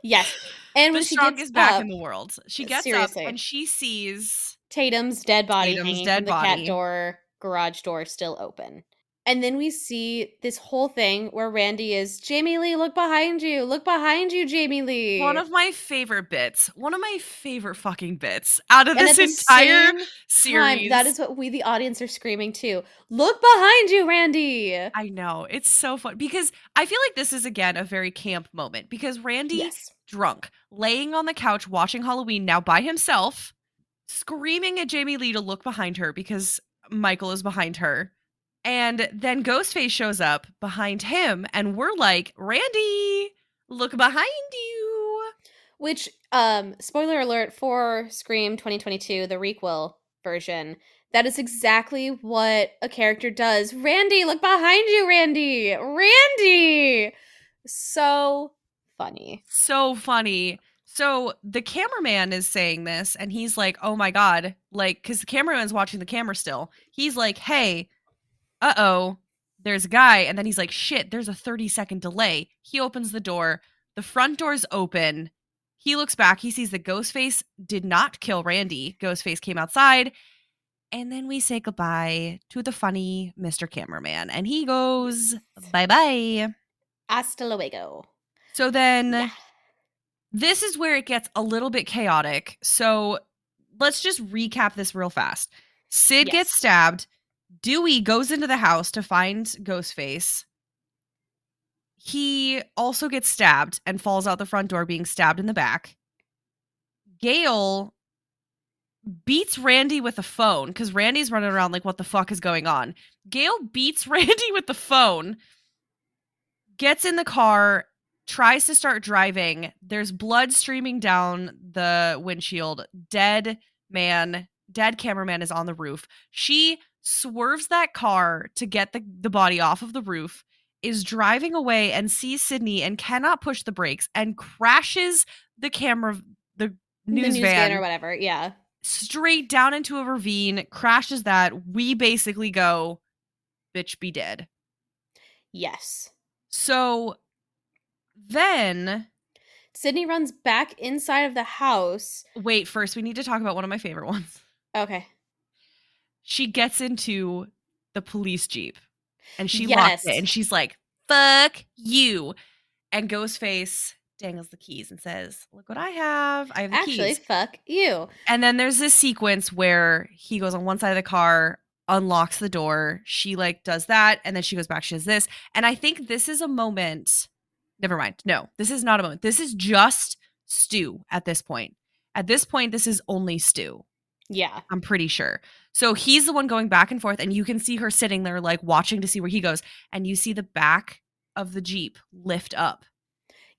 B: Yes. And
A: the
B: when she
A: strongest
B: gets
A: back
B: up,
A: in the world. She gets
B: Seriously.
A: up and she sees
B: Tatum's dead body
A: Tatum's
B: hanging
A: dead
B: the
A: body.
B: cat door, garage door still open. And then we see this whole thing where Randy is, Jamie Lee, look behind you. Look behind you, Jamie Lee.
A: one of my favorite bits, one of my favorite fucking bits out of
B: and
A: this entire series.
B: time, that is what we, the audience, are screaming too. Look behind you, Randy.
A: I know it's so fun because I feel like this is again a very camp moment because Randy
B: Yes.
A: drunk, laying on the couch watching Halloween now by himself, screaming at Jamie Lee to look behind her because Michael is behind her. And then Ghostface shows up behind him, and we're like, Randy, look behind you.
B: Which, um, spoiler alert for Scream 2022, the requel version, that is exactly what a character does. Randy, look behind you, Randy! Randy! So funny.
A: So funny. So the cameraman is saying this, and he's like, oh my God. Like, because the cameraman's watching the camera still. He's like, hey, uh oh, there's a guy. And then he's like, shit, there's a 30 second delay. He opens the door. The front door's open. He looks back. He sees that Ghostface did not kill Randy. Ghostface came outside. And then we say goodbye to the funny Mr. Cameraman. And he goes, bye bye.
B: Hasta luego.
A: So then
B: Yeah.
A: this is where it gets a little bit chaotic. So let's just recap this real fast. Sid gets stabbed. Dewey goes into the house to find Ghostface. He also gets stabbed and falls out the front door, being stabbed in the back. Gale beats Randy with a phone because Randy's running around like, what the fuck is going on? Gale beats Randy with the phone, gets in the car, tries to start driving. There's blood streaming down the windshield. Dead man, dead cameraman is on the roof. She swerves that car to get the, the body off of the roof, is driving away and sees Sidney and cannot push the brakes and crashes the camera, the news,
B: the news
A: van,
B: van or whatever. Yeah.
A: straight down into a ravine, crashes that. We basically go, bitch, be dead.
B: Yes.
A: So then,
B: Sidney runs back inside of the house.
A: wait, first, we need to talk about one of my favorite ones.
B: Okay.
A: She gets into the police jeep and she locks it and she's like, fuck you. And Ghostface dangles the keys and says, "Look what I have! I have the
B: Actually,
A: keys."
B: fuck you.
A: And then there's this sequence where he goes on one side of the car, unlocks the door. She like does that, and then she goes back. She does this, and I think this is a moment. Never mind. No, this is not a moment. This is just Stu at this point. At this point, this is only Stu.
B: Yeah.
A: I'm pretty sure. So he's the one going back and forth, and you can see her sitting there, like watching to see where he goes. And you see the back of the Jeep lift up.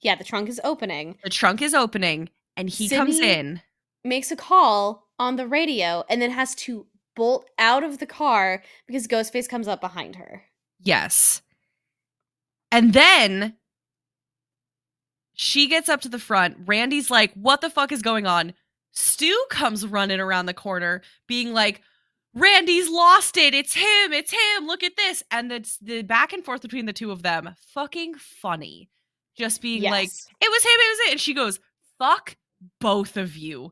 B: Yeah, the trunk is opening.
A: The trunk is opening, and he comes in.
B: Makes a call on the radio and then has to bolt out of the car because Ghostface comes up behind her.
A: Yes. And then she gets up to the front. Randy's like, What the fuck is going on? Stu comes running around the corner, being like, Randy's lost it. It's him. It's him. Look at this. And the, the back and forth between the two of them, fucking funny. Just being like, It was him. It was it. And she goes, Fuck both of you.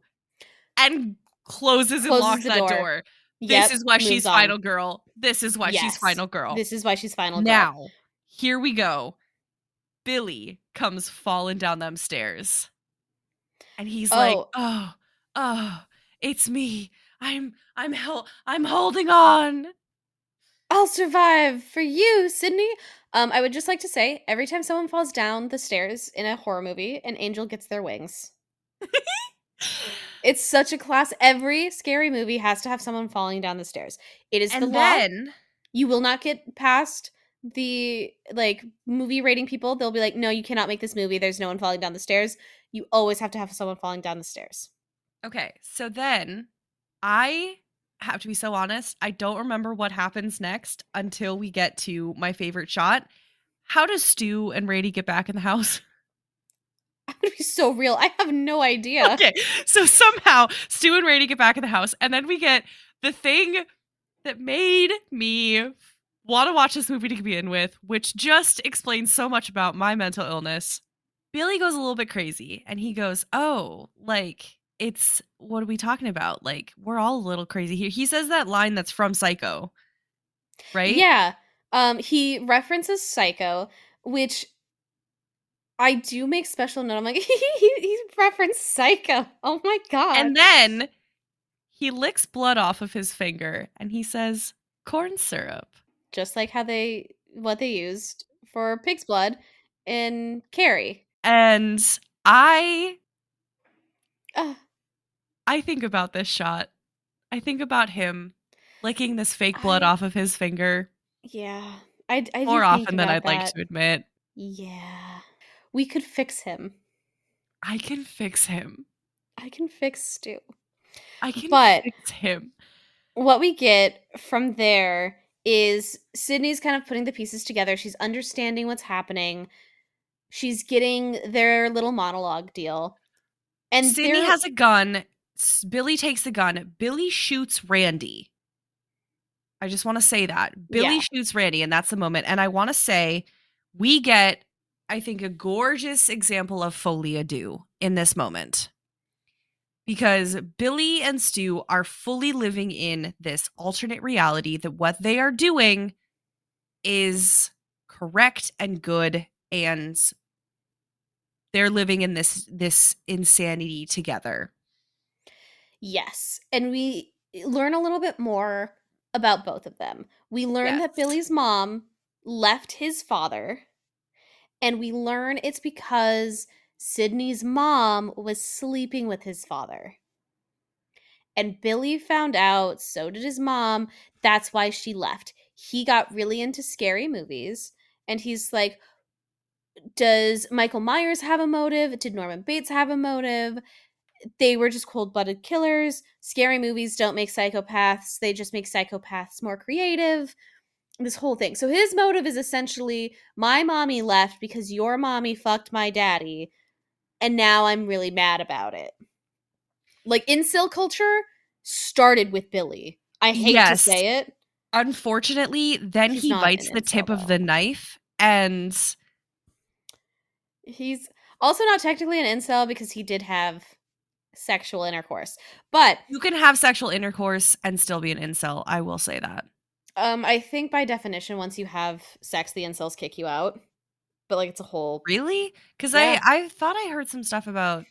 A: And closes and locks
B: the
A: that
B: door.
A: door. This
B: Yep,
A: is why she's
B: on.
A: final girl. This is why she's final girl.
B: This is why she's final girl.
A: Now, here we go. Billy comes falling down them stairs. And he's like,
B: Oh.
A: "Oh, oh, it's me. I'm I'm hel- I'm holding on."
B: I'll survive for you, Sidney. Um, I would just like to say every time someone falls down the stairs in a horror movie, an angel gets their wings. It's such a class. Every scary movie has to have someone falling down the stairs. It is the
A: and
B: law. You will not get past the like movie rating people. They'll be like, "No, you cannot make this movie. There's no one falling down the stairs." You always have to have someone falling down the stairs.
A: okay, so then I have to be so honest, I don't remember what happens next until we get to my favorite shot. How does Stu and Randy get back in the house?
B: I'm gonna be so real. I have no idea.
A: Okay, so somehow Stu and Randy get back in the house, and then we get the thing that made me want to watch this movie to begin with, which just explains so much about my mental illness. Billy goes a little bit crazy, and he goes, "Oh, like it's what are we talking about? Like we're all a little crazy here." He says that line that's from Psycho, right?
B: Yeah. Um, he references Psycho, which I do make special note. I'm like, he, he he referenced Psycho. Oh my god.
A: And then he licks blood off of his finger, and he says, "Corn syrup."
B: just like how they what they used for pig's blood in Carrie.
A: And I
B: Ugh,
A: I think about this shot. I think about him licking this fake blood
B: I-
A: off of his finger
B: yeah. I, I
A: more
B: think
A: often than I'd like to admit.
B: Yeah. We could fix him.
A: I can fix him.
B: I can fix Stu.
A: I can
B: But-
A: fix him.
B: what we get from there is Sidney's kind of putting the pieces together. She's understanding what's happening. She's getting their little monologue deal. And Sidney
A: has a gun. Billy takes the gun. Billy shoots Randy. I just want to say that. Billy
B: Yeah.
A: shoots Randy, and that's the moment. And I want to say we get, I think, a gorgeous example of folie à deux in this moment. Because Billy and Stu are fully living in this alternate reality that what they are doing is correct and good and they're living in this this insanity together.
B: Yes. And we eh, learn a little bit more about both of them. We learn that Billy's mom left his father, and we learn it's because Sidney's mom was sleeping with his father. And Billy found out, so did his mom. That's why she left. He got really into scary movies, and he's like, Does Michael Myers have a motive? Did Norman Bates have a motive? They were just cold-blooded killers. Scary movies don't make psychopaths; they just make psychopaths more creative. This whole thing. So his motive is essentially my mommy left because your mommy fucked my daddy, and now I'm really mad about it. Like incel culture started with Billy. I hate
A: Yes.
B: to say it.
A: Unfortunately, then
B: He's
A: he bites the tip of the knife and
B: He's also not technically an incel because he did have sexual intercourse. But
A: you can have sexual intercourse and still be an incel. I will say that.
B: Um, I think by definition, once you have sex, the incels kick you out. but like it's a whole
A: Really? 'Cause
B: Yeah.
A: I I thought I heard some stuff about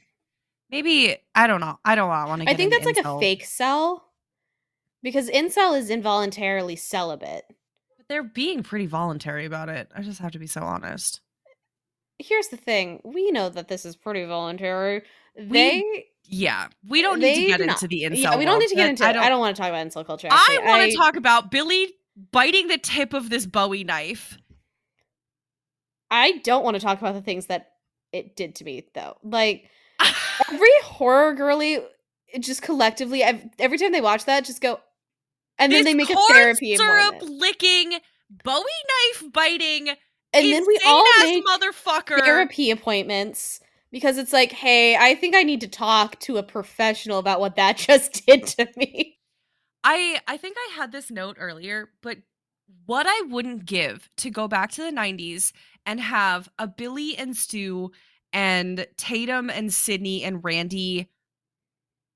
A: maybe I don't know. I don't wanna
B: I think that's like a fake cell. Because incel is involuntarily celibate.
A: But they're being pretty voluntary about it. I just have to be so honest.
B: Here's the thing, we know that this is pretty voluntary.
A: We
B: They
A: yeah, we don't need to get
B: not.
A: into the incel
B: Yeah, we don't
A: world,
B: need to get into
A: I
B: it. I
A: don't
B: don't wanna talk about incel culture, actually.
A: I wanna
B: I
A: talk about Billy biting the tip of this Bowie knife.
B: I don't wanna talk about the things that it did to me, though. Like, every horror girly, it just collectively, ev every time they watch that, just go and then they make a therapy
A: syrup
B: appointment.
A: licking, Bowie knife biting,
B: And then we all make
A: motherfucker.
B: therapy appointments because it's like, "Hey, I think I need to talk to a professional about what that just did to me."
A: I I think I had this note earlier, but what I wouldn't give to go back to the 90s and have a Billy and Stu and Tatum and Sidney and Randy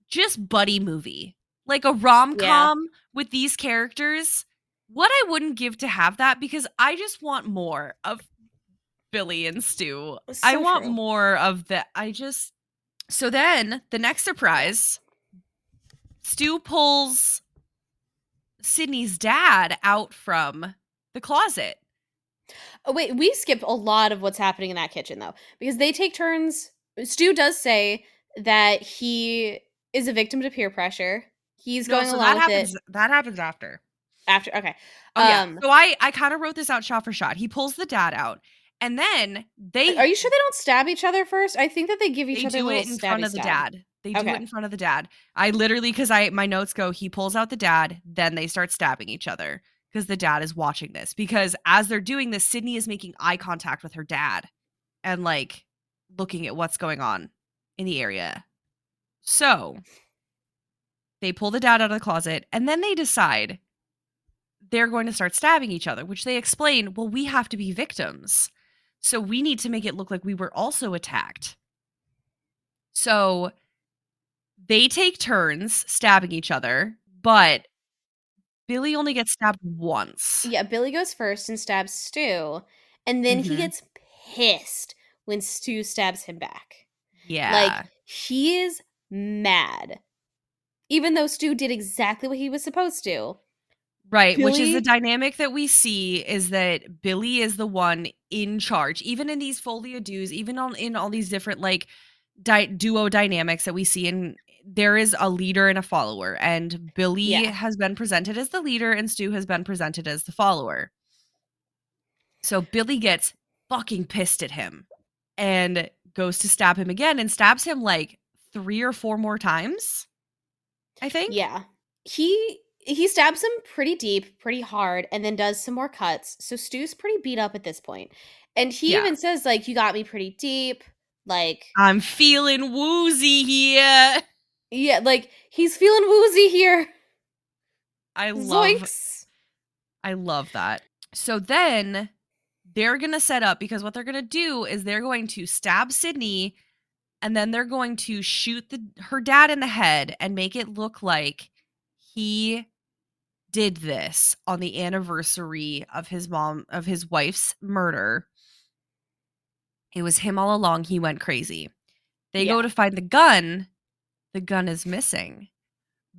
A: just buddy movie. Like a rom-com with these characters. What I wouldn't give to have that because I just want more of Billy and Stu. I want
B: true.
A: more of the I just So then the next surprise Stu pulls Sidney's dad out from the closet.
B: Oh, wait, we skip a lot of what's happening in that kitchen though, because they take turns. Stu does say that he is a victim to peer pressure. He's
A: No,
B: going
A: so
B: along
A: that happens
B: it
A: that happens after.
B: after. Okay,
A: Oh yeah.
B: Um,
A: So I I kind of wrote this out shot for shot. He pulls the dad out and then they
B: are you sure they don't stab each other first? I think that they give each other.
A: they
B: other
A: do it in front of the
B: stab.
A: dad. They do
B: Okay.
A: it in front of the dad. I literally cuz I my notes go he pulls out the dad, then they start stabbing each other because the dad is watching this because as they're doing this Sidney is making eye contact with her dad and like looking at what's going on in the area. So, they pull the dad out of the closet and then they decide they're going to start stabbing each other, which they explain, well, we have to be victims. So we need to make it look like we were also attacked. So they take turns stabbing each other, but Billy only gets stabbed once.
B: Yeah, Billy goes first and stabs Stu, and then he
A: Mhm.
B: gets pissed when Stu stabs him back.
A: Yeah.
B: Like he is mad, even though Stu did exactly what he was supposed to.
A: Right, which is the dynamic that we see is that Billy is the one in charge, even in these folie à deux, even on in all these different like di- duo dynamics that we see in there is a leader and a follower, and Billy
B: Yeah.
A: has been presented as the leader, and Stu has been presented as the follower. So Billy gets fucking pissed at him and goes to stab him again and stabs him like three or four more times. I think.
B: Yeah. He he stabs him pretty deep, pretty hard, and then does some more cuts. So Stu's pretty beat up at this point. And he
A: Yeah.
B: even says, like, you got me pretty deep. Like,
A: I'm feeling woozy here.
B: yeah, like he's feeling woozy here.
A: I love
B: Zoinks.
A: I love that. So then they're going to set up because what they're going to do is they're going to stab Sidney and then they're going to shoot the her dad in the head and make it look like he did this on the anniversary of his mom of his wife's murder. It was him all along. He went crazy. They go to find the gun. The gun is missing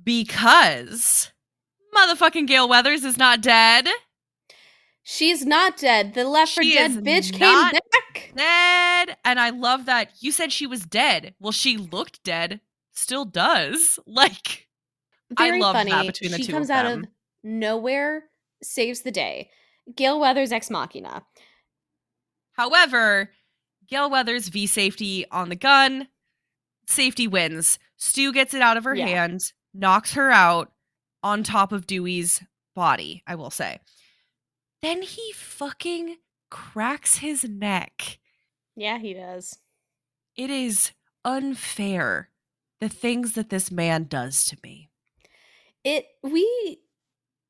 A: because motherfucking Gale Weathers is not dead.
B: She's not dead. The left for dead bitch came back.
A: Dead. And I love that you said she was dead. Well, she looked dead. Still does. Like, I
B: Very
A: love that
B: funny.
A: between the
B: she
A: two
B: comes
A: of
B: out
A: them.
B: of nowhere, saves the day. Gale Weathers ex machina.
A: however, Gale Weathers v safety on the gun. Safety wins. Stu gets it out of her
B: Yeah.
A: hand, knocks her out on top of Dewey's body, I will say. Then he fucking cracks his neck.
B: Yeah, he does.
A: It is unfair the things that this man does to me.
B: It we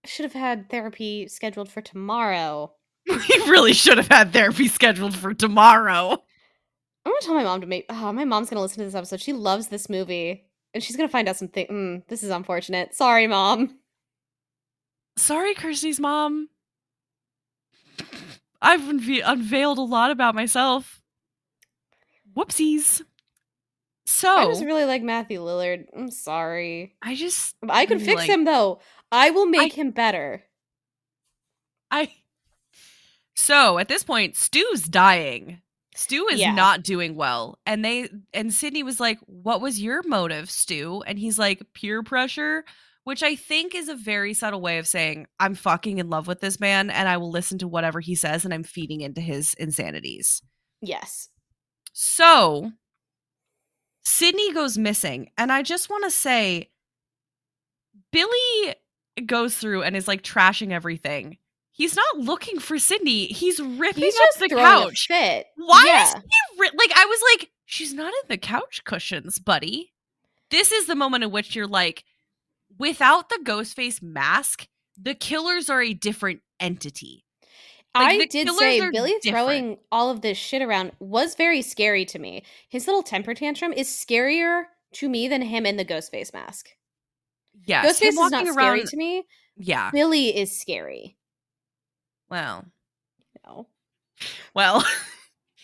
B: should have had therapy scheduled for tomorrow.
A: We really should have had therapy scheduled for tomorrow.
B: I'm gonna tell my mom to make. Oh, my mom's gonna listen to this episode. She loves this movie, and she's gonna find out something. Mm, this is unfortunate. Sorry, mom.
A: Sorry, Kirsty's mom. I've unve- unveiled a lot about myself. Whoopsies. So
B: I just really like Matthew Lillard. I'm sorry.
A: I just
B: I could fix
A: like-
B: him though. I will make him better.
A: I so at this point, Stu's dying. Stu is
B: Yeah.
A: not doing well. And they and Sidney was like, What was your motive, Stu? And he's like, peer pressure, which I think is a very subtle way of saying, I'm fucking in love with this man and I will listen to whatever he says and I'm feeding into his insanities.
B: Yes.
A: So Sidney goes missing. And I just want to say, Billy goes through and is like trashing everything. He's not looking for Sidney. He's ripping
B: He's
A: up the couch. Why
B: yeah.
A: is he ri- like? I was like, she's not in the couch cushions, buddy. This is the moment in which you're like, without the ghost face mask, the killers are a different entity. Like,
B: I did say Billy
A: different.
B: throwing all of this shit around was very scary to me. His little temper tantrum is scarier to me than him in the ghost face mask.
A: Yes,
B: Ghostface is not
A: walking
B: scary
A: around-
B: to me.
A: Yeah.
B: Billy is scary.
A: Well,
B: No.
A: well.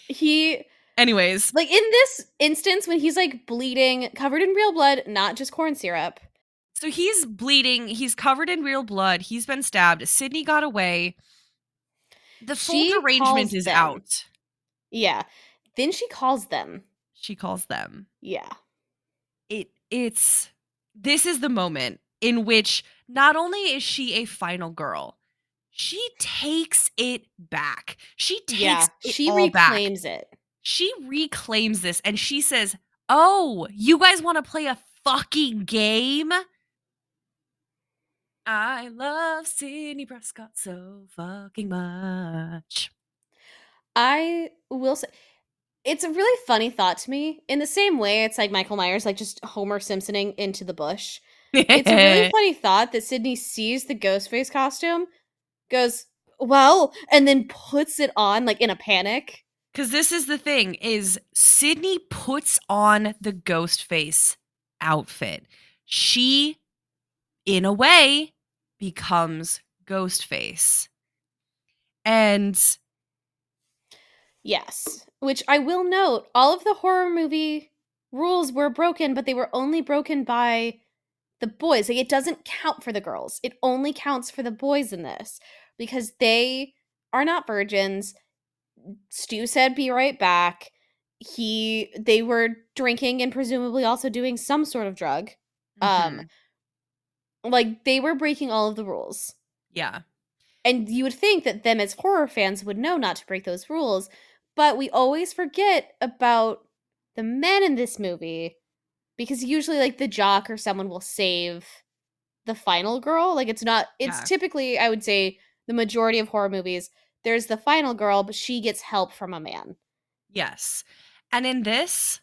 B: He
A: Anyways,
B: like in this instance when he's like bleeding, covered in real blood, not just corn syrup.
A: so he's bleeding. He's covered in real blood. He's been stabbed. Sidney got away. The
B: She
A: fold arrangement is
B: them.
A: out.
B: Yeah. Then she calls them.
A: She calls them.
B: Yeah.
A: it it's this is the moment in which not only is she a final girl she takes it back she takes
B: yeah.
A: it
B: She
A: all back.
B: reclaims it.
A: she reclaims this and she says oh you guys want to play a fucking game i love Sidney prescott so fucking much
B: I will say it's a really funny thought to me. In the same way, it's like Michael Myers, like just Homer Simpsoning into the bush. It's a really funny thought that Sidney sees the Ghostface costume, goes, well, and then puts it on like in a panic.
A: Because this is the thing: is Sidney puts on the ghost face outfit. She, in a way, becomes Ghostface. And
B: Yes. Which I will note, all of the horror movie rules were broken, but they were only broken by the boys. Like it doesn't count for the girls. It only counts for the boys in this because they are not virgins. Stu said be right back. He they were drinking and presumably also doing some sort of drug. Um
A: mhm,
B: like they were breaking all of the rules.
A: yeah,
B: And you would think that them as horror fans would know not to break those rules, but we always forget about the men in this movie because usually like the jock or someone will save the final girl. Like it's not it's
A: Yeah.
B: typically I would say the majority of horror movies there's the final girl but she gets help from a man.
A: yes. And in this,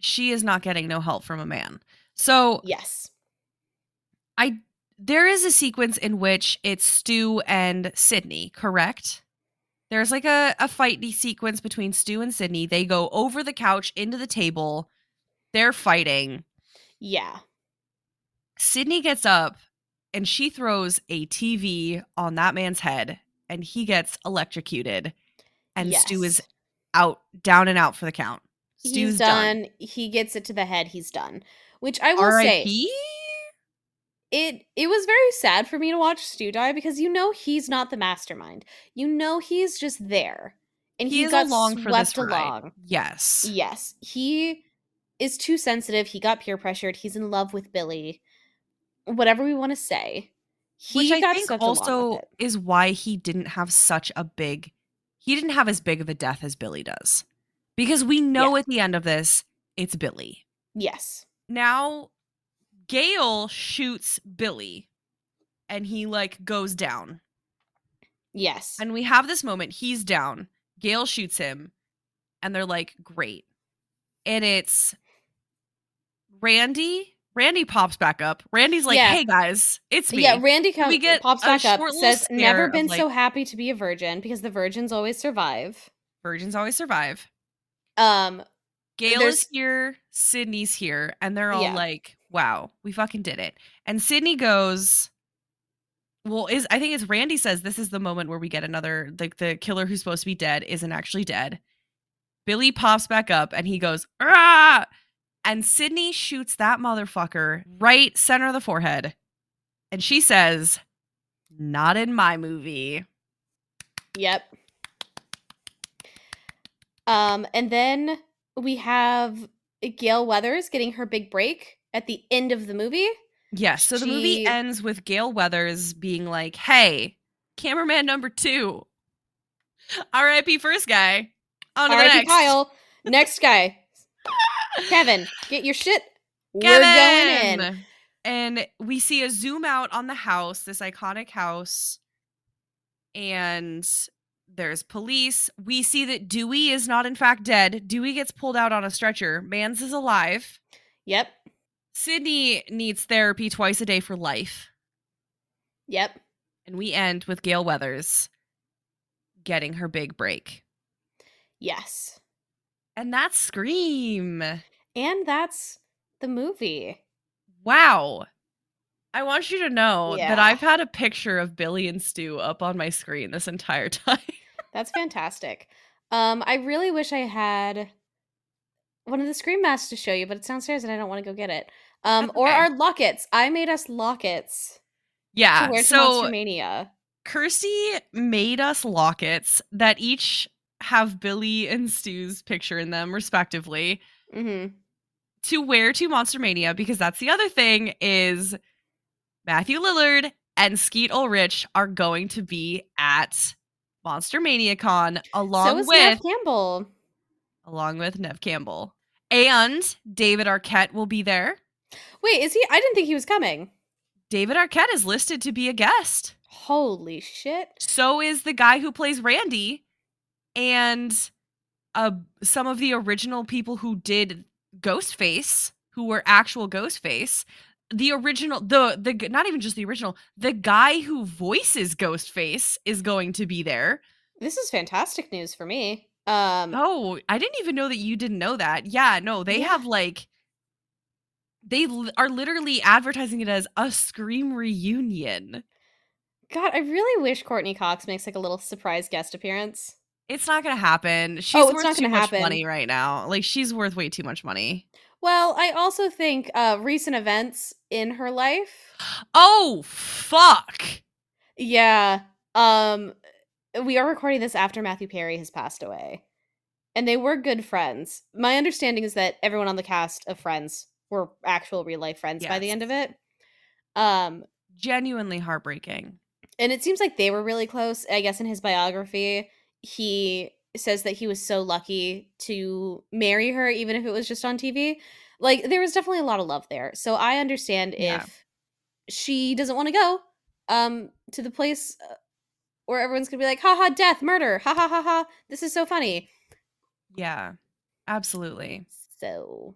A: she is not getting no help from a man. So
B: Yes.
A: I there is a sequence in which it's Stu and Sidney, correct? There's like a, a fighty sequence between Stu and Sidney. They go over the couch into the table. They're fighting.
B: Yeah.
A: Sidney gets up and she throws a TV on that man's head and he gets electrocuted. And Stu is out, down and out for the count. Stu's
B: he's
A: done.
B: done. He gets it to the head. He's done. Which I will say
A: R.I.P.
B: it it was very sad for me to watch Stu die because you know he's not the mastermind. You know he's just there, and
A: He
B: he, got
A: along for
B: swept along.
A: Yes.
B: Yes, he is too sensitive. He got peer pressured. He's in love with Billy. Whatever we want to say, he
A: Which I think also is why he didn't have such a big he didn't have as big of a death as Billy does. Because we know
B: Yeah.
A: at the end of this, it's Billy.
B: Yes,
A: Now Gale shoots Billy and he like goes down.
B: yes,
A: And we have this moment, he's down. Gale shoots him, and they're like, great. And it's Randy. Randy pops back up. Randy's like,
B: Yeah.
A: hey guys, it's me.
B: yeah. Randy comes,
A: We get
B: pops back up, says, "Never been so happy to be a virgin because the virgins always survive."
A: Virgins always survive.
B: Um, Gale
A: is here, Sidney's here, and they're all
B: Yeah.
A: like, wow, we fucking did it. And Sidney goes, well, is I think it's Randy says this is the moment where we get another like the killer who's supposed to be dead isn't actually dead. Billy pops back up and he goes, ah! And Sidney shoots that motherfucker right center of the forehead. And she says, Not in my movie.
B: Yep. Um, and then we have Gale Weathers getting her big break at the end of the movie.
A: Yes. So the movie ends with Gale Weathers being like, Hey, cameraman number two. R.I.P. first guy. On
B: R.I.P.
A: next.
B: Kyle. Next guy. Kevin, get your shit. We're going in.
A: And we see a zoom out on the house, this iconic house. And there's police. We see that Dewey is not, in fact, dead. Dewey gets pulled out on a stretcher. Mans is alive.
B: Yep.
A: Sidney needs therapy twice a day for life.
B: Yep.
A: And we end with Gale Weathers getting her big break.
B: Yes.
A: And that's Scream.
B: And that's the movie.
A: Wow. I want you to know that I've had a picture of Billy and Stu up on my screen this entire time.
B: That's fantastic. Um, I really wish I had one of the scream masks to show you, but it's downstairs and I don't want to go get it. Um,
A: That's
B: or our lockets. I made us lockets to
A: yeah.
B: wear to
A: So
B: Monster Mania.
A: Kirsty made us lockets that each have Billy and Stu's picture in them, respectively,
B: hmm
A: to wear to Monster Mania because that's the other thing is Matthew Lillard and Skeet Ulrich are going to be at Monster Mania Con along
B: So is
A: with
B: Neve Campbell.
A: Along with Neve Campbell. And David Arquette will be there.
B: Wait, is he? I didn't think he was coming.
A: David Arquette is listed to be a guest.
B: Holy shit.
A: So is the guy who plays Randy and uh some of the original people who did Ghostface, who were actual Ghostface. The original the the not even just the original, the guy who voices Ghostface is going to be there.
B: This is fantastic news for me. Um,
A: Oh, I didn't even know that you didn't know that. Yeah, no, they
B: Yeah.
A: have like they li- are literally advertising it as a Scream reunion.
B: God, I really wish Courteney Cox makes like a little surprise guest appearance.
A: It's not gonna happen. She's
B: Oh, it's
A: worth
B: not
A: too
B: gonna
A: much
B: happen.
A: money right now. Like she's worth way too much money.
B: Well, I also think uh recent events in her life.
A: Oh fuck!
B: Yeah. Um we are recording this after Matthew Perry has passed away. And they were good friends. My understanding is that everyone on the cast of Friends were actual real life friends by the end of it. Um
A: Genuinely heartbreaking.
B: and it seems like they were really close. I guess in his biography, he says that he was so lucky to marry her, even if it was just on TV. Like there was definitely a lot of love there. So I understand
A: Yeah.
B: if she doesn't want to go um to the place where everyone's gonna be like, "Ha ha, death, murder, ha ha ha ha." This is so funny.
A: Yeah, absolutely.
B: So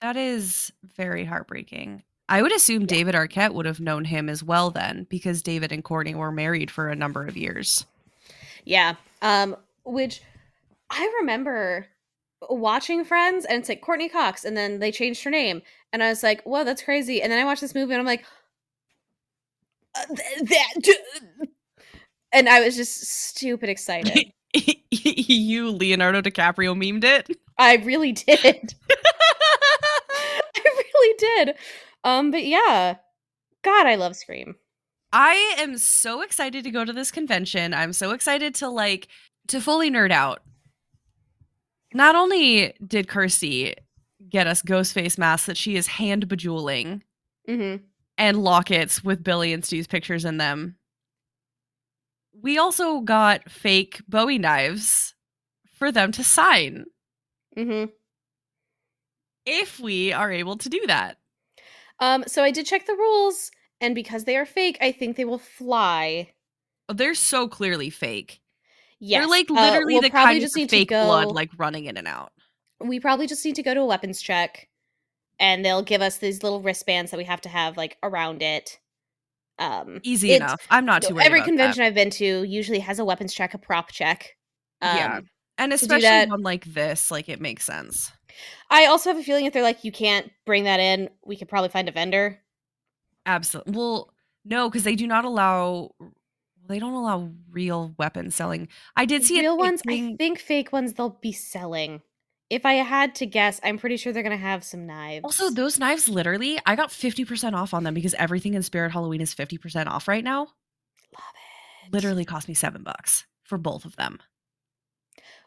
A: That is very heartbreaking. I would assume David Arquette would have known him as well then, because David and Courteney were married for a number of years.
B: yeah, um, which I remember watching Friends, and it's like Courteney Cox, and then they changed her name, and I was like, "Whoa, that's crazy!" And then I watched this movie, and I'm like, uh, th- that, and I was just stupid excited.
A: you, Leonardo DiCaprio, memed it.
B: I really did. I really did. Um, but yeah, God, I love Scream.
A: I am so excited to go to this convention. I'm so excited to like to fully nerd out. Not only did Kirsty get us Ghostface masks that she is hand bejeweling
B: Mm-hmm.
A: and lockets with Billy and Stu's pictures in them. We also got fake Bowie knives for them to sign
B: Mm-hmm.
A: if we are able to do that.
B: Um, so I did check the rules, and because they are fake, I think they will fly.
A: They're so clearly fake.
B: Yes,
A: They're like
B: uh,
A: literally
B: we'll
A: the kind
B: just
A: of fake blood like running in and out.
B: we probably just need to go to a weapons check, and they'll give us these little wristbands that we have to have like around it. Um,
A: Easy enough. I'm not too worried
B: Every convention I've been to usually has a weapons check, a prop check. Um,
A: Yeah. And especially one like this, like it makes sense.
B: I also have a feeling if they're like, you can't bring that in, we could probably find a vendor.
A: Absolutely. Well, No, because they do not allow. They don't allow real weapon selling. I did see
B: Real ones, I think fake ones they'll be selling. If I had to guess, I'm pretty sure they're gonna have some knives.
A: Also, those knives literally, I got 50% off on them because everything in Spirit Halloween is 50% off right now.
B: love it.
A: Literally cost me seven bucks for both of them.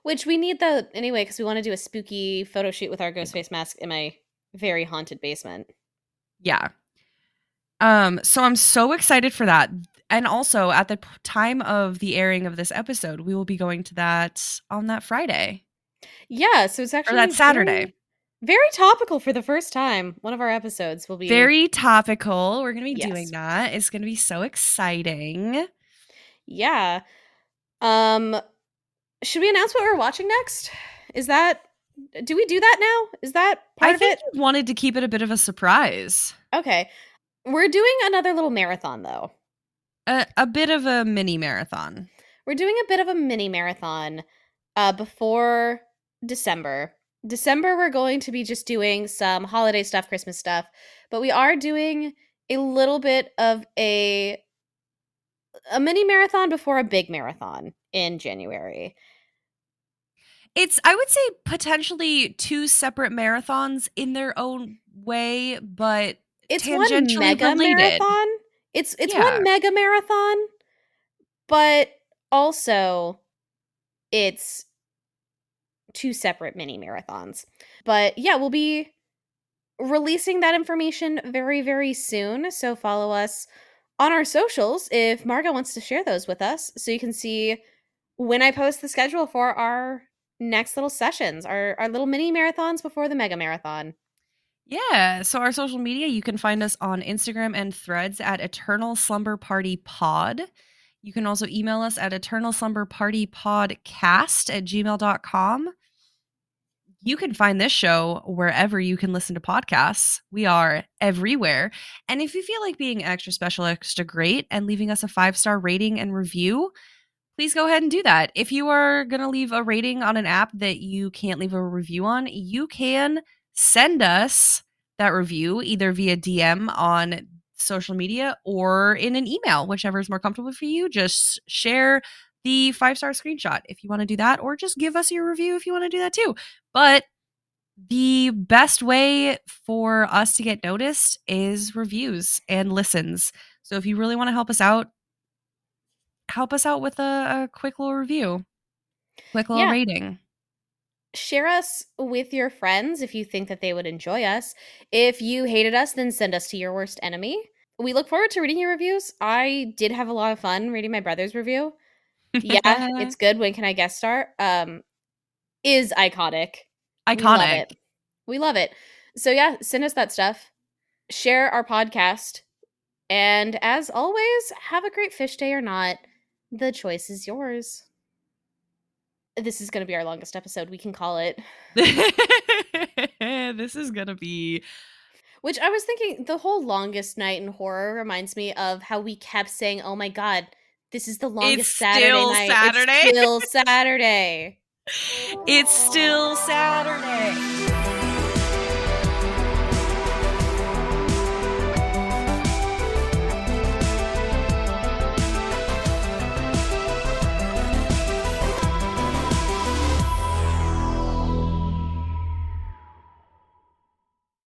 B: Which we need though anyway, because we want to do a spooky photo shoot with our ghost face mask in my very haunted basement.
A: Yeah. Um, so I'm so excited for that. And also at the time of the airing of this episode, we will be going to that on that Friday.
B: Yeah, so it's actually
A: that Saturday.
B: Very, very topical for the first time. One of our episodes will be
A: Very topical. We're gonna be
B: Yes.
A: doing that. It's gonna be so exciting.
B: Yeah. Um should we announce what we're watching next? Is that do we do that now? Is that part
A: I
B: of
A: think
B: it?
A: you wanted to keep it a bit of a surprise.
B: Okay. We're doing another little marathon though.
A: A, a bit of a mini marathon.
B: We're doing a bit of a mini marathon uh before December. December we're going to be just doing some holiday stuff, Christmas stuff, but we are doing a little bit of a a mini marathon before a big marathon in January.
A: It's I would say potentially two separate marathons in their own way, but
B: It's one mega
A: related.
B: marathon. It's it's
A: Yeah.
B: one mega marathon, but also it's two separate mini marathons. But yeah, we'll be releasing that information very very soon, so follow us on our socials if Margot wants to share those with us so you can see when I post the schedule for our next little sessions, our our little mini marathons before the mega marathon.
A: Yeah. So our social media, you can find us on Instagram and threads at Eternal Slumber Party Pod. You can also email us at Eternal Slumber Party Podcast at gmail.com. You can find this show wherever you can listen to podcasts. We are everywhere. And if you feel like being extra special, extra great, and leaving us a five star rating and review, please go ahead and do that. If you are going to leave a rating on an app that you can't leave a review on, you can send us that review either via DM on social media or in an email, whichever is more comfortable for you. Just share the five star screenshot if you want to do that, or just give us your review if you want to do that too. But the best way for us to get noticed is reviews and listens. So if you really want to help us out, help us out with a, a quick little review, quick little
B: Yeah.
A: rating.
B: share us with your friends if you think that they would enjoy us. If you hated us, then send us to your worst enemy. We look forward to reading your reviews. I did have a lot of fun reading my brother's review. Yeah, it's good. When can I guest star? Um, is iconic. We love
A: iconic.
B: it. We love it. So yeah, send us that stuff. Share our podcast. And as always, have a great fish day or not. The choice is yours. This is going to be our longest episode. We can call it.
A: this is gonna be
B: Which I was thinking the whole longest night in horror reminds me of how we kept saying, "Oh my god, this is the longest Saturday
A: still
B: night.
A: Saturday."
B: It's still Saturday."
A: it's still Saturday.